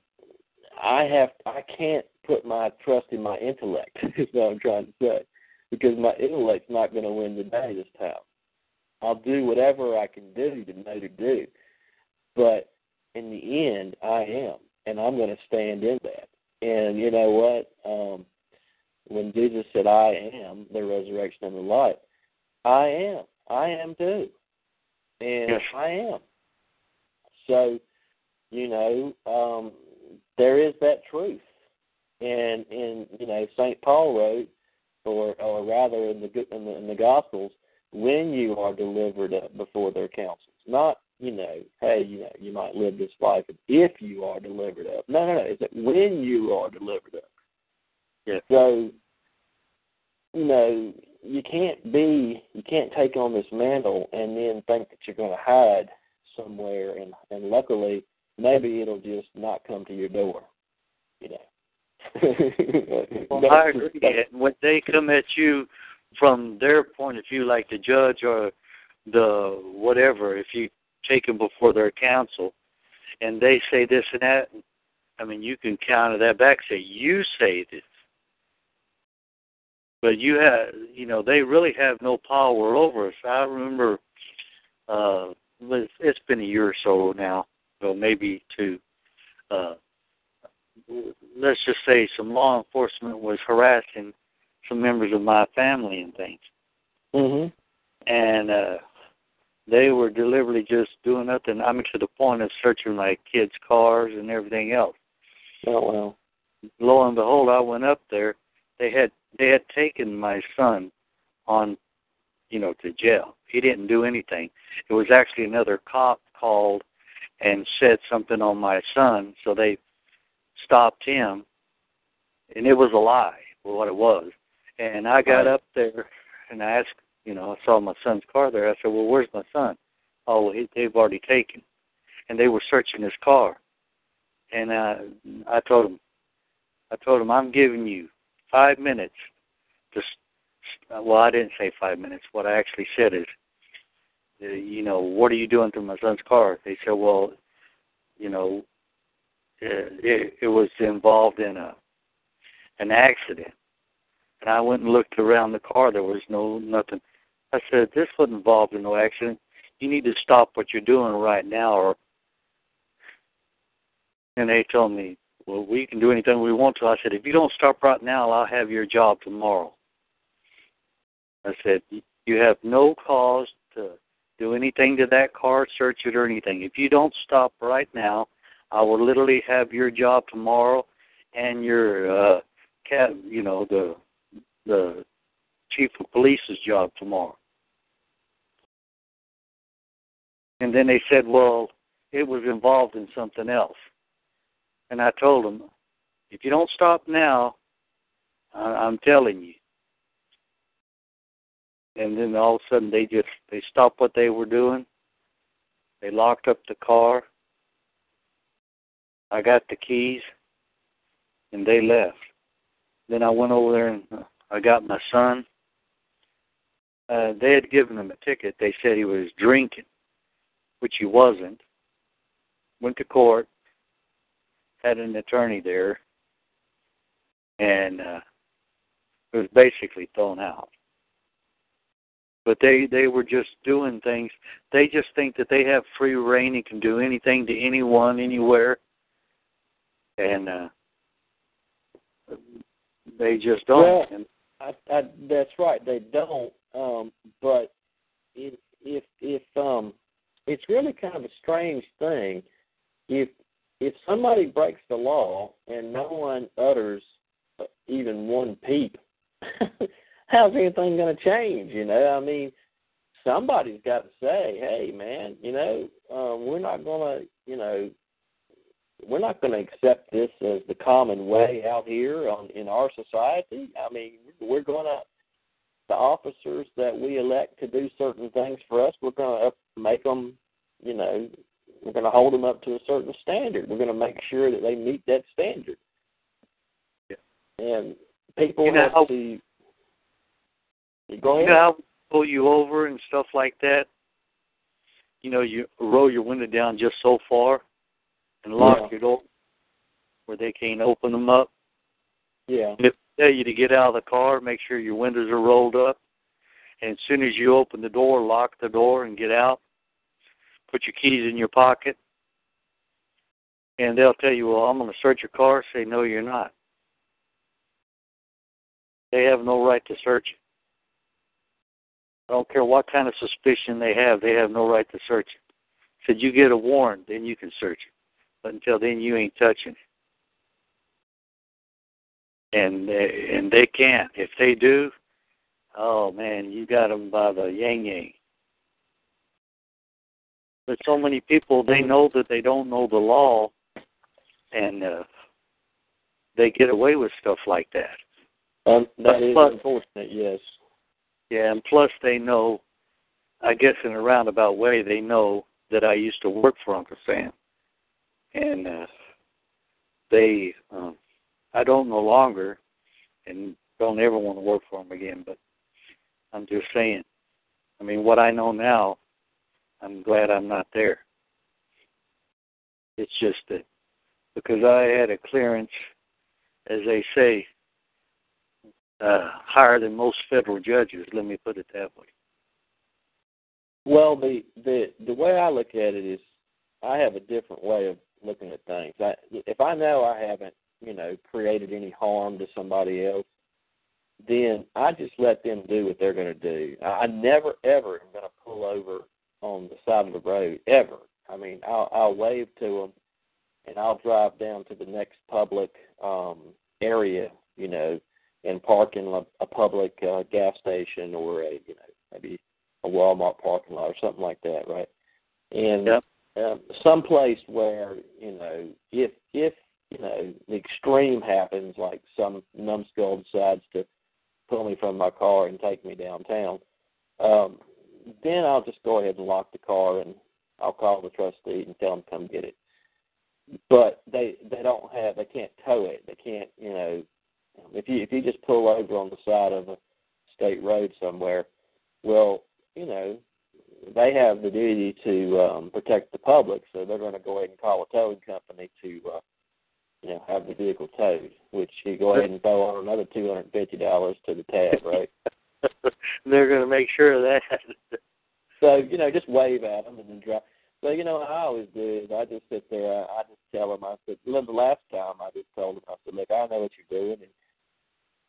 I have I can't put my trust in my intellect. Is what I'm trying to say, because my intellect's not going to win the day this time. I'll do whatever I can do to know to do, but in the end, I am, and I'm going to stand in that. And you know what? Um, when Jesus said, "I am the resurrection and the life," I am. I am too, and Yes. I am. So, you know, um, there is that truth, and and you know, Saint Paul wrote, or or rather in the in the, in the Gospels, when you are delivered up before their councils, not you know, hey, you know, you might live this life if you are delivered up. No, no, no. It's that when you are delivered up. Yeah. So, you know, you can't be, you can't take on this mantle and then think that you're going to hide somewhere, and and luckily, maybe it'll just not come to your door. You know. Well, I agree. And when they come at you from their point of view, like the judge or the whatever, if you take them before their counsel, and they say this and that, I mean, you can counter that back. Say you say this, but you have, you know, they really have no power over us. I remember, uh, it's, been a year or so now, well, maybe two. Uh, let's just say some law enforcement was harassing some members of my family and things. Mhm. And uh they were deliberately just doing nothing. I mean to the point of searching my kids' cars and everything else. Oh well. Lo and behold I went up there. They had they had taken my son on you know, to jail. He didn't do anything. It was actually another cop called and said something on my son, so they stopped him and it was a lie what it was. And I got Right. up there and I asked, you know, I saw my son's car there. I said, "Well, where's my son?" Oh, he, they've already taken, and they were searching his car. And uh, I told him, I told him, I'm giving you five minutes to. Well, I didn't say five minutes. What I actually said is, uh, you know, what are you doing to my son's car? They said, well, you know, uh, it, it was involved in a an accident. And I went and looked around the car. There was no nothing. I said, "This wasn't involved in no accident. You need to stop what you're doing right now." Or, and they told me, "Well, we can do anything we want to." I said, "If you don't stop right now, I'll have your job tomorrow." I said, "You have no cause to do anything to that car, search it or anything. If you don't stop right now, I will literally have your job tomorrow and your uh, cat, you know, the the chief of police's job tomorrow. And then they said, well, it was involved in something else. And I told them, if you don't stop now, I'm telling you. And then all of a sudden they just they stopped what they were doing. They locked up the car. I got the keys, and they left. Then I went over there and uh, I got my son. Uh, they had given him a ticket. They said he was drinking, which he wasn't. Went to court, had an attorney there, and uh, it was basically thrown out. but they they were just doing things. They just think that they have free reign and can do anything to anyone anywhere, and uh they just don't. Well, and, I, I, that's right. They don't. Um, but if if if um, it's really kind of a strange thing. If if somebody breaks the law and no one utters uh, even one peep, how's anything going to change? You know, I mean, somebody's got to say, "Hey, man, you know, um, we're not going to, you know, we're not going to accept this as the common way out here on in our society. I mean, we're going to the officers that we elect to do certain things for us. We're going to make them, you know, we're going to hold them up to a certain standard. We're going to make sure that they meet that standard. Yeah. And people You know have to. Go you ahead. know how pull you over and stuff like that. You know, you roll your window down just so far, and lock Yeah. your door where they can't open them up. yeah. And if they tell you to get out of the car, make sure your windows are rolled up. And as soon as you open the door, lock the door and get out. Put your keys in your pocket. And they'll tell you, well, I'm going to search your car. Say, no, you're not. They have no right to search it. I don't care what kind of suspicion they have, they have no right to search it. Said you get a warrant, then you can search it. But until then, you ain't touching it and they, and they can't. If they do, oh man, you got them by the yang yang. But so many people they know that they don't know the law, and uh, they get away with stuff like that. Um, that is But- unfortunate. Yes. Yeah, and plus they know, I guess in a roundabout way, they know that I used to work for Uncle Sam, and uh, they, um, I don't no longer, and don't ever want to work for them again. But I'm just saying, I mean, what I know now, I'm glad I'm not there. It's just that because I had a clearance, as they say, uh, higher than most federal judges. Let me put it that way. Well, the the the way I look at it is, I have a different way of looking at things. I, if I know I haven't, you know, created any harm to somebody else, then I just let them do what they're going to do. I, I never ever am going to pull over on the side of the road ever. I mean, I'll I'll wave to them, and I'll drive down to the next public um area, you know, and park in a, a public uh, gas station or a, you know, maybe a Walmart parking lot or something like that, right? And Yep. Um, some place where you know, if if you know the extreme happens, like some numbskull decides to pull me from my car and take me downtown, um, then I'll just go ahead and lock the car and I'll call the trustee and tell them to come get it. But they they don't have they can't tow it. They can't you know if you if you just pull over on the side of a state road somewhere, well you know they have the duty to um, protect the public, so they're going to go ahead and call a towing company to, uh, you know, have the vehicle towed. Which you go ahead and throw on another two hundred and fifty dollars to the tab, right? They're going to make sure of that. so you know, just wave at them and then drive. So you know, I always do is I just sit there. I, I just tell them. I said, "Look, the last time I just told them. I said, look, I know what you're doing, and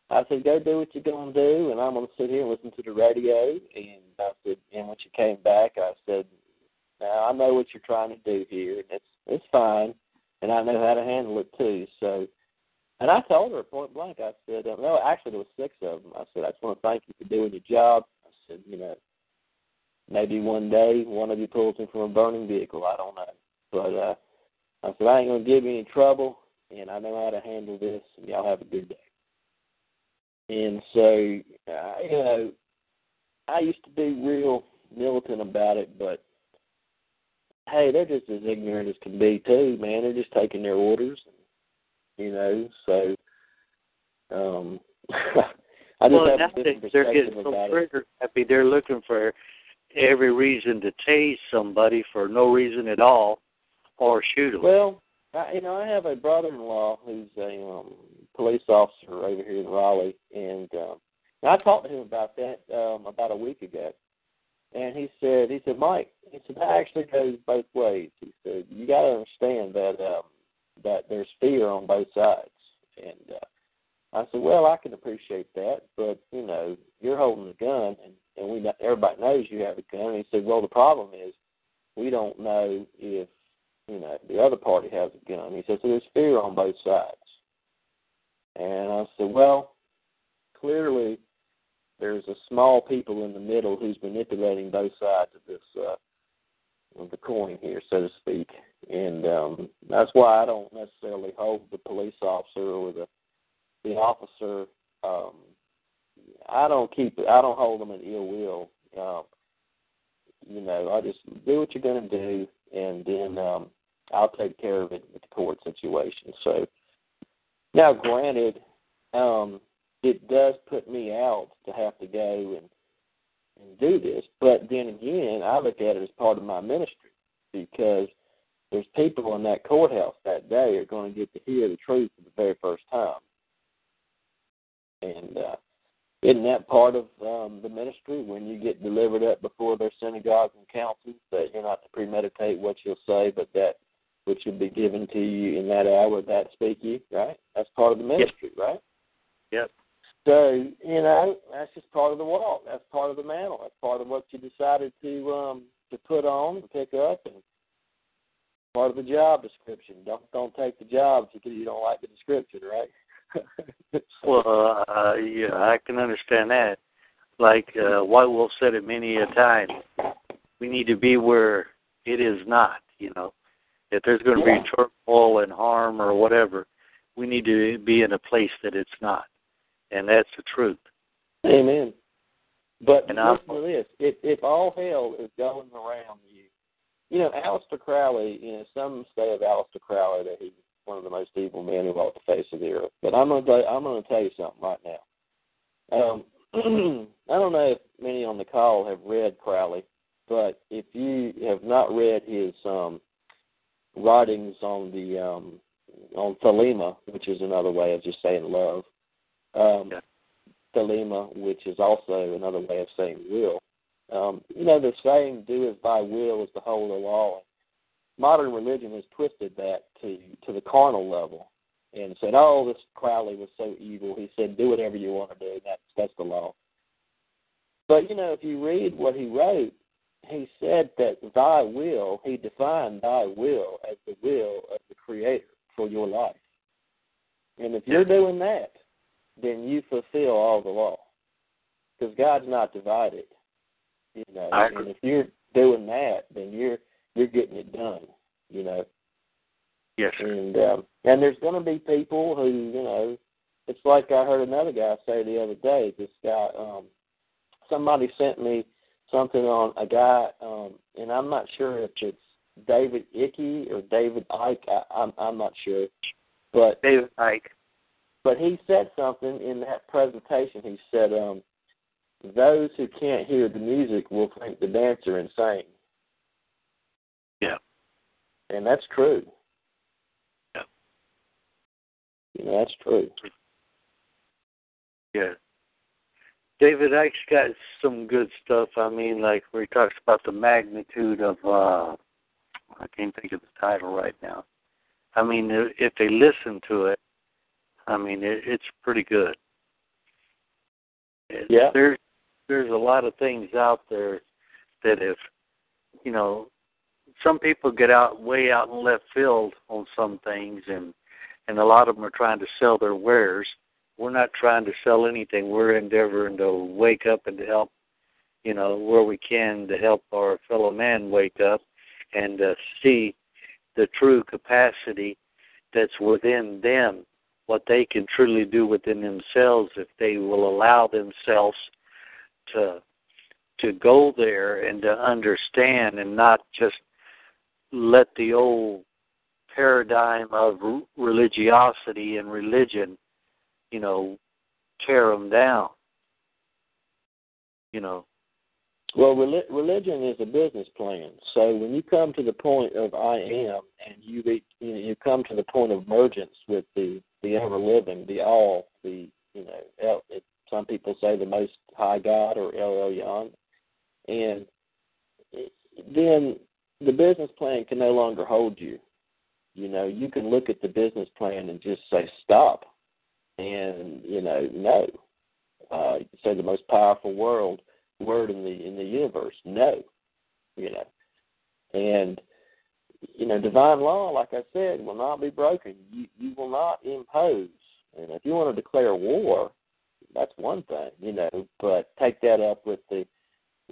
I said, go do what you're going to do, and I'm going to sit here and listen to the radio. And I said, and when she came back, I said, now I know what you're trying to do here, and it's it's fine, and I know how to handle it too. So, and I told her point blank. I said, uh, no, actually there was six of them. I said, I just want to thank you for doing your job. I said, you know, maybe one day one of you pulls in from a burning vehicle. I don't know, but uh, I said I ain't gonna give you any trouble, and I know how to handle this. And y'all have a good day. And so, uh, you know, I used to be real militant about it, but hey, they're just as ignorant as can be too, man. They're just taking their orders, you know. So, um, I just well, have a different they're getting so trigger happy. They're looking for every reason to tase somebody for no reason at all, or shoot them. Well, You know, I have a brother-in-law who's a um, police officer over here in Raleigh, and um, I talked to him about that um, about a week ago. and he said, he said, Mike, he said that actually goes both ways. He said you got to understand that um, that there's fear on both sides, and uh, I said, well, I can appreciate that, but you know, you're holding a gun, and and we everybody knows you have a gun. And he said, well, the problem is we don't know if you know the other party has a gun. He said, so there's fear on both sides. And I said, well, clearly there's a small people in the middle who's manipulating both sides of this uh, of the coin here, so to speak. And um, that's why I don't necessarily hold the police officer or the the officer. Um, I don't keep I don't hold them in ill will. Um, you know, I just do what you're going to do, and then um, I'll take care of it with the court situation. So now, granted, um, it does put me out to have to go and and do this, but then again, I look at it as part of my ministry because there's people in that courthouse that day are going to get to hear the truth for the very first time, and uh, isn't that part of um, the ministry when you get delivered up before their synagogues and councils that you're not to premeditate what you'll say, but that which will be given to you in that hour that speak you, right? That's part of the ministry, yep. right? Yep. So, you know, that's just part of the walk. That's part of the mantle. That's part of what you decided to um to put on and pick up and part of the job description. Don't don't take the job because you don't like the description, right? well, uh, yeah, I can understand that. Like uh, White Wolf said it many a time. We need to be where it is not. You know, if there's going to yeah. be turmoil and harm or whatever, we need to be in a place that it's not, and that's the truth. Amen. But and listen I'm, to this: if if all hell is going around you, you know, Aleister Crowley. You know, some say of Aleister Crowley that he one of the most evil men who walked the face of the earth. But I'm gonna tell, I'm gonna tell you something right now. Um, I don't know if many on the call have read Crowley, but if you have not read his um, writings on the um, on Thelema, which is another way of just saying love, um, yeah. Thelema, which is also another way of saying will. Um, you know, the saying "do as thy will" is the whole of the law modern religion has twisted that to to the carnal level and said, "Oh, this Crowley was so evil." He said, "Do whatever you want to do. That's that's the law." But you know, if you read what he wrote, he said that thy will. He defined thy will as the will of the Creator for your life. And if you're doing that, then you fulfill all the law, because God's not divided. You know, and if you're doing that, then you're you're getting it done. You know. Yes. Sir. And um, and there's going to be people who you know. It's like I heard another guy say the other day. This guy, um, somebody sent me something on a guy, um, and I'm not sure if it's David Icke or David Ike. I, I'm I'm not sure, but David Ike. But he said something in that presentation. He said, um, "Those who can't hear the music will think the dancer insane." And that's true. Yeah. You know, that's true. Yeah. David Icke's got some good stuff. I mean, like where he talks about the magnitude of uh I can't think of the title right now. I mean, if they listen to it, I mean, it, it's pretty good. Yeah. There's there's a lot of things out there that if you know some people get out way out in left field on some things and and a lot of them are trying to sell their wares. We're not trying to sell anything. We're endeavoring to wake up and to help you know where we can to help our fellow man wake up and uh, see the true capacity that's within them what they can truly do within themselves if they will allow themselves to to go there and to understand and not just let the old paradigm of religiosity and religion, you know, tear them down. You know. Well, religion is a business plan. So when you come to the point of I am, and you be, you, know, you come to the point of emergence with the the ever living, the all, the you know, El, it, some people say the most high God or El Elyon, and then the business plan can no longer hold you. You know, you can look at the business plan and just say stop, and you know, no. Uh, say the most powerful world word in the in the universe, no. You know, and you know, divine law, like I said, will not be broken. You you will not impose. And if you want to declare war, that's one thing, you know, but take that up with the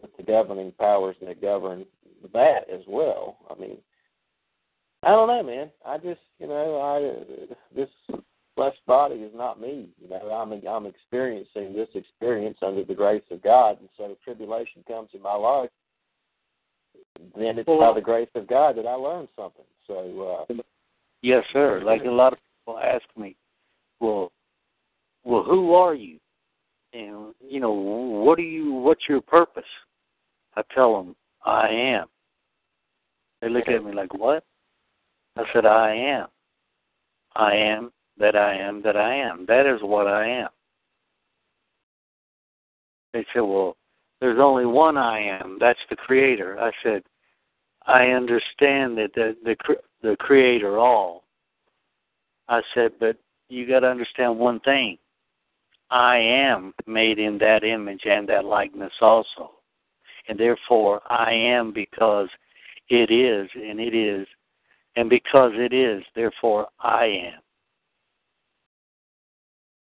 with the governing powers that govern that as well. I mean, I don't know, man. I just, you know, I this flesh body is not me. You know, I'm I'm experiencing this experience under the grace of God, and so if tribulation comes in my life, then it's by the grace of God that I learned something. So, uh, yes, sir. Like a lot of people ask me, well, well, who are you? And you know, what do you? What's your purpose? I tell them, I am. They look at me like, what? I said, I am. I am that I am that I am. That is what I am. They said, well, there's only one I am. That's the Creator. I said, I understand that the the, the Creator all. I said, but you got to understand one thing. I am made in that image and that likeness also. And therefore, I am because it is, and it is, and because it is, therefore, I am.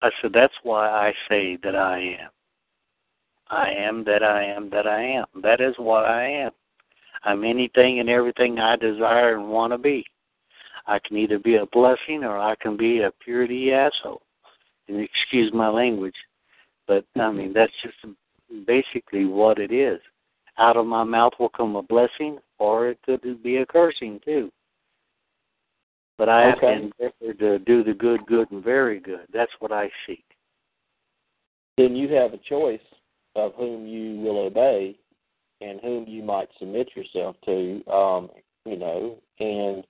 I said, that's why I say that I am. I am that I am that I am. That is what I am. I'm anything and everything I desire and want to be. I can either be a blessing or I can be a purity asshole. And excuse my language, but I mm-hmm. mean that's just basically what it is. Out of my mouth will come a blessing, or it could be a cursing too. But I have to endeavor to do the good, good, and very good. That's what I seek. then you have a choice of whom you will obey and whom you might submit yourself to, um, you know, and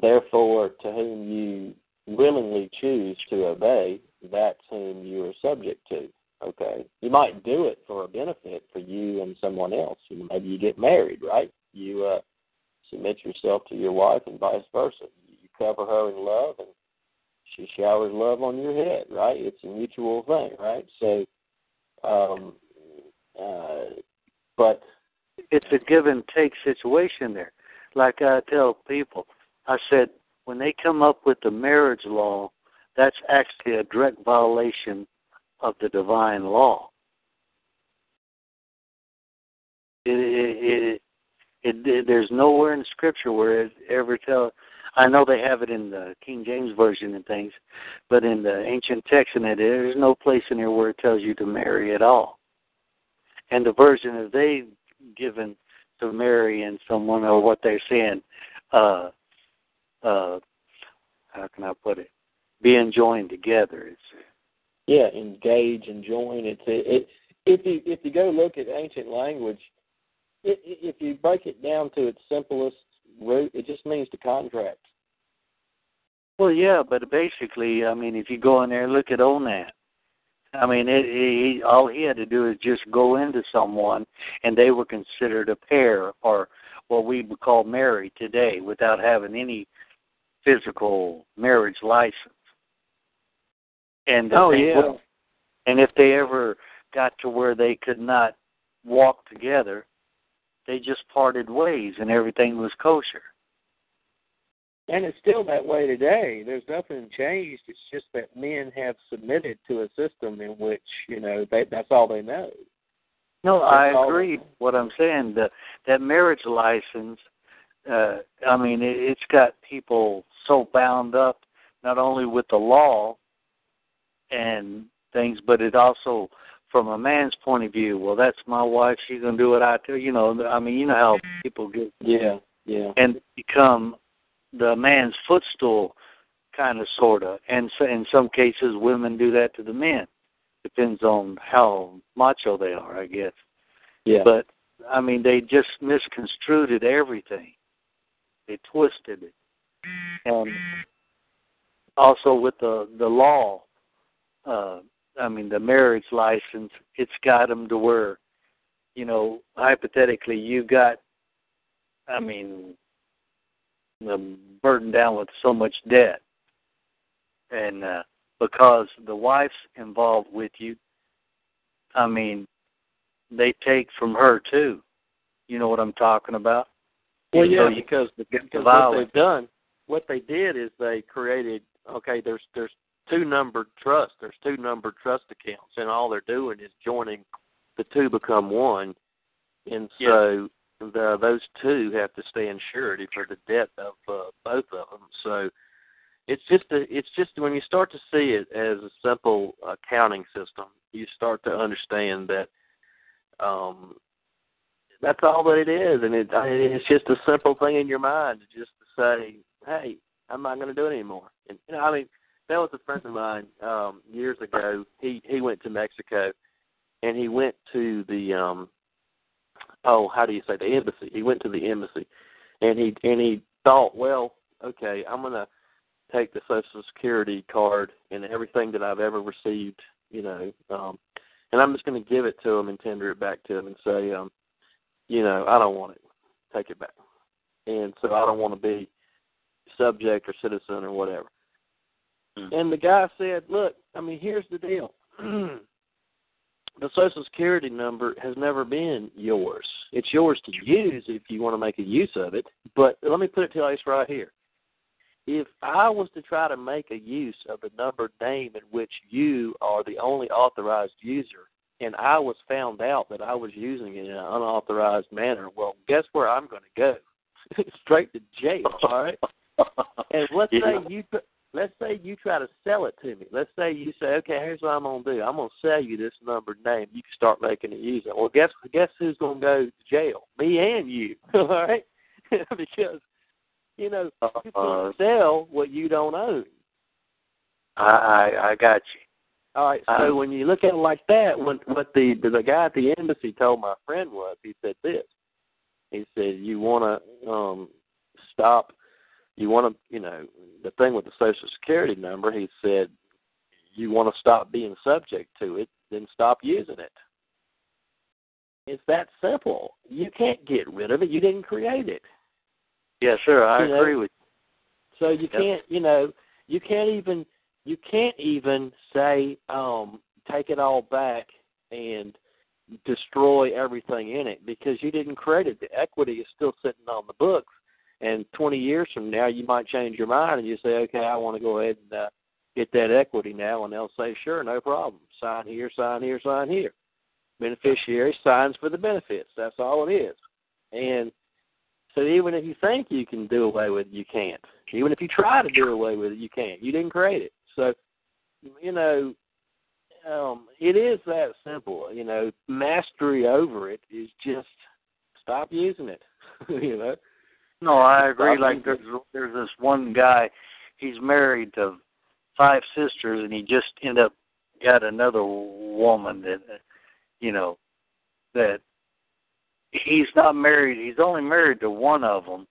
therefore to whom you willingly choose to obey, that's whom you are subject to. Okay. You might do it for a benefit for you and someone else. Maybe you get married, right? You uh submit yourself to your wife and vice versa. You cover her in love and she showers love on your head, right? It's a mutual thing, right? So um uh but it's a give and take situation there. Like I tell people, I said when they come up with the marriage law, that's actually a direct violation of the divine law. It, it, it, it, there's nowhere in Scripture where it ever tells. I know they have it in the King James version and things, but in the ancient text and it, there's no place in here where it tells you to marry at all. And the version that they've given to marry and someone or what they're saying, uh, uh, how can I put it? Being joined together. It's yeah, engage and join. It's it, it if you if you go look at ancient language, it, if you break it down to its simplest root, it just means to contract. Well, yeah, but basically, I mean, if you go in there and look at Onan, I mean, it, he, all he had to do is just go into someone, and they were considered a pair, or what we would call married today, without having any physical marriage license. And Oh, they yeah. and if they ever got to where they could not walk together, they just parted ways, and everything was kosher. And it's still that way today. There's nothing changed. It's just that men have submitted to a system in which you know they, that's all they know. No, That's I agree. What I'm saying, that that marriage license, uh, I mean, it, it's got people so bound up not only with the law and things, but it also, from a man's point of view, well, that's my wife. She's gonna do what I tell. You know, I mean, you know how people get Yeah, yeah. and become the man's footstool, kind of, sorta. And so, in some cases, women do that to the men. Depends on how macho they are, I guess. Yeah. But I mean, they just misconstrued everything. They twisted it, and also with the the law. Uh, I mean, the marriage license. It's got them to where, you know, hypothetically, you got I mean, burdened down with so much debt, and uh, because the wife's involved with you, I mean, they take from her too. You know what I'm talking about? Well, yeah, because the, because what they've done, what they did is they created. Okay, there's there's two numbered trusts. There's two numbered trust accounts, and all they're doing is joining the two become one, and so the, those two have to stay in surety for the debt of uh, both of them. So it's just a, it's just when you start to see it as a simple accounting system, you start to understand that um, that's all that it is, and it it's just a simple thing in your mind to just to say, hey, I'm not going to do it anymore. And you know, I mean, that was a friend of mine um, years ago. He he went to Mexico, and he went to the um, oh, how do you say the embassy? He went to the embassy, and he and he thought, well, okay, I'm to take the Social Security card and everything that I've ever received, you know, um, and I'm just to give it to him and tender it back to him and say, um, you know, I don't want it. Take it back. And so I don't want to be subject or citizen or whatever. Mm. And the guy said, look, I mean, here's the deal. the Social Security number has never been yours. It's yours to use if you want to make a use of it. But let me put it to you right here. If I was to try to make a use of the number name in which you are the only authorized user, and I was found out that I was using it in an unauthorized manner, well, guess where I'm going to go? Straight to jail. All right. And let's Yeah. say you tr- let's say you try to sell it to me. Let's say you say, okay, here's what I'm gonna do. I'm gonna sell you this numbered name. You can start making it use it. Well, guess guess who's gonna go to jail? Me and you. All right. because you know you can't sell what you don't own. I, I I got you. All right. So Uh, when you look at it like that, what what the the guy at the embassy told my friend was, he said this. He said, "You want to um stop? You want to, you know, the thing with the Social Security number." He said, "You want to stop being subject to it, then stop using it." It's that simple. You can't get rid of it. You didn't create it. Yeah, sure. I You know, agree with So you Yep. can't, you know, you can't even you can't even say um take it all back and destroy everything in it because you didn't create it. The equity is still sitting on the books and 20 years from now you might change your mind and you say, "Okay, I want to go ahead and uh, get that equity now." And they'll say, "Sure, no problem. Sign here, sign here, sign here." Beneficiary signs for the benefits. That's all it is. And so even if you think you can do away with it, you can't. Even if you try to do away with it, you can't. You didn't create it. So, you know, um, it is that simple. You know, mastery over it is just stop using it. you know. No, I agree. Like there's there's this one guy, he's married to five sisters, and he just ended up got another woman that, you know, that he's not married. He's only married to one of them,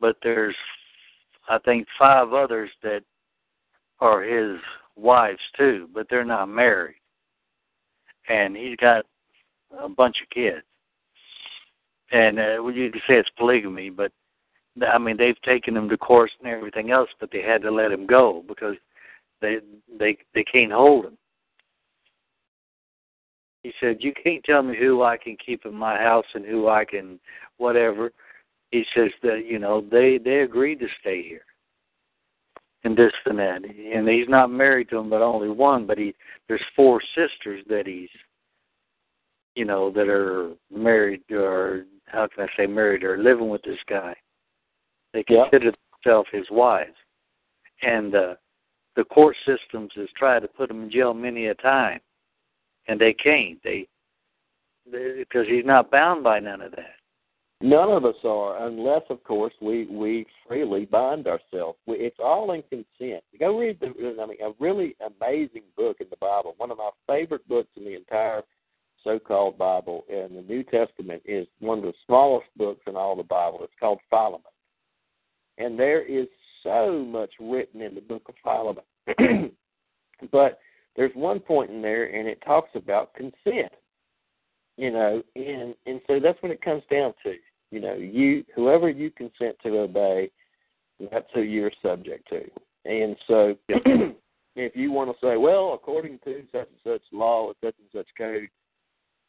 but there's, I think, five others that are his wives too, but they're not married, and he's got a bunch of kids. And uh, well, you could say it's polygamy, but I mean, they've taken him to court and everything else, but they had to let him go because they they they can't hold him. He said, "You can't tell me who I can keep in my house and who I can whatever." He says that you know they they agreed to stay here and this and that, and he's not married to them, but only one. But he there's four sisters that he's you know that are married or how can I say married or living with this guy. They consider themselves his wives, and uh, the court systems has tried to put him in jail many a time, and they can't. They because he's not bound by none of that. None of us are, unless, of course, we we freely bind ourselves. We, it's all in consent. Go read the, I mean, a really amazing book in the Bible. One of my favorite books in the entire so-called Bible in the New Testament is one of the smallest books in all the Bible. It's called Philemon, and there is so much written in the book of Philemon. but there's one point in there, and it talks about consent. You know, and and so that's what it comes down to You know, you whoever you consent to obey, that's who you're subject to. And so, if you want to say, well, according to such and such law or such and such code,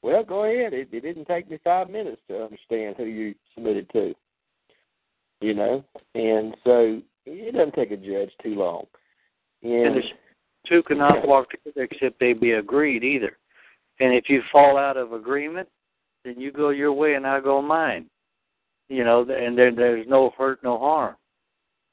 well, go ahead. It, it didn't take me five minutes to understand who you submitted to. You know, and so it doesn't take a judge too long. And, and two cannot walk together except they be agreed either. And if you fall out of agreement, then you go your way and I go mine. You know, and there there's no hurt, no harm.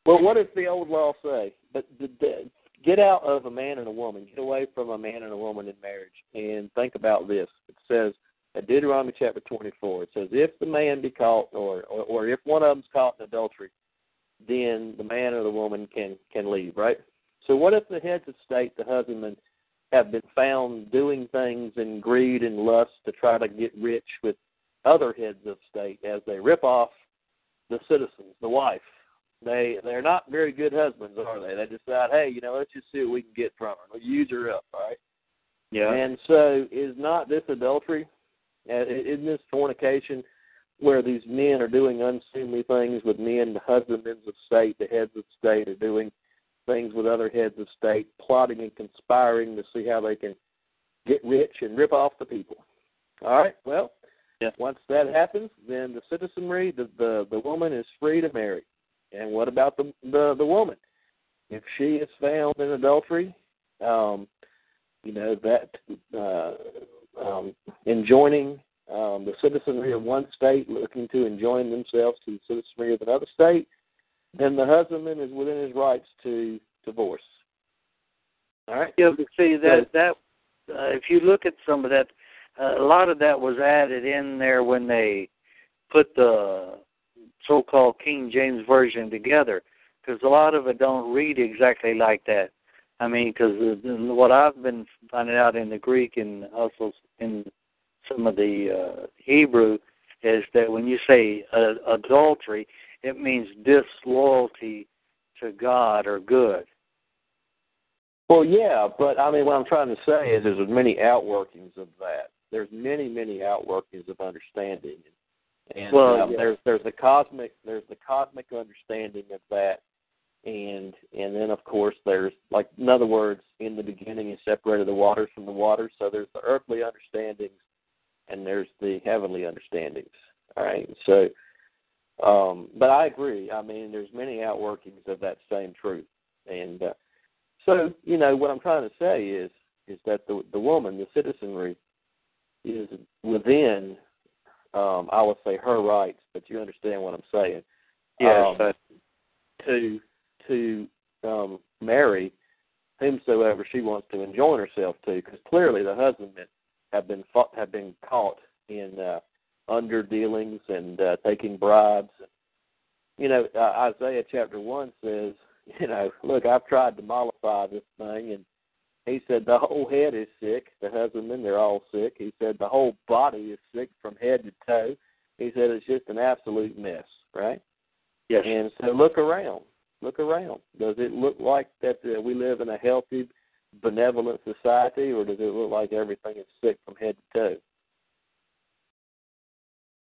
Well, what does the old law say? But the, the, get out of a man and a woman. Get away from a man and a woman in marriage. And think about this. It says in Deuteronomy chapter 24, it says, if the man be caught, or, or, or if one of them's caught in adultery, then the man or the woman can can leave, right? So what if the heads of state, the husbandmen, have been found doing things in greed and lust to try to get rich with other heads of state as they rip off the citizens, the wife. They they're not very good husbands, are they? They decide, hey, you know, let's just see what we can get from her. We'll use her up, right? Yeah. And so, is not this adultery? Isn't this fornication, where these men are doing unseemly things with men, the husbands of state, the heads of state are doing things with other heads of state, plotting and conspiring to see how they can get rich and rip off the people. All right. Well, yeah. once that happens, then the citizenry, the the, the woman is free to marry. And what about the the, the woman? If she is found in adultery, um, you know that uh, um, enjoining um, the citizenry of one state, looking to enjoin themselves to the citizenry of another state, then the husbandman is within his rights to divorce. All right. Yeah, but see that that uh, if you look at some of that, uh, a lot of that was added in there when they put the so-called King James version together, because a lot of it don't read exactly like that. I mean, because what I've been finding out in the Greek and also in some of the uh, Hebrew is that when you say uh, adultery, it means disloyalty to God or good. Well, yeah, but I mean, what I'm trying to say is there's many outworkings of that. There's many, many outworkings of understanding, and well, um, yeah. there's there's the cosmic there's the cosmic understanding of that, and and then of course there's like in other words, in the beginning he separated the waters from the waters. So there's the earthly understandings, and there's the heavenly understandings. All right, so um, but I agree. I mean, there's many outworkings of that same truth, and uh, so you know what I'm trying to say is is that the the woman, the citizenry, is within, um, I would say her rights, but you understand what I'm saying. Yes. Um, to to um, marry whomsoever she wants to enjoin herself to, because clearly the husbandmen have been fought, have been caught in uh, under dealings and uh, taking bribes. You know, uh, Isaiah chapter one says, you know, look, I've tried to mollify this thing, and he said the whole head is sick. The husbandmen, they're all sick. He said the whole body is sick from head to toe. He said it's just an absolute mess, right? Yes. And so look around. Look around. Does it look like that uh, we live in a healthy, benevolent society, or does it look like everything is sick from head to toe?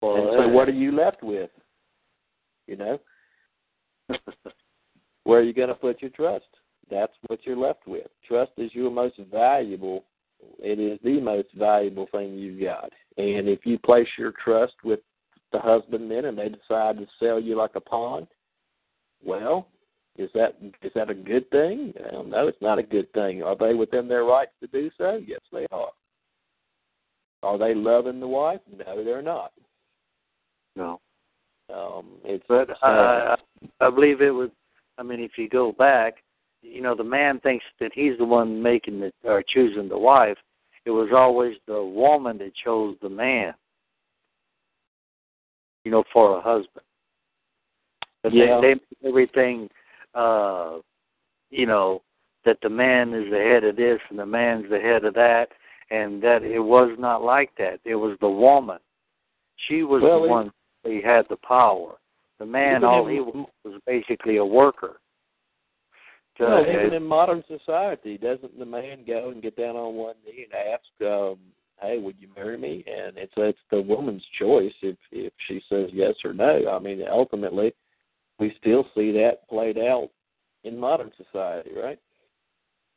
Well, and so, what are you left with? You know, where are you going to put your trust? That's what you're left with. Trust is your most valuable. It is the most valuable thing you've got. And if you place your trust with the husbandmen and they decide to sell you like a pawn, well, is that is that a good thing? Well, no, it's not a good thing. Are they within their rights to do so? Yes, they are. Are they loving the wife? No, they're not. No. Um, it's But uh, I, I believe it was. I mean, if you go back, you know, the man thinks that he's the one making the or choosing the wife. It was always the woman that chose the man. You know, for a husband. But Yeah. they, they make everything, uh, you know, that the man is the head of this and the man's the head of that, and that it was not like that. It was the woman. She was Well, the one he had the power. The man, all in- he was, was basically a worker. To- Well, even in modern society, doesn't the man go and get down on one knee and ask, um, hey, would you marry me? And it's it's the woman's choice if if she says yes or no. I mean, ultimately, we still see that played out in modern society, right?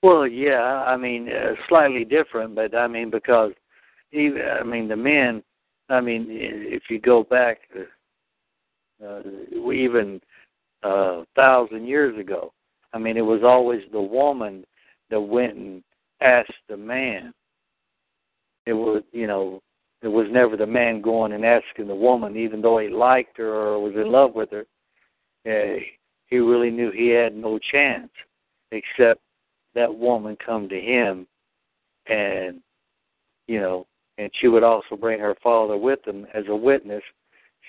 Well, yeah, I mean, uh, slightly different, but I mean because even I mean the men. I mean, if you go back, uh, even a uh, thousand years ago, I mean, it was always the woman that went and asked the man. It was, you know, it was never the man going and asking the woman, even though he liked her or was in love with her. Uh, he really knew he had no chance except that woman come to him and you know and she would also bring her father with them as a witness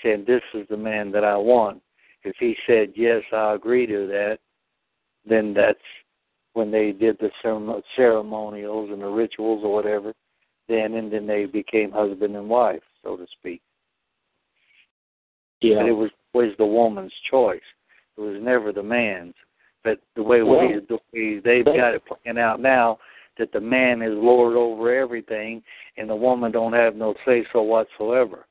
saying this is the man that i want. If he said yes i agree to that then that's when they did the ceremonials and the rituals or whatever then and then they became husband and wife so to speak. Yeah. But it was always the woman's choice. It was never the man's. But the way well, we, they've got it playing out now, that the man is lord over everything, and the woman don't have no say so whatsoever.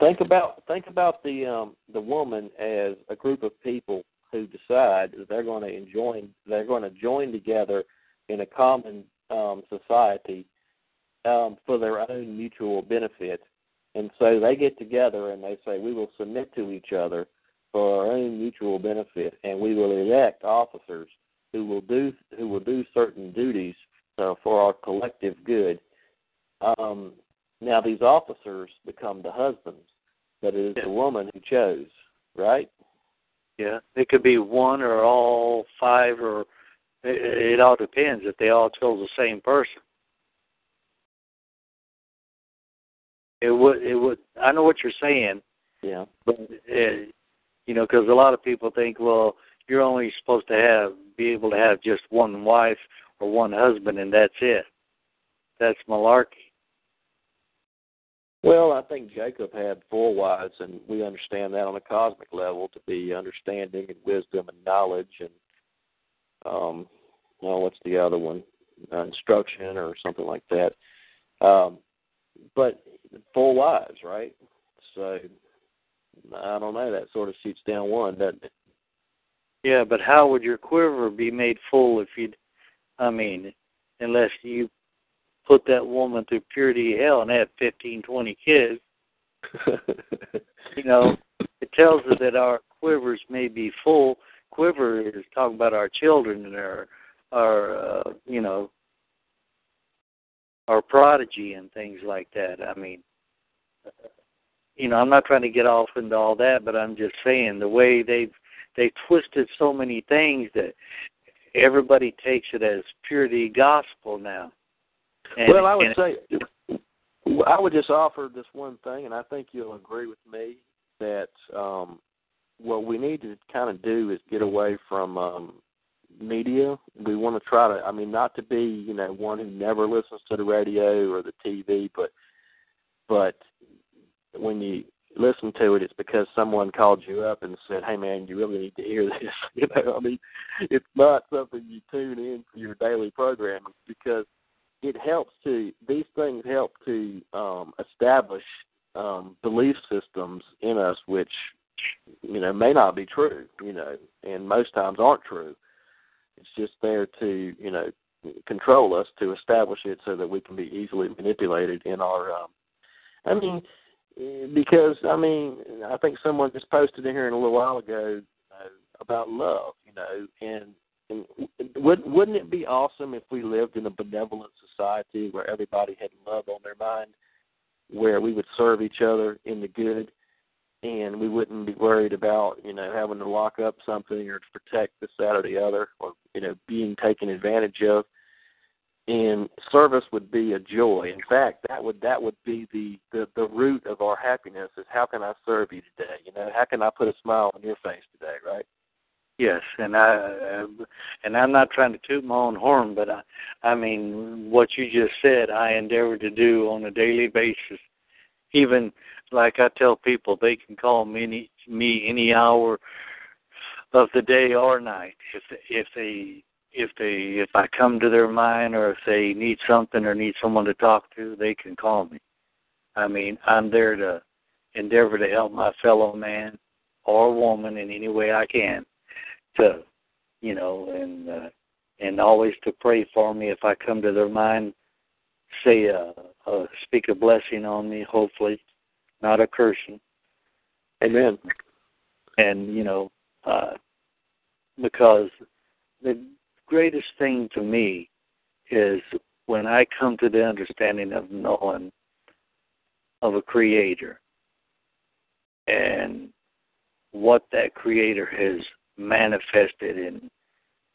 think about think about the um the woman as a group of people who decide that they're going to join they're going to join together in a common um society um for their own mutual benefit and so they get together and they say we will submit to each other for our own mutual benefit, and we will elect officers who will do who will do certain duties uh, for our collective good. Um, now, these officers become the husbands, but it is yeah. the woman who chose, right? Yeah, it could be one or all five, or it, it all depends if they all chose the same person. It would. It would. I know what you're saying. Yeah. But it, you know, because a lot of people think, well, you're only supposed to have be able to have just one wife or one husband, and that's it. That's malarkey. Well, I think Jacob had four wives, and we understand that on a cosmic level to be understanding and wisdom and knowledge and um well what's the other one? Uh, instruction or something like that. Um but four wives, right? So I don't know. That sort of shoots down one, doesn't it? Yeah, but how would your quiver be made full if you? I mean, unless you put that woman through purity hell and had fifteen, twenty kids. you know, it tells us that our quivers may be full. Quiver is talking about our children and our, our, uh, you know, our prodigy and things like that. I mean, you know, I'm not trying to get off into all that, but I'm just saying the way they've they twisted so many things that everybody takes it as purity gospel now. And, well, I would say I would just offer this one thing, and I think you'll agree with me that um, what we need to kind of do is get away from um, media. We want to try to, I mean, not to be, you know, one who never listens to the radio or the TV, but but when you listen to it, it's because someone called you up and said, "Hey, man, you really need to hear this." you know, I mean, it's not something you tune in for your daily programming because it helps to these things help to um, establish um, belief systems in us, which you know may not be true, you know, and most times aren't true. It's just there to you know control us to establish it so that we can be easily manipulated in our. Um, I mean because I mean, I think someone just posted in here a little while ago uh, about love, you know, and and would wouldn't it be awesome if we lived in a benevolent society where everybody had love on their mind, where we would serve each other in the good, and we wouldn't be worried about you know having to lock up something or to protect this that or the other, or know being taken advantage of and service would be a joy. In fact, that would that would be the, the the root of our happiness is how can I serve you today? You know, how can I put a smile on your face today, right? Yes, and I uh, and I'm not trying to toot my own horn, but I I mean what you just said, I endeavor to do on a daily basis. Even like I tell people, they can call me any, me any hour of the day or night if if they if they if I come to their mind or if they need something or need someone to talk to, they can call me. I mean, I'm there to endeavor to help my fellow man or woman in any way I can to you know and uh, and always to pray for me. If I come to their mind say a, a speak a blessing on me hopefully not a cursing. Amen. And you know uh because the greatest thing to me is when I come to the understanding of knowing of a creator and what that creator has manifested in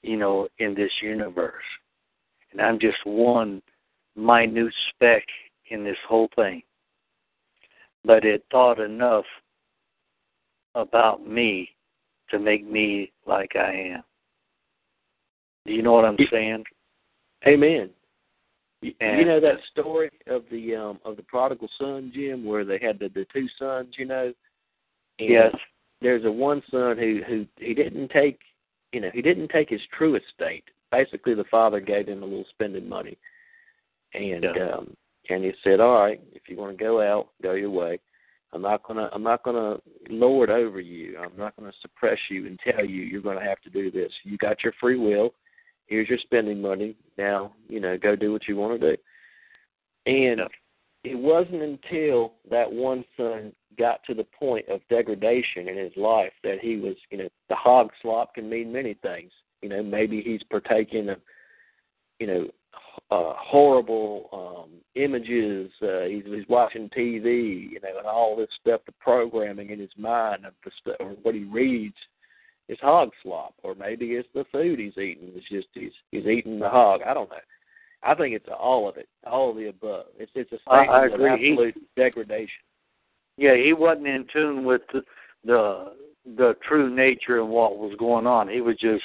you know in this universe. And i'm just one minute speck in this whole thing. But it thought enough about me to make me like i am. Do you know what i'm saying? Amen. You, and, you know that story of the um of the prodigal son jim where they had the the two sons you know? And yes. there's a one son who who he didn't take you know he didn't take his true estate. Basically the father gave him a little spending money. And Yeah. um and he said all right if you want to go out go your way i'm not to i'm not to lord over you. I'm not to suppress you and tell you you're to have to do this. You got your free will. Here's your spending money. Now you know go do what you want to do. And it wasn't until that one son got to the point of degradation in his life that he was, you know, the hog slop can mean many things. You know, maybe he's partaking of, you know, uh, horrible um, images. Uh, he's, he's watching TV, you know, and all this stuff, the programming in his mind of the stuff, or what he reads is hog slop, or maybe it's the food he's eating. It's just he's he's eating the hog. I don't know. I think it's all of it, all of the above. It's it's a statement I of agree. He- absolute degradation. Yeah, he wasn't in tune with the, the the true nature and what was going on. He was just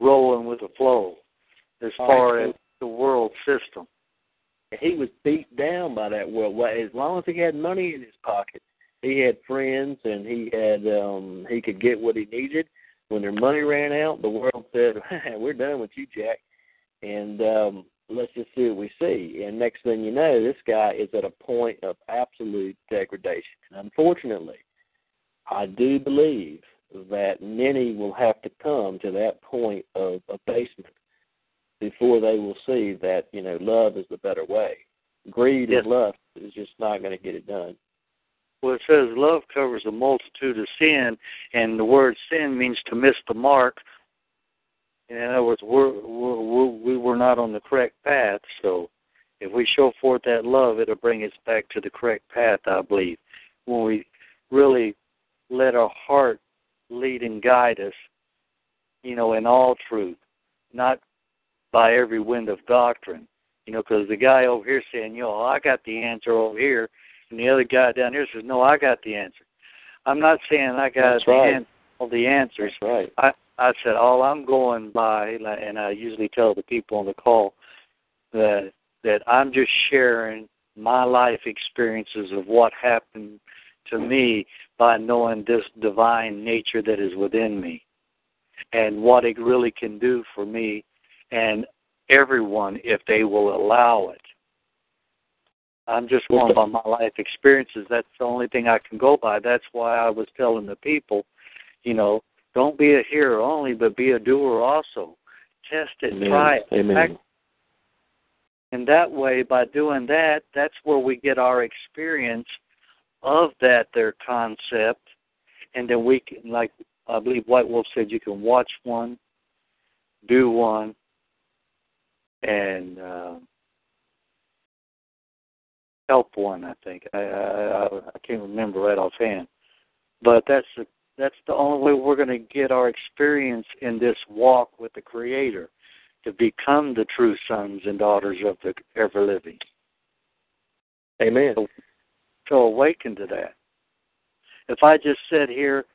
rolling with the flow as far as the world system. And he was beat down by that world. Well, as long as he had money in his pocket, he had friends and he had um he could get what he needed. When their money ran out, the world said, "We're done with you, Jack," and um let's just see what we see. And next thing you know, this guy is at a point of absolute degradation. And unfortunately, I do believe that many will have to come to that point of abasement before they will see that you know love is the better way. Greed Yes. and lust is just not going to get it done. Well, it says love covers a multitude of sin, and the word sin means to miss the mark. In other words, we're, we're, we're, we were not on the correct path. So, if we show forth that love, it'll bring us back to the correct path. I believe when we really let our heart lead and guide us, you know, in all truth, not by every wind of doctrine. You know, because the guy over here saying, "Yo, I got the answer over here," and the other guy down here says, "No, I got the answer." I'm not saying I got That's the right. an- all the answers. That's right. I I said all I'm going by, and I usually tell the people on the call that that I'm just sharing my life experiences of what happened to me by knowing this divine nature that is within me, and what it really can do for me and everyone if they will allow it. I'm just going by my life experiences. That's the only thing I can go by. That's why I was telling the people, you know, don't be a hearer only, but be a doer also. Test it, Amen. try it. Amen. Act- And that way, by doing that, that's where we get our experience of that, their concept. And then we can, like I believe White Wolf said, you can watch one, do one, and uh, help one. I think I, I I can't remember right offhand, but that's the that's the only way we're going to get our experience in this walk with the Creator to become the true sons and daughters of the ever living. Amen. So awaken to that. If I just sit here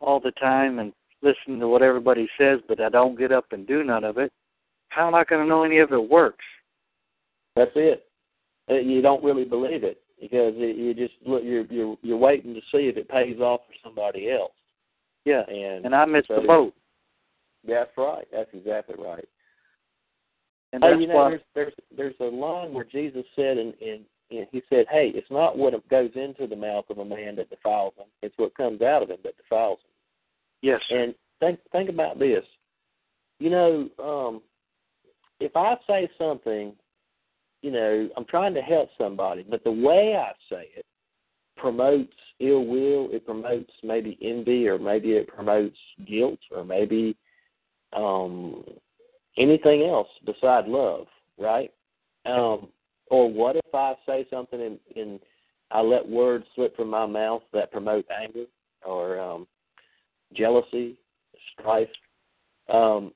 all the time and listen to what everybody says, but I don't get up and do none of it, how am I going to know any of it works? That's it. Uh, You don't really believe it because it, you just look. You're you're you're waiting to see if it pays off for somebody else. Yeah, And and I missed so the boat. That's right. That's exactly right. And hey, you know, why there's there's there's a line where Jesus said, and and and he said, "Hey, it's not what goes into the mouth of a man that defiles him; it's what comes out of him that defiles him." yes, And think think about this. You know, um, if I say something, you know, I'm trying to help somebody, but the way I say it promotes ill will. It promotes maybe envy, or maybe it promotes guilt, or maybe um, anything else beside love, right? Um, or what if I say something and, and I let words slip from my mouth that promote anger or um, jealousy, strife? Um,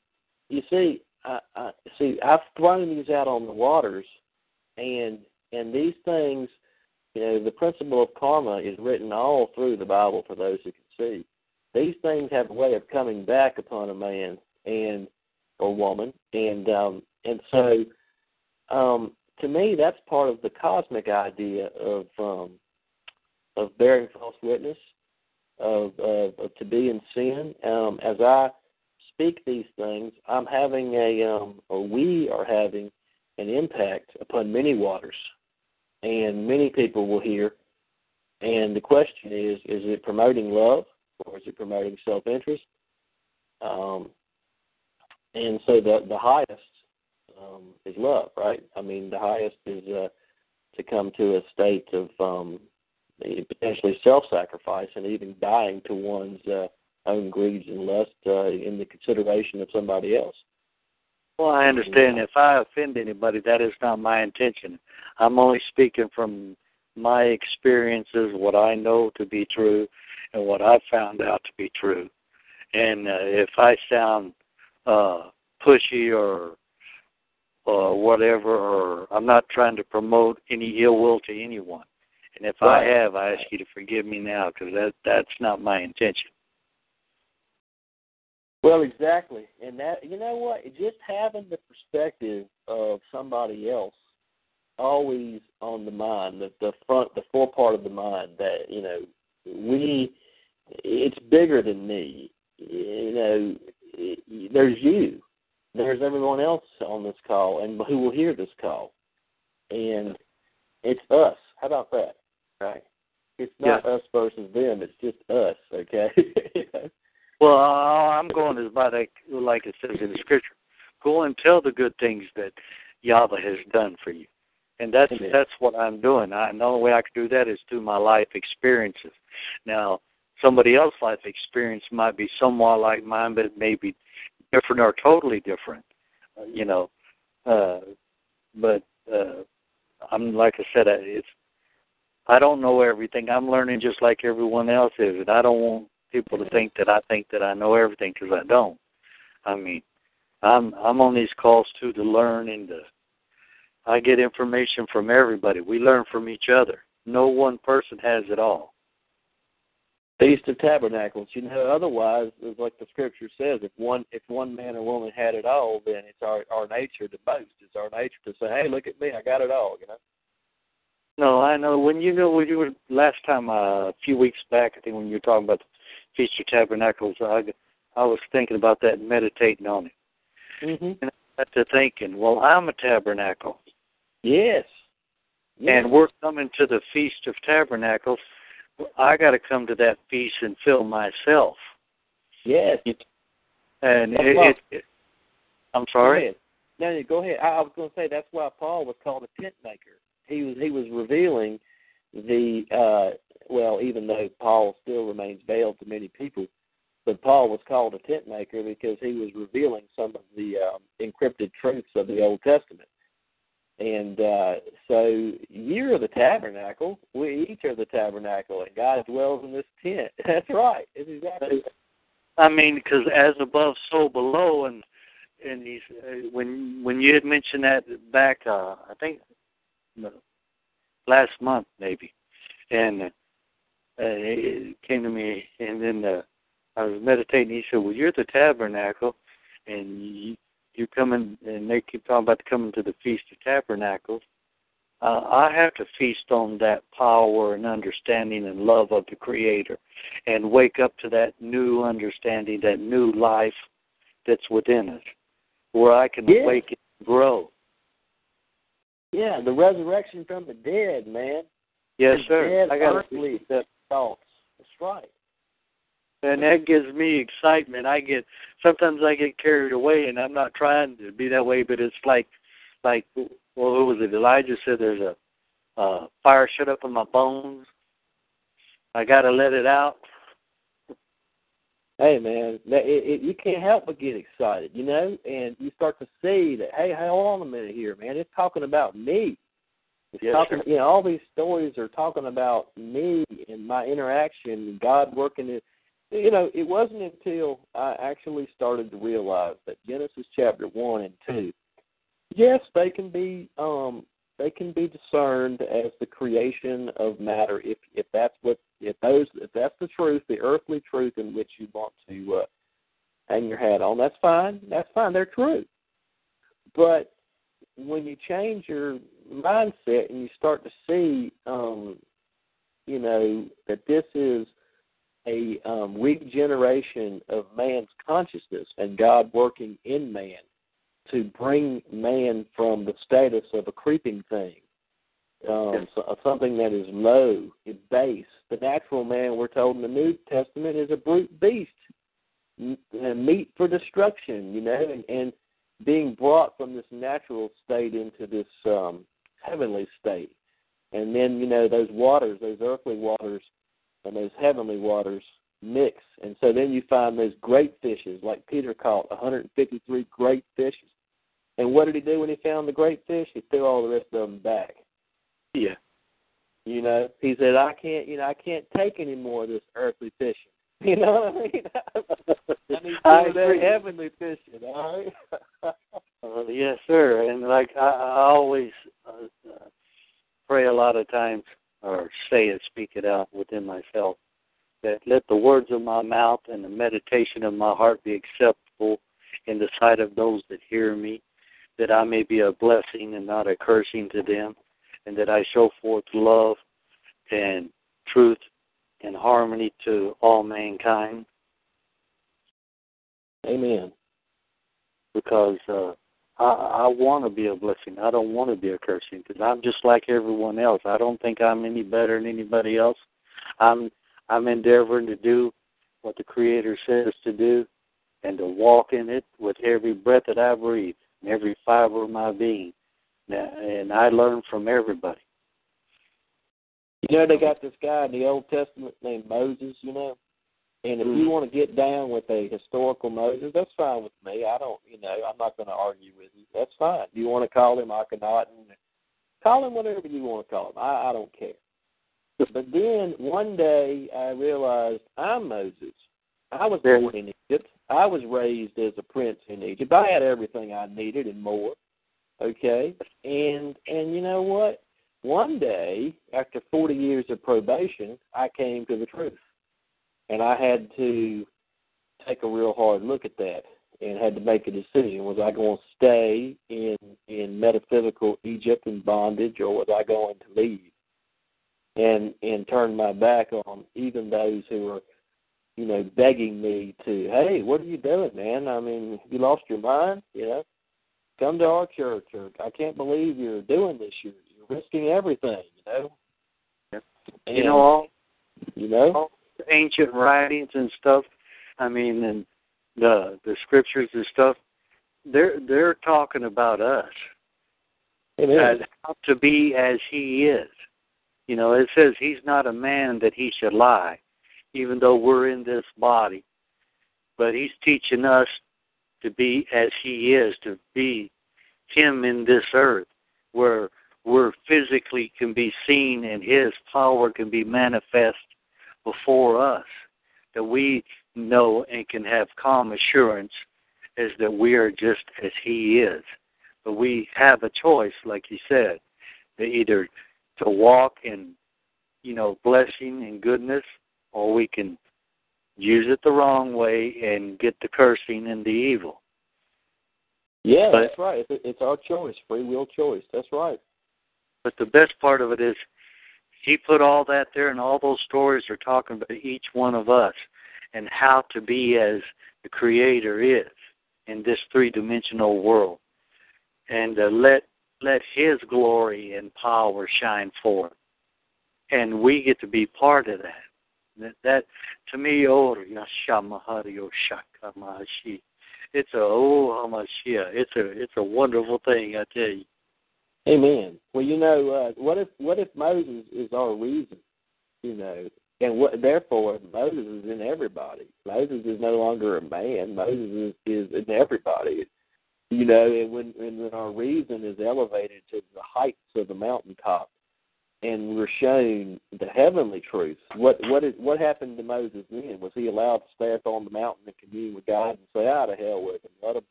you see, I, I see. I've thrown these out on the waters, and and these things, you know, the principle of karma is written all through the Bible for those who can see. These things have a way of coming back upon a man and or woman, and um, and so um, to me, that's part of the cosmic idea of um, of bearing false witness, of, of, of to be in sin. Um, as I speak these things, I'm having a, um, or we are having an impact upon many waters, and many people will hear. And the question is: Is it promoting love, or is it promoting self-interest? Um, and so the the highest um, is love, right? I mean, the highest is uh, to come to a state of um, potentially self-sacrifice and even dying to one's uh, own greeds and lust uh, in the consideration of somebody else. Well, I understand. If I offend anybody, that is not my intention. I'm only speaking from my experiences, what I know to be true, and what I've found out to be true. And uh, if I sound uh, pushy or or whatever, or I'm not trying to promote any ill will to anyone. And if Right. I have, I ask you to forgive me now because that that's not my intention. Well, exactly, and that you know what, just having the perspective of somebody else always on the mind, the the front, the forepart of the mind that you know we, it's bigger than me. You know, it, there's you, there's everyone else on this call, and who will hear this call, and it's us. How about that? Right? It's not us versus them. It's just us. Okay. Well, I'm going is by that, like it says in the scripture. Go and tell the good things that Yahweh has done for you, and that's Amen. that's what I'm doing. I, and the only way I can do that is through my life experiences. Now, somebody else's life experience might be somewhat like mine, but it may be different or totally different. Uh, you know, uh, but uh, I'm like I said, it's I don't know everything. I'm learning just like everyone else is, and I don't want people to think that I think that I know everything because I don't. I mean, I'm I'm on these calls too to learn and to. I get information from everybody. We learn from each other. No one person has it all. Feast of Tabernacles. You know, otherwise, it's like the scripture says, if one if one man or woman had it all, then it's our our nature to boast. It's our nature to say, "Hey, look at me, I got it all." You know. No, I know. When you know when you were last time uh, a few weeks back, I think when you were talking about the Feast of Tabernacles, I I was thinking about that and meditating on it. Mm-hmm. And I got to thinking, well, I'm a tabernacle. Yes. yes. and we're coming to the Feast of Tabernacles. I got to come to that feast and fill myself. yes. And it, it, it, I'm Go sorry. ahead. No, no, go ahead. I, I was going to say that's why Paul was called a tent maker. He was he was revealing the uh well, even though Paul still remains veiled to many people, but Paul was called a tent maker because he was revealing some of the um, encrypted truths of the Old Testament. And uh so you're the tabernacle. We each are the tabernacle, and God dwells in this tent. That's right. Exactly. I mean, because as above, so below, and and he's uh, when when you had mentioned that back, uh, I think last month maybe, and it came to me, and then uh, I was meditating. He said, "Well, you're the tabernacle, and you you coming, and they keep talking about coming to the feast of tabernacles." Uh, I have to feast on that power and understanding and love of the Creator, and wake up to that new understanding, that new life that's within us, where I can Yes. awaken grow. Yeah, the resurrection from the dead, man. Yes, the sir. Dead I got to earthly thoughts. That's right. and that gives me excitement. I get sometimes I get carried away, and I'm not trying to be that way, but it's like, like, well, who was it? Elijah said there's a uh, fire shut up in my bones. I got to let it out. Hey, man, it, it, you can't help but get excited, you know, and you start to see that. Hey, hold on a minute here, man. It's talking about me. It's Yes, talking, sir. you know, all these stories are talking about me and my interaction, God working it. You know, it wasn't until I actually started to realize that Genesis chapter one and two, yes, they can be um they can be discerned as the creation of matter if if that's what if those if that's the truth, the earthly truth in which you want to uh, hang your hat on. That's fine. That's fine. They're true. But when you change your mindset and you start to see, um, you know, that this is a um, regeneration of man's consciousness and God working in man to bring man from the status of a creeping thing, um, so, something that is low, base. The natural man, we're told in the New Testament, is a brute beast, meat for destruction. You know, and, and being brought from this natural state into this um, heavenly state, and then you know those waters, those earthly waters, and those heavenly waters mix, and so then you find those great fishes, like Peter caught 153 great fishes. And what did he do when he found the great fish? He threw all the rest of them back. Yeah. You know, he said, "I can't, you know, I can't take any more of this earthly fishing." You know what I mean? I need I some of that heavenly fishing. All right. Uh, yes, sir. And like I, I always uh, uh, pray a lot of times, or say it, speak it out within myself, that let the words of my mouth and the meditation of my heart be acceptable in the sight of those that hear me, that I may be a blessing and not a cursing to them, and that I show forth love and truth and harmony to all mankind. Amen. because uh, I, I want to be a blessing. I don't want to be a cursing because I'm just like everyone else. I don't think I'm any better than anybody else. I'm I'm endeavoring to do what the Creator says to do, and to walk in it with every breath that I breathe, and every fiber of my being. Now, and I learn from everybody. You know, they got this guy in the Old Testament named Moses. You know, and if you Mhm. want to get down with a historical Moses, that's fine with me. I don't, you know, I'm not going to argue with you. That's fine. Do you want to call him Akhenaten, call him whatever you want to call him. I, I don't care. But then one day I realized I'm Moses. I was born in Egypt. I was raised as a prince in Egypt. I had everything I needed and more. Okay, and and you know what? One day, after 40 years of probation, I came to the truth and I had to take a real hard look at that and had to make a decision. Was I going to stay in in metaphysical Egypt in bondage, or was I going to leave and and turn my back on even those who were, you know, begging me to, hey, what are you doing, man? I mean, you lost your mind? You know, come to our church, or I can't believe you're doing this. You're risking everything. You know. And, you know all you know. all the ancient writings and stuff. I mean, and the the scriptures and stuff. They're they're talking about us Amen. how to be as He is. You know, it says He's not a man that He should lie, even though we're in this body. But He's teaching us to be as He is, to be Him in this earth, where we're physically can be seen and His power can be manifest before us, that we know and can have calm assurance is that we are just as He is. But we have a choice, like you said, to either to walk in, you know, blessing and goodness, or we can use it the wrong way and get the cursing and the evil. Yeah, But- that's right. It's, it's our choice, free will choice. That's right. But the best part of it is he put all that there, and all those stories are talking about each one of us and how to be as the Creator is in this three dimensional world. and uh, let let His glory and power shine forth, and we get to be part of that. That, that to me, oh Yashamahario Shakamashi, it's a oh it's a it's a wonderful thing, I tell you. Amen. Well, you know, uh, what if what if Moses is our reason? You know, and what therefore Moses is in everybody. Moses is no longer a man. Moses is, is in everybody. You know, and when and when our reason is elevated to the heights of the mountaintop, and we're shown the heavenly truths. What what is what happened to Moses then? Was he allowed to stay up on the mountain and commune with God and say, "Out of hell with him"? Him.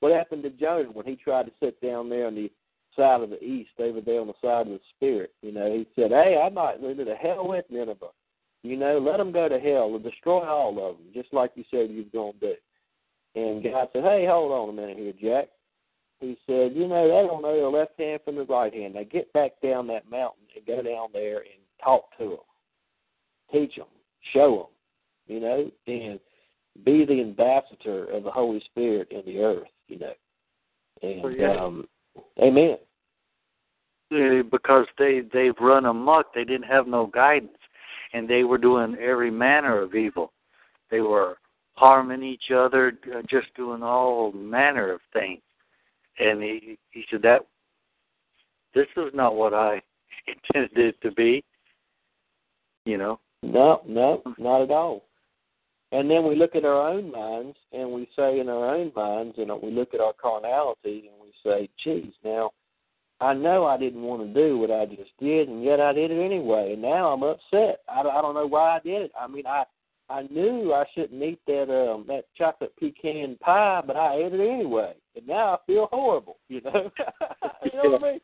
What happened to Jonah when he tried to sit down there on the side of the east, over there on the side of the spirit? You know, he said, "Hey, I might go to the hell with Nineveh." You know, let them go to hell and destroy all of them, just like you said you was going to do. And God said, hey, hold on a minute here, Jack. He said, you know, they don't know the left hand from the right hand. Now get back down that mountain and go down there and talk to them. Teach them. Show them, you know, and be the ambassador of the Holy Spirit in the earth, you know. And, um, amen. Uh, because they they've run amok. They didn't have no guidance, and they were doing every manner of evil. They were harming each other, uh, just doing all manner of things. And he he said that this is not what I intended it to be. You know. No, no, not at all. And then we look at our own minds and we say in our own minds, and we look at our carnality and we say, geez, now I know I didn't want to do what I just did, and yet I did it anyway, and now I'm upset. I, I don't know why I did it. I mean, I I knew I shouldn't eat that um that chocolate pecan pie, but I ate it anyway, and now I feel horrible. You know, you know what I mean?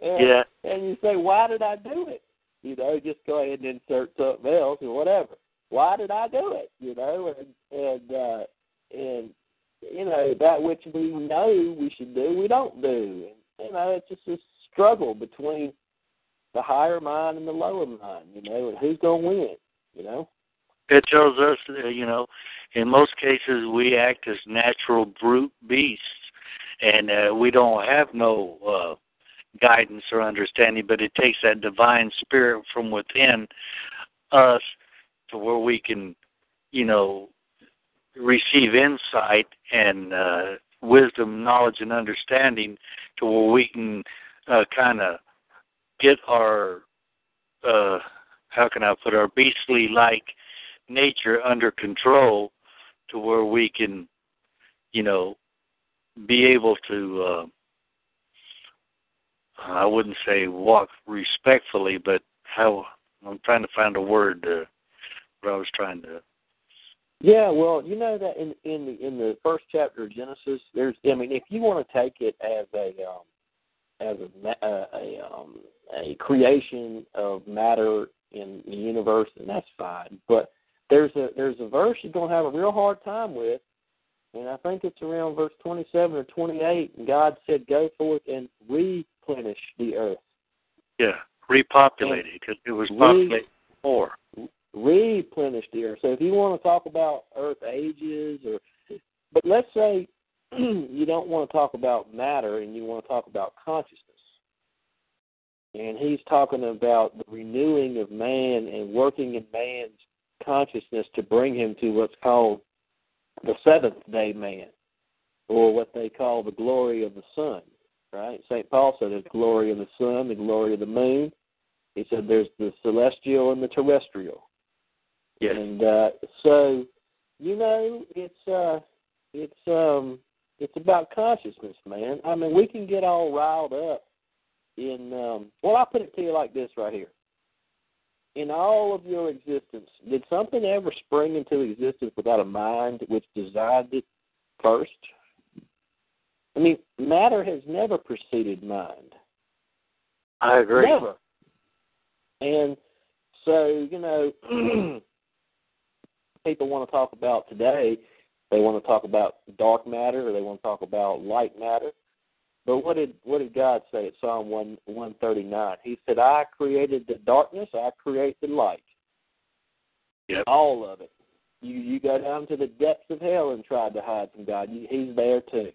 And, Yeah. And you say, why did I do it? You know, just go ahead and insert something else or whatever. Why did I do it? You know, and and uh, and you know that which we know we should do, we don't do. And you know, it's just a struggle between the higher mind and the lower mind. You know, and who's gonna win? You know. It tells us, uh, you know, in most cases we act as natural brute beasts, and uh, we don't have no uh, guidance or understanding. But it takes that divine spirit from within us to where we can, you know, receive insight and uh, wisdom, knowledge, and understanding to where we can uh, kind of get our, uh, how can I put our beastly like nature under control to where we can, you know, be able to, uh, I wouldn't say walk respectfully, but how I'm trying to find a word uh, what I was trying to. Yeah, well, you know that in in the in the first chapter of Genesis, there's I mean, if you want to take it as a um, as a ma- uh, a um, a creation of matter in the universe, and that's fine. But there's a there's a verse you're gonna have a real hard time with, and I think it's around verse 27 or 28. And God said, "Go forth and replenish the earth." Yeah, repopulate it because it was Re- populated before. Replenish the earth. So if you want to talk about earth ages or but let's say you don't want to talk about matter and you want to talk about consciousness. And he's talking about the renewing of man and working in man's consciousness to bring him to what's called the seventh day man, or what they call the glory of the sun. Right? St. Paul said there's glory of the sun, the glory of the moon. He said there's the celestial and the terrestrial. Yes. And uh, so, you know, it's uh, it's um, it's about consciousness, man. I mean, we can get all riled up in. Um, well, I'll put it to you like this right here. In all of your existence, did something ever spring into existence without a mind which designed it first? I mean, matter has never preceded mind. I agree. Never. And so, you know, people want to talk about today, they want to talk about dark matter or they want to talk about light matter. But what did what did God say at Psalm one one thirty nine? He said, I created the darkness, I create the light. Yep. All of it. You you go down to the depths of hell and try to hide from God. You, he's there too.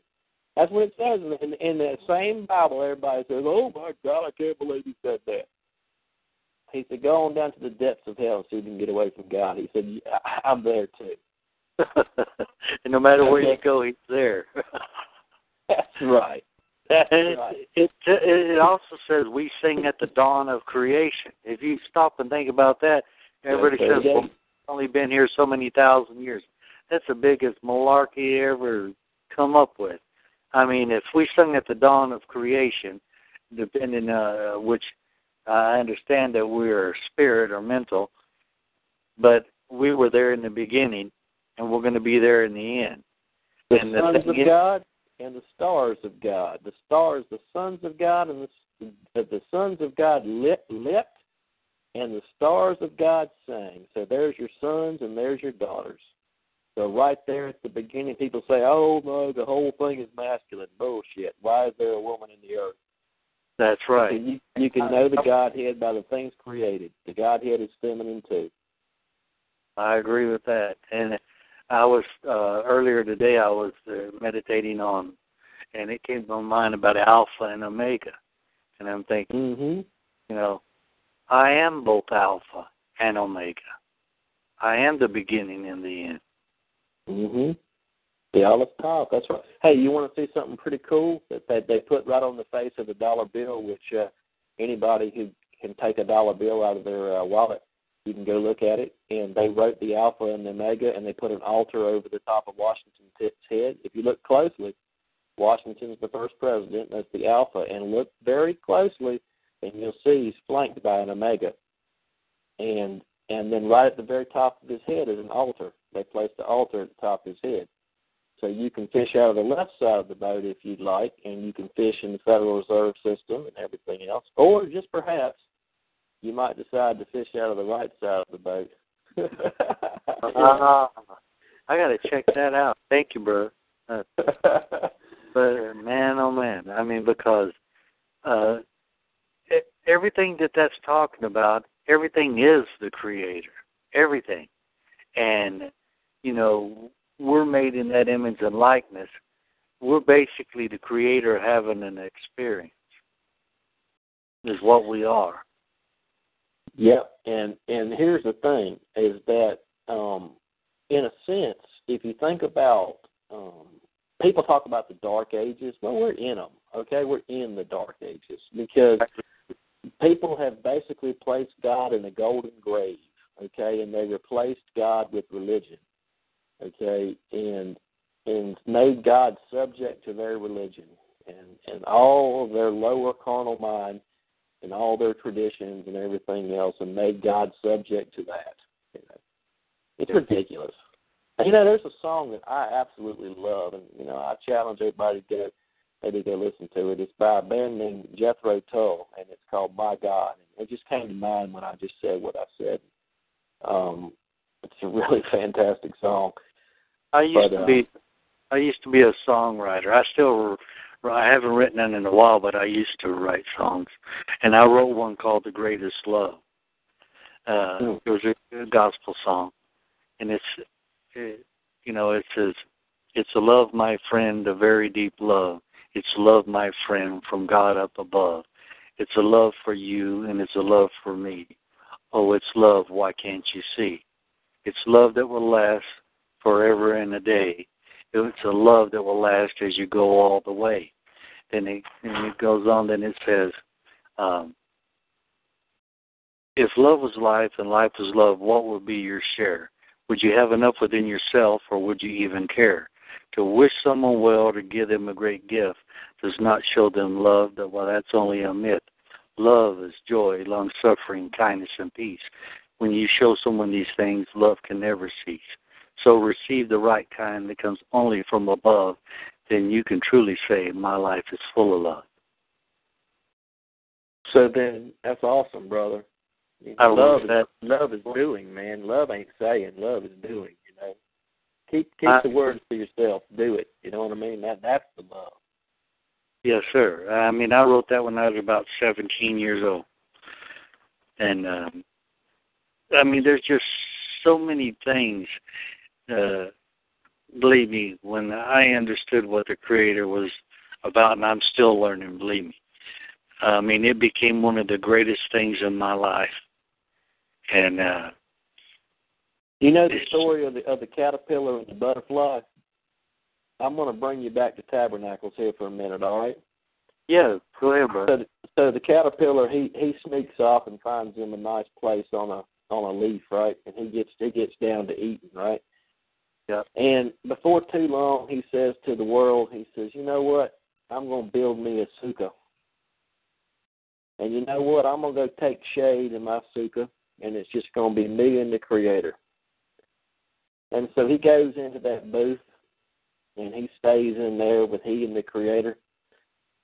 That's what it says in, in, in the same Bible. Everybody says, "Oh my God, I can't believe he said that." He said, "Go on down to the depths of hell and see if you can get away from God." He said, "I'm there too." and no matter where you go, he's there. That's right. That's and right. It, it it also says we sing at the dawn of creation. If you stop and think about that, everybody says well, only been here so many thousand years. That's the biggest malarkey ever come up with. I mean, if we sung at the dawn of creation, depending uh which I understand that we're spirit or mental, but we were there in the beginning, and we're going to be there in the end. The and sons the of is, God and the stars of God. The stars, the sons of God, and the the sons of God lit, lit, and the stars of God sang. So there's your sons and there's your daughters. So right there at the beginning, people say, "Oh no, the whole thing is masculine." Bullshit. Why is there a woman in the earth? That's right. You, you can know the Godhead by the things created. The Godhead is feminine too. I agree with that. And I was uh, earlier today. I was uh, meditating on, and it came to my mind about Alpha and Omega, and I'm thinking, mm-hmm. you know, I am both Alpha and Omega. I am the beginning and the end. Mhm. The Aleph Tav. That's right. Hey, you want to see something pretty cool that they, they put right on the face of the dollar bill, which uh, anybody who can take a dollar bill out of their uh, wallet, you can go look at it. And they wrote the Alpha and the Omega, and they put an altar over the top of Washington's head. If you look closely, Washington's the first president. That's the Alpha, and look very closely, and you'll see he's flanked by an Omega. And and then right at the very top of his head is an altar. They placed the altar at the top of his head. So you can fish out of the left side of the boat if you'd like, and you can fish in the Federal Reserve System and everything else. Or just perhaps you might decide to fish out of the right side of the boat. uh, I got to check that out. Thank you, bro. Uh, but man, oh man, I mean, because uh, everything that that's talking about everything is the creator. Everything. And, you know, we're made in that image and likeness. We're basically the creator having an experience. Is what we are. Yep, and and here's the thing: is that um, in a sense, if you think about um, people talk about the dark ages, well, we're in them. Okay, we're in the dark ages because people have basically placed God in a golden grave, okay, and they replaced God with religion, okay, and and made God subject to their religion and and all of their lower carnal mind and all their traditions and everything else, and made God subject to that. You know, it's ridiculous. And, you know, there's a song that I absolutely love, and you know, I challenge everybody to go maybe go listen to it. It's by a band named Jethro Tull, and it's called My God. And it just came to mind when I just said what I said. Um, it's a really fantastic song. I used but, to uh, be, I used to be a songwriter. I still, I haven't written none in a while, but I used to write songs, and I wrote one called "The Greatest Love." Uh, mm. It was a, a gospel song, and it's, it, you know, it says, "It's a love, my friend, a very deep love." It's love, my friend, from God up above. It's a love for you and it's a love for me. Oh, it's love, why can't you see? It's love that will last forever and a day. It's a love that will last as you go all the way. Then it, and it goes on, then it says, um, if love was life and life was love, what would be your share? Would you have enough within yourself or would you even care? To wish someone well, to give them a great gift, does not show them love, that well, that's only a myth. Love is joy, long suffering, kindness, and peace. When you show someone these things, love can never cease. So receive the right kind that comes only from above, then you can truly say, My life is full of love. So then, that's awesome, brother. I love love that. Love is doing, man. Love ain't saying. Love is doing. You know, keep keep I, the words to yourself. Do it. You know what I mean? That that's the love. Yes, sir. I mean, I wrote that when I was about 17 years old. And, um, I mean, there's just so many things uh, believe me, when I understood what the Creator was about, and I'm still learning, believe me. I mean, it became one of the greatest things in my life. And uh you know the story of the of the caterpillar and the butterfly. I'm going to bring you back to tabernacles here for a minute, all right? Yeah, go ahead, bro. So, so the caterpillar he he sneaks off and finds him a nice place on a on a leaf, right? And he gets he gets down to eating, right? Yeah. And before too long, he says to the world, he says, "You know what? I'm going to build me a sukkah. And you know what? I'm going to go take shade in my sukkah, and it's just going to be me and the Creator." And so he goes into that booth, and he stays in there with he and the Creator.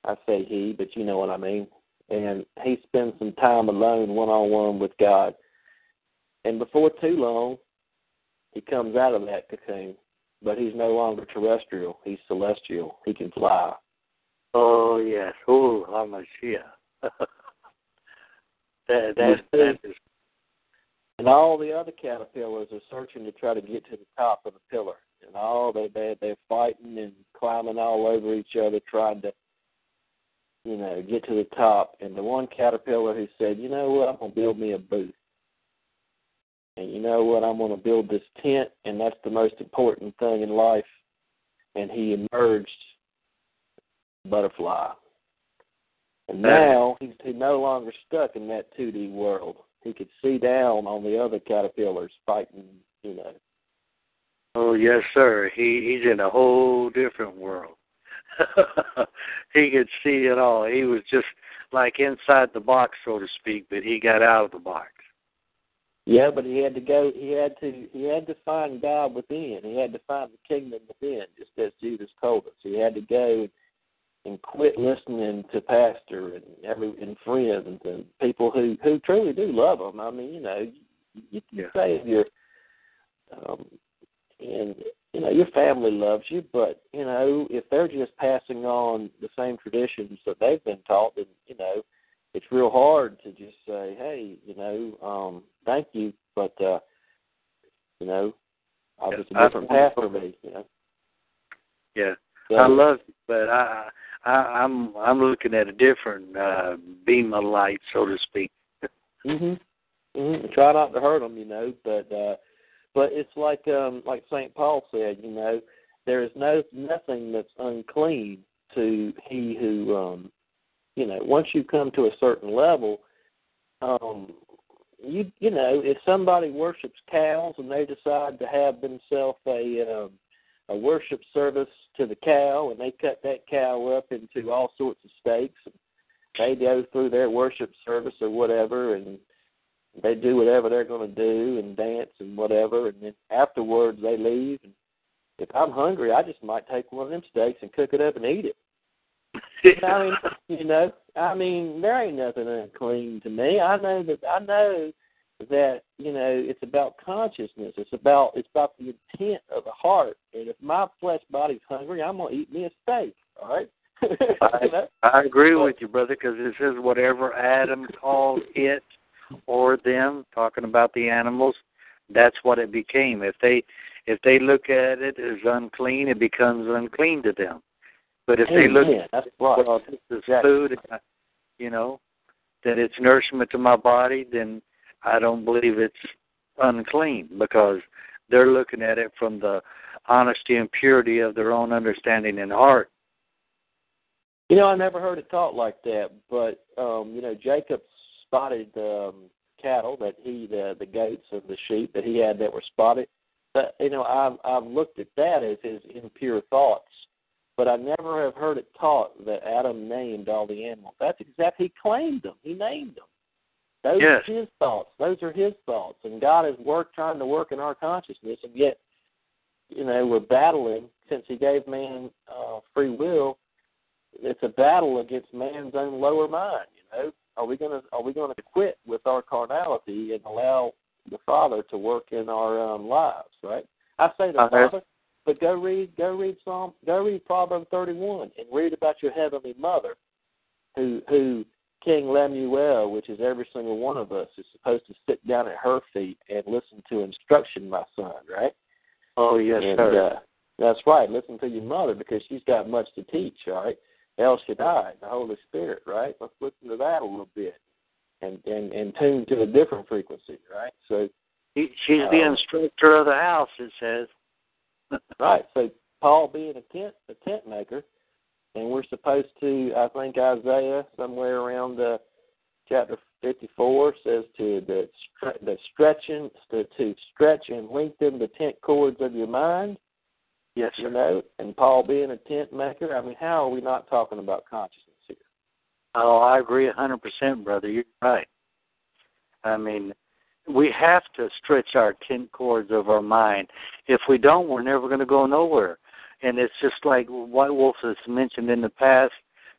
I say he, but you know what I mean. And he spends some time alone, one on one with God. And before too long, he comes out of that cocoon, but he's no longer terrestrial. He's celestial. He can fly. Oh yes. Oh, Hamashiach. that that that is. And all the other caterpillars are searching to try to get to the top of the pillar, and all they they they're fighting and climbing all over each other, trying to, you know, get to the top. And the one caterpillar who said, "You know what? I'm gonna build me a booth." And you know what, I'm going to build this tent, and that's the most important thing in life. And he emerged butterfly. And now he's, he's no longer stuck in that 2D world. He could see down on the other caterpillars fighting, you know. Oh yes, sir. He he's in a whole different world. he could see it all. He was just like inside the box, so to speak, but he got out of the box. Yeah, but he had to go. He had to. He had to find God within. He had to find the kingdom within, just as Jesus told us. He had to go and quit listening to pastor and every and friends and people who who truly do love him. I mean, you know, you can yeah. say your um, and you know your family loves you, but you know if they're just passing on the same traditions that they've been taught, then you know it's real hard to just say, hey, you know, um, thank you, but uh, you know, I was a different path for me, you know. Yeah, so, I love it, but I, I, I'm I'm looking at a different uh, beam of light, so to speak. mhm. Mhm. Try not to hurt them, you know, but uh, but it's like um like Saint Paul said, you know, there is no nothing that's unclean to he who um you know, once you come to a certain level, um, you you know, if somebody worships cows and they decide to have themselves a um, a worship service to the cow, and they cut that cow up into all sorts of steaks, and they go through their worship service or whatever, and they do whatever they're going to do and dance and whatever, and then afterwards they leave. And if I'm hungry, I just might take one of them steaks and cook it up and eat it. I mean, you know, I mean, there ain't nothing unclean to me. I know that I know that you know it's about consciousness. It's about it's about the intent of the heart. And if my flesh body's hungry, I'm gonna eat me a steak. All right. I, you know? I agree with you, brother, because it says whatever Adam called it or them, talking about the animals, that's what it became. If they if they look at it as unclean, it becomes unclean to them. But if Amen. they look right. well, this is Exactly. food, you know, that it's nourishment to my body, then I don't believe it's unclean because they're looking at it from the honesty and purity of their own understanding and heart. You know, I never heard it taught like that, but um, you know, Jacob spotted um cattle that he the the goats and the sheep that he had that were spotted. But you know, I've I've looked at that as his impure thoughts. But I never have heard it taught that Adam named all the animals. That's exactly he claimed them. He named them. Those Yes. are his thoughts. Those are his thoughts. And God is work trying to work in our consciousness and yet, you know, we're battling since he gave man uh free will it's a battle against man's own lower mind. You know, are we gonna are we gonna quit with our carnality and allow the Father to work in our um, lives? Right? I say the Uh-huh. Father, but go read go read Psalm go read Proverbs thirty one and read about your heavenly Mother, who who King Lemuel, which is every single one of us, is supposed to sit down at her feet and listen to instruction, my son. Right? Oh yes, and, sir. Uh, That's right. Listen to your mother because she's got much to teach. All right. El Shaddai, the Holy Spirit. Right. Let's listen to that a little bit, and and and tune to a different frequency. Right. So she's the Um, instructor of the house. It says. right. So Paul being a tent a tent maker, and we're supposed to. I think Isaiah somewhere around uh, chapter fifty four says to the stre- the stretching to, to stretch and lengthen the tent cords of your mind. Yes, You sir. know, and Paul being a tent maker. I mean, how are we not talking about consciousness here? Oh, I agree a hundred percent, brother. You're right. I mean, we have to stretch our tent cords of our mind. If we don't, we're never going to go nowhere. And it's just like White Wolf has mentioned in the past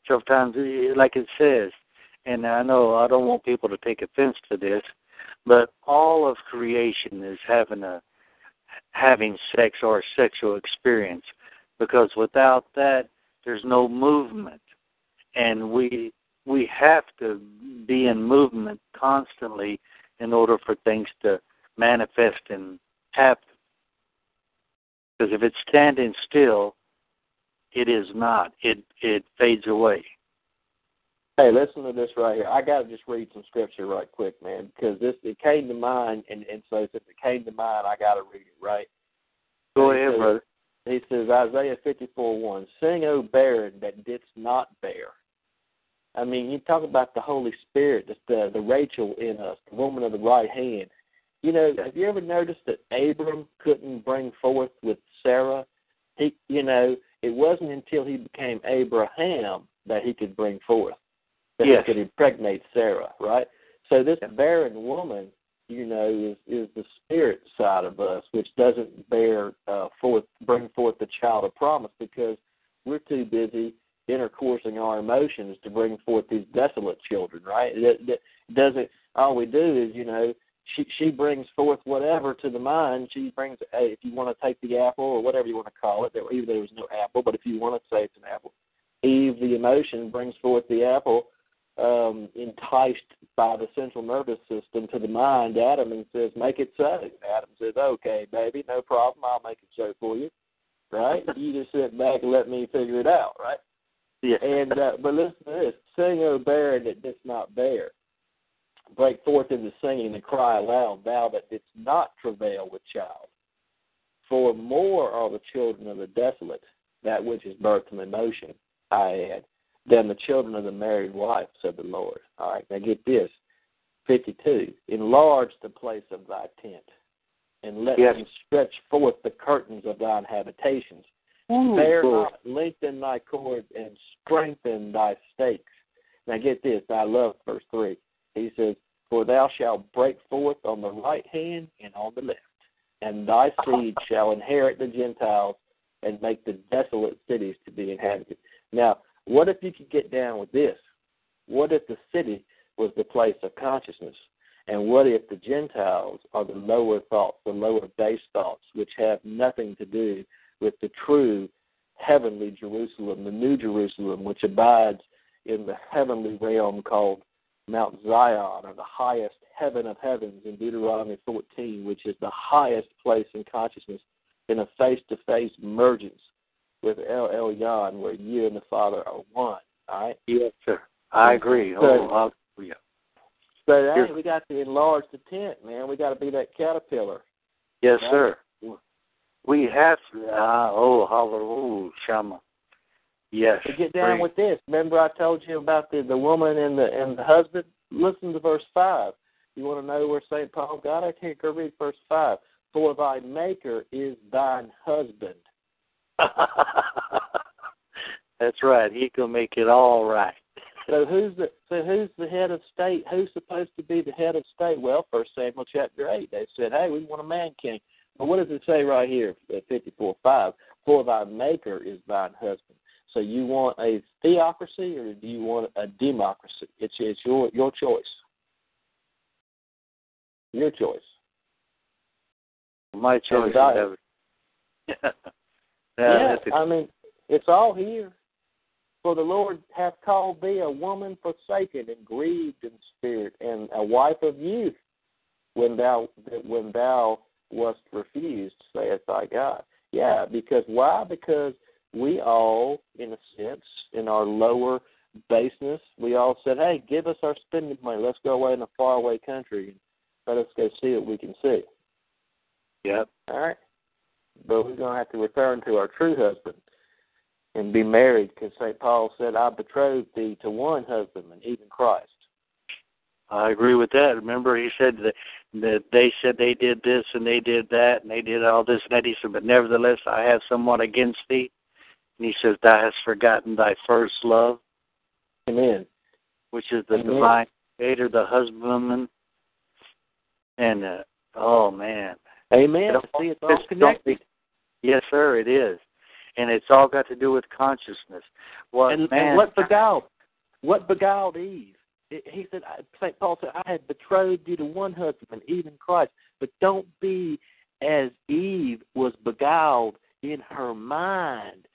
several times, eh, like it says. And I know I don't want people to take offense to this, but all of creation is having a having sex or a sexual experience, because without that, there's no movement, and we we have to be in movement constantly in order for things to manifest and happen. Because if it's standing still, it is not. It it fades away. Hey, listen to this right here. I got to just read some scripture right quick, man, because this it came to mind, and and so since it came to mind, I got to read it right. Go He ahead, says- brother. He says Isaiah fifty four one, sing O barren that didst not bear. I mean, you talk about the Holy Spirit, the the, the Rachel in us, the woman of the right hand. You know, have you ever noticed that Abram couldn't bring forth with Sarah? He, you know, it wasn't until he became Abraham that he could bring forth, that Yes. he could impregnate Sarah, right? So this barren woman, you know, is is the spirit side of us, which doesn't bear uh, forth, bring forth the child of promise because we're too busy intercoursing our emotions to bring forth these desolate children, right? It, it doesn't. All we do is, you know, she she brings forth whatever to the mind. She brings, hey, if you want to take the apple or whatever you want to call it, even though there was no apple, but if you want to say it's an apple, Eve, the emotion, brings forth the apple, um, enticed by the central nervous system to the mind. Adam and says, "Make it so." Adam says, "Okay, baby, no problem. I'll make it so for you." Right? you just sit back and let me figure it out, right? Yeah. And uh, but listen to this: sing, O barren that didst not bear. Break forth into singing and cry aloud, thou that didst not travail with child. For more are the children of the desolate, that which is birth from emotion, I add, than the children of the married wife, said the Lord. All right, now get this. 52. Enlarge the place of thy tent, and let Yes. them stretch forth the curtains of thine habitations. Ooh, Bear not, lengthen thy cords, and strengthen thy stakes. Now get this, I love verse 3. He says, For thou shalt break forth on the right hand and on the left, and thy seed shall inherit the Gentiles and make the desolate cities to be inhabited. Now, what if you could get down with this? What if the city was the place of consciousness? And what if the Gentiles are the lower thoughts, the lower base thoughts, which have nothing to do with the true heavenly Jerusalem, the new Jerusalem, which abides in the heavenly realm called Mount Zion, or the highest heaven of heavens in Deuteronomy 14, which is the highest place in consciousness in a face to face mergence with El Elyon, where you and the Father are one. All right? Yes, sir. I agree. So- Oh, hallelujah. So that, we got to enlarge the tent, man. We got to be that caterpillar. Yes, Right. sir. We have to. Uh, oh, hallelujah, Shama. Yes. To get down with this, remember I told you about the the woman and the and the husband. Listen to verse five. You want to know where Saint Paul got it? Here, go read verse five. For thy Maker is thine husband. That's right. He can make it all right. So who's the so who's the head of state? Who's supposed to be the head of state? Well, First Samuel chapter eight, they said, "Hey, we want a man king." But what does it say right here at fifty four five? For thy Maker is thine husband. So you want a theocracy or do you want a democracy? It's it's your your choice. Your choice. My choice I- yeah, yeah, a- I mean, it's all here. For the Lord hath called thee a woman forsaken and grieved in spirit, and a wife of youth, when thou when thou wast refused, saith thy God. Yeah, because why? Because we all, in a sense, in our lower baseness, we all said, "Hey, give us our spending money. Let's go away in a faraway country and let us go see what we can see." Yep. All right. But we're going to have to return to our true husband and be married because St. Paul said, I betrothed thee to one husbandman, even Christ. I agree with that. Remember, he said that, that they said they did this and they did that and they did all this and that. He said, But nevertheless, I have somewhat against thee. And he says, Thou hast forgotten thy first love. Amen. Which is the Amen. divine creator, the husbandman. And, uh, oh, man. Amen. It See, it's all connected. Yes, sir, it is. And it's all got to do with consciousness. What and, man and what beguiled? What beguiled Eve? He said, St. Paul said, I had betrothed you to one husband, even Christ. But don't be as Eve was beguiled in her mind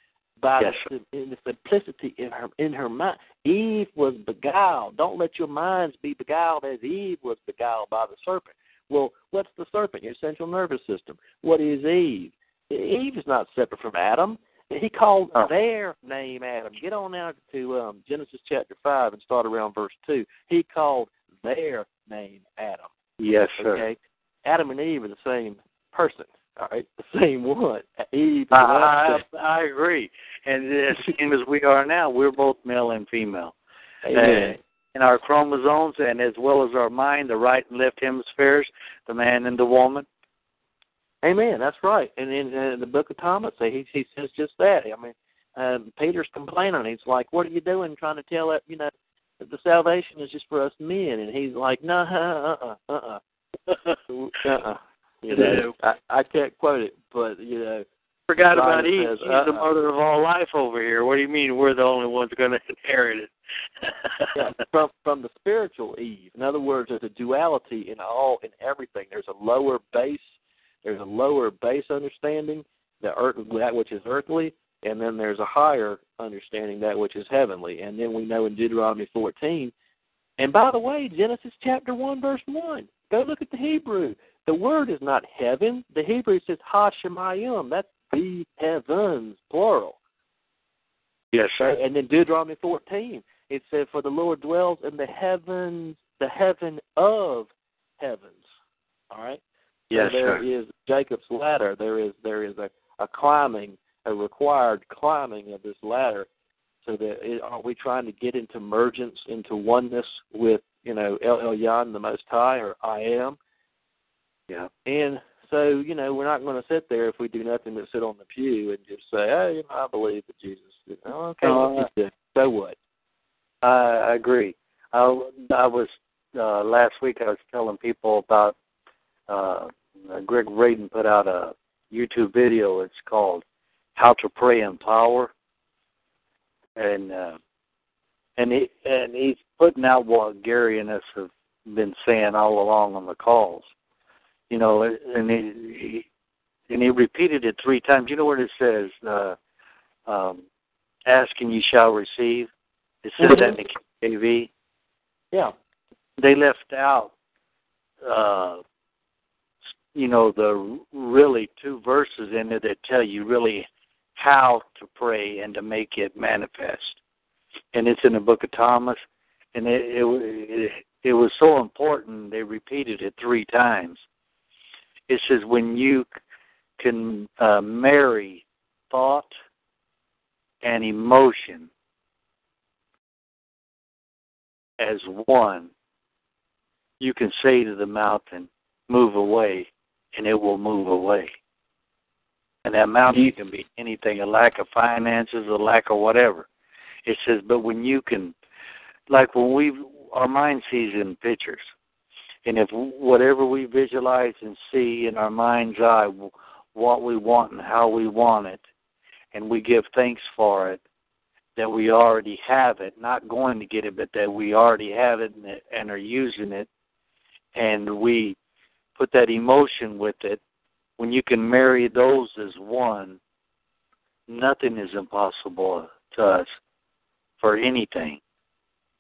by Yes, the, in the simplicity in her in her mind. Eve was beguiled. Don't let your minds be beguiled as Eve was beguiled by the serpent. Well, what's the serpent? Your central nervous system. What is Eve? Eve is not separate from Adam. He called Oh. their name Adam. Get on now to um, Genesis chapter five and start around verse two. He called their name Adam. Yes, sir. Okay, Adam and Eve are the same person. All right, the same one. Eve. Is I, I, agree. And as same as we are now, we're both male and female. Amen. And our chromosomes, and as well as our mind, the right and left hemispheres, the man and the woman. Amen. That's right. And in uh, the book of Thomas, he he says just that. I mean, um, Peter's complaining. He's like, "What are you doing, trying to tell that you know that the salvation is just for us men?" And he's like, "No, uh, uh, uh, uh, uh." You know, I, I can't quote it, but you know, Forgot Brian about Eve. says, She's the uh-uh. mother of all life over here. What do you mean we're the only ones going to inherit it? yeah, from from the spiritual Eve. In other words, there's a duality in all in everything. There's a lower base. There's a lower base understanding the earth, that which is earthly, and then there's a higher understanding that which is heavenly. And then we know in Deuteronomy 14. And by the way, Genesis chapter one verse one. Go look at the Hebrew. The word is not heaven. The Hebrew says ha shemayim. That's the heavens plural. yes, sir. And then Deuteronomy 14, it said, "For the Lord dwells in the heavens, the heaven of heavens." All right. So Yes, there sir. is Jacob's ladder. There is there is a, a climbing, a required climbing of this ladder. So that it, are we trying to get into mergence, into oneness with you know El Elyon, the Most High, or I am? Yeah. And so you know we're not going to sit there if we do nothing but sit on the pew and just say, "Oh, you know, I believe that Jesus." Did. Oh, okay, what you so what? I I agree. I, I was uh, last week. I was telling people about uh, Gregg Braden put out a YouTube video. It's called "How to Pray in Power," and uh, and he and he's putting out what Gary and us have been saying all along on the calls. You know, and he, he and he repeated it three times. You know what it says? Uh, um, "Ask and you shall receive." It says that in the KV. Yeah. They left out, uh, you know, the really two verses in there that tell you really how to pray and to make it manifest. And it's in the Book of Thomas, and it it it, was so important they repeated it three times. It says when you can uh, marry thought and emotion as one, you can say to the mountain, move away, and it will move away. And that mountain can be anything, a lack of finances, a lack of whatever. It says, but when you can, like when we, our mind sees in pictures, and if whatever we visualize and see in our mind's eye, what we want and how we want it, and we give thanks for it, that we already have it, not going to get it, but that we already have it and, and are using it, and we put that emotion with it, when you can marry those as one, nothing is impossible to us for anything.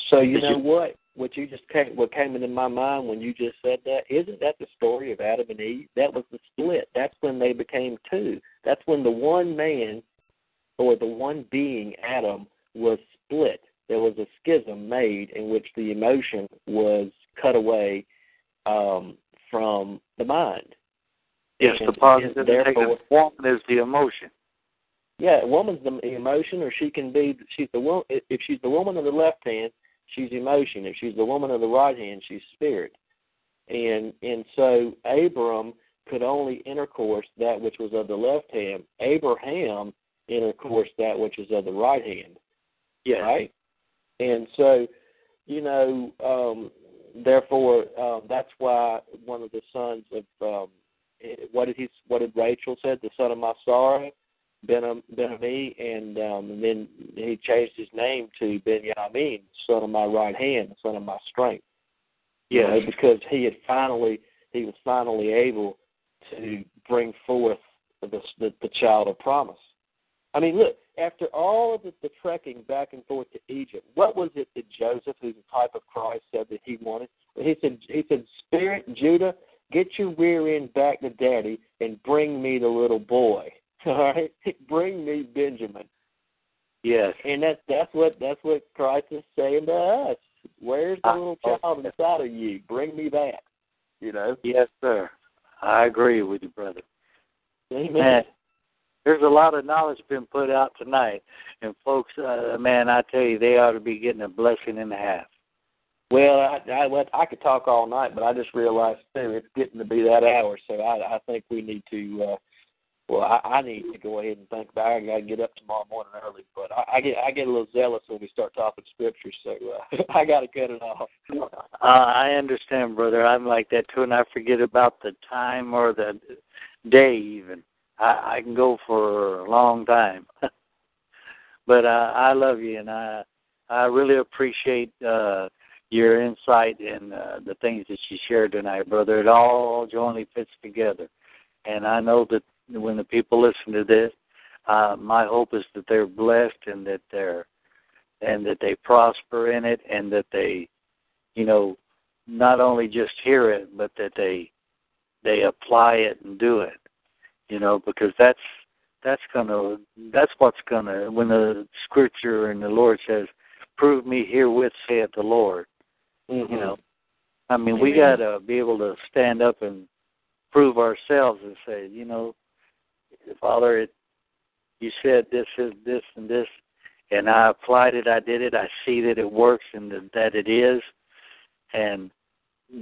So you know what? What you just came, what came into my mind when you just said that isn't that the story of Adam and Eve? That was the split. That's when they became two. That's when the one man or the one being, Adam, was split. There was a schism made in which the emotion was cut away um, from the mind. Yes, And- the positive and therefore- woman is the emotion. Yeah, a woman's the emotion, or she can be. She's the wo- If she's the woman of the left hand, she's emotion. If she's the woman of the right hand, she's spirit. And and so Abram could only intercourse that which was of the left hand. Abraham intercourse that which is of the right hand. Yeah. Right. And so, you know, um, therefore, um, that's why one of the sons of um, what did he? What did Rachel said? The son of my sorrow. Ben Benami, and um, and then he changed his name to Benjamin, son of my right hand, son of my strength. You know, because he had finally he was finally able to bring forth the, the the child of promise. I mean, look, after all of the, the trekking back and forth to Egypt, what was it that Joseph, who's a type of Christ, said that he wanted? He said, he said, Spirit, Judah, get your rear end back to Daddy and bring me the little boy. All right, bring me Benjamin. Yes. And that's that's what that's what Christ is saying to us. Where's the ah, little child inside of you? Bring me back. You know. Yes, sir. I agree with you, brother. Amen. Man, there's a lot of knowledge been put out tonight, and folks, uh, man, I tell you, they ought to be getting a blessing and a half. Well, I, I well, I could talk all night, but I just realized too it's getting to be that hour, so I, I think we need to. uh Well, I, I need to go ahead and think about. it. I got to get up tomorrow morning early, but I, I get I get a little zealous when we start talking scripture, so uh, I got to cut it off. Uh, I understand, brother. I'm like that too, and I forget about the time or the day even. I, I can go for a long time. but uh, I love you, and I I really appreciate uh, your insight and uh, the things that you shared tonight, brother. It all jointly fits together, and I know that when the people listen to this, uh, my hope is that they're blessed and that they're and that they prosper in it and that they you know not only just hear it but that they they apply it and do it you know because that's that's gonna that's what's gonna when the scripture and the lord says prove me herewith saith the lord Mm-hmm. you know. I mean we gotta be able to stand up and prove ourselves and say you know father it you said this is this and this and i applied it i did it i see that it works and that it is and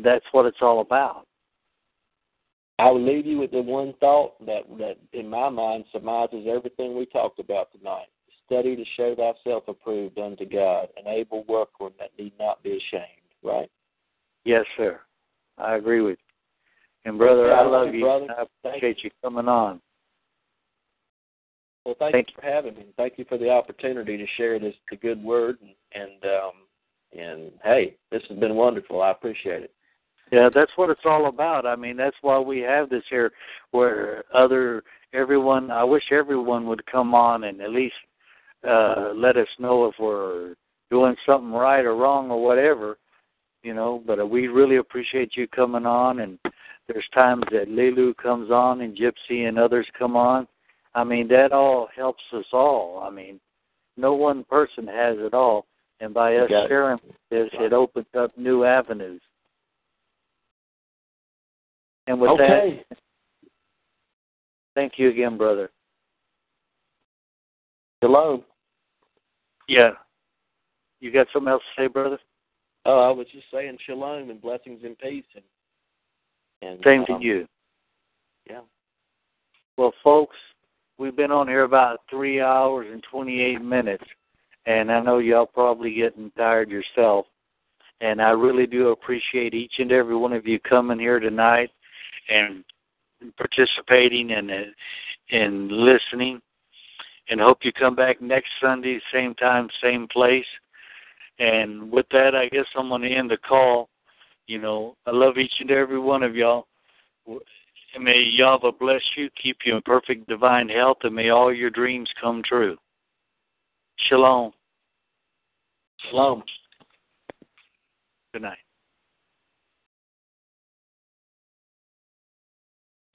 that's what it's all about I will leave you with the one thought that that in my mind surmises everything we talked about tonight. Study to show thyself approved unto God, an able workman that need not be ashamed. Right? yes sir i agree with you and brother i love you brother. i appreciate you coming on Well, thank, Thank you for having me. Thank you for the opportunity to share this the good word and and um and hey, this has been wonderful. I appreciate it. Yeah, that's what it's all about. I mean, that's why we have this here where other everyone I wish everyone would come on and at least uh let us know if we're doing something right or wrong or whatever, you know, but we really appreciate you coming on and there's times that Lulu comes on and Gypsy and others come on. I mean, that all helps us all. I mean, no one person has it all. And by us it. sharing this, it opens up new avenues. And with okay. that, thank you again, brother. Hello. Yeah. You got something else to say, brother? Oh, I was just saying shalom and blessings and peace and and Same to um, you. Yeah. Well, folks, we've been on here about three hours and 28 minutes, and I know y'all probably getting tired yourself. And I really do appreciate each and every one of you coming here tonight and participating and and listening. And hope you come back next Sunday, same time, same place. And with that, I guess I'm going to end the call. You know, I love each and every one of y'all. And may Yahweh bless you, keep you in perfect divine health, and may all your dreams come true. Shalom. Shalom. Good night.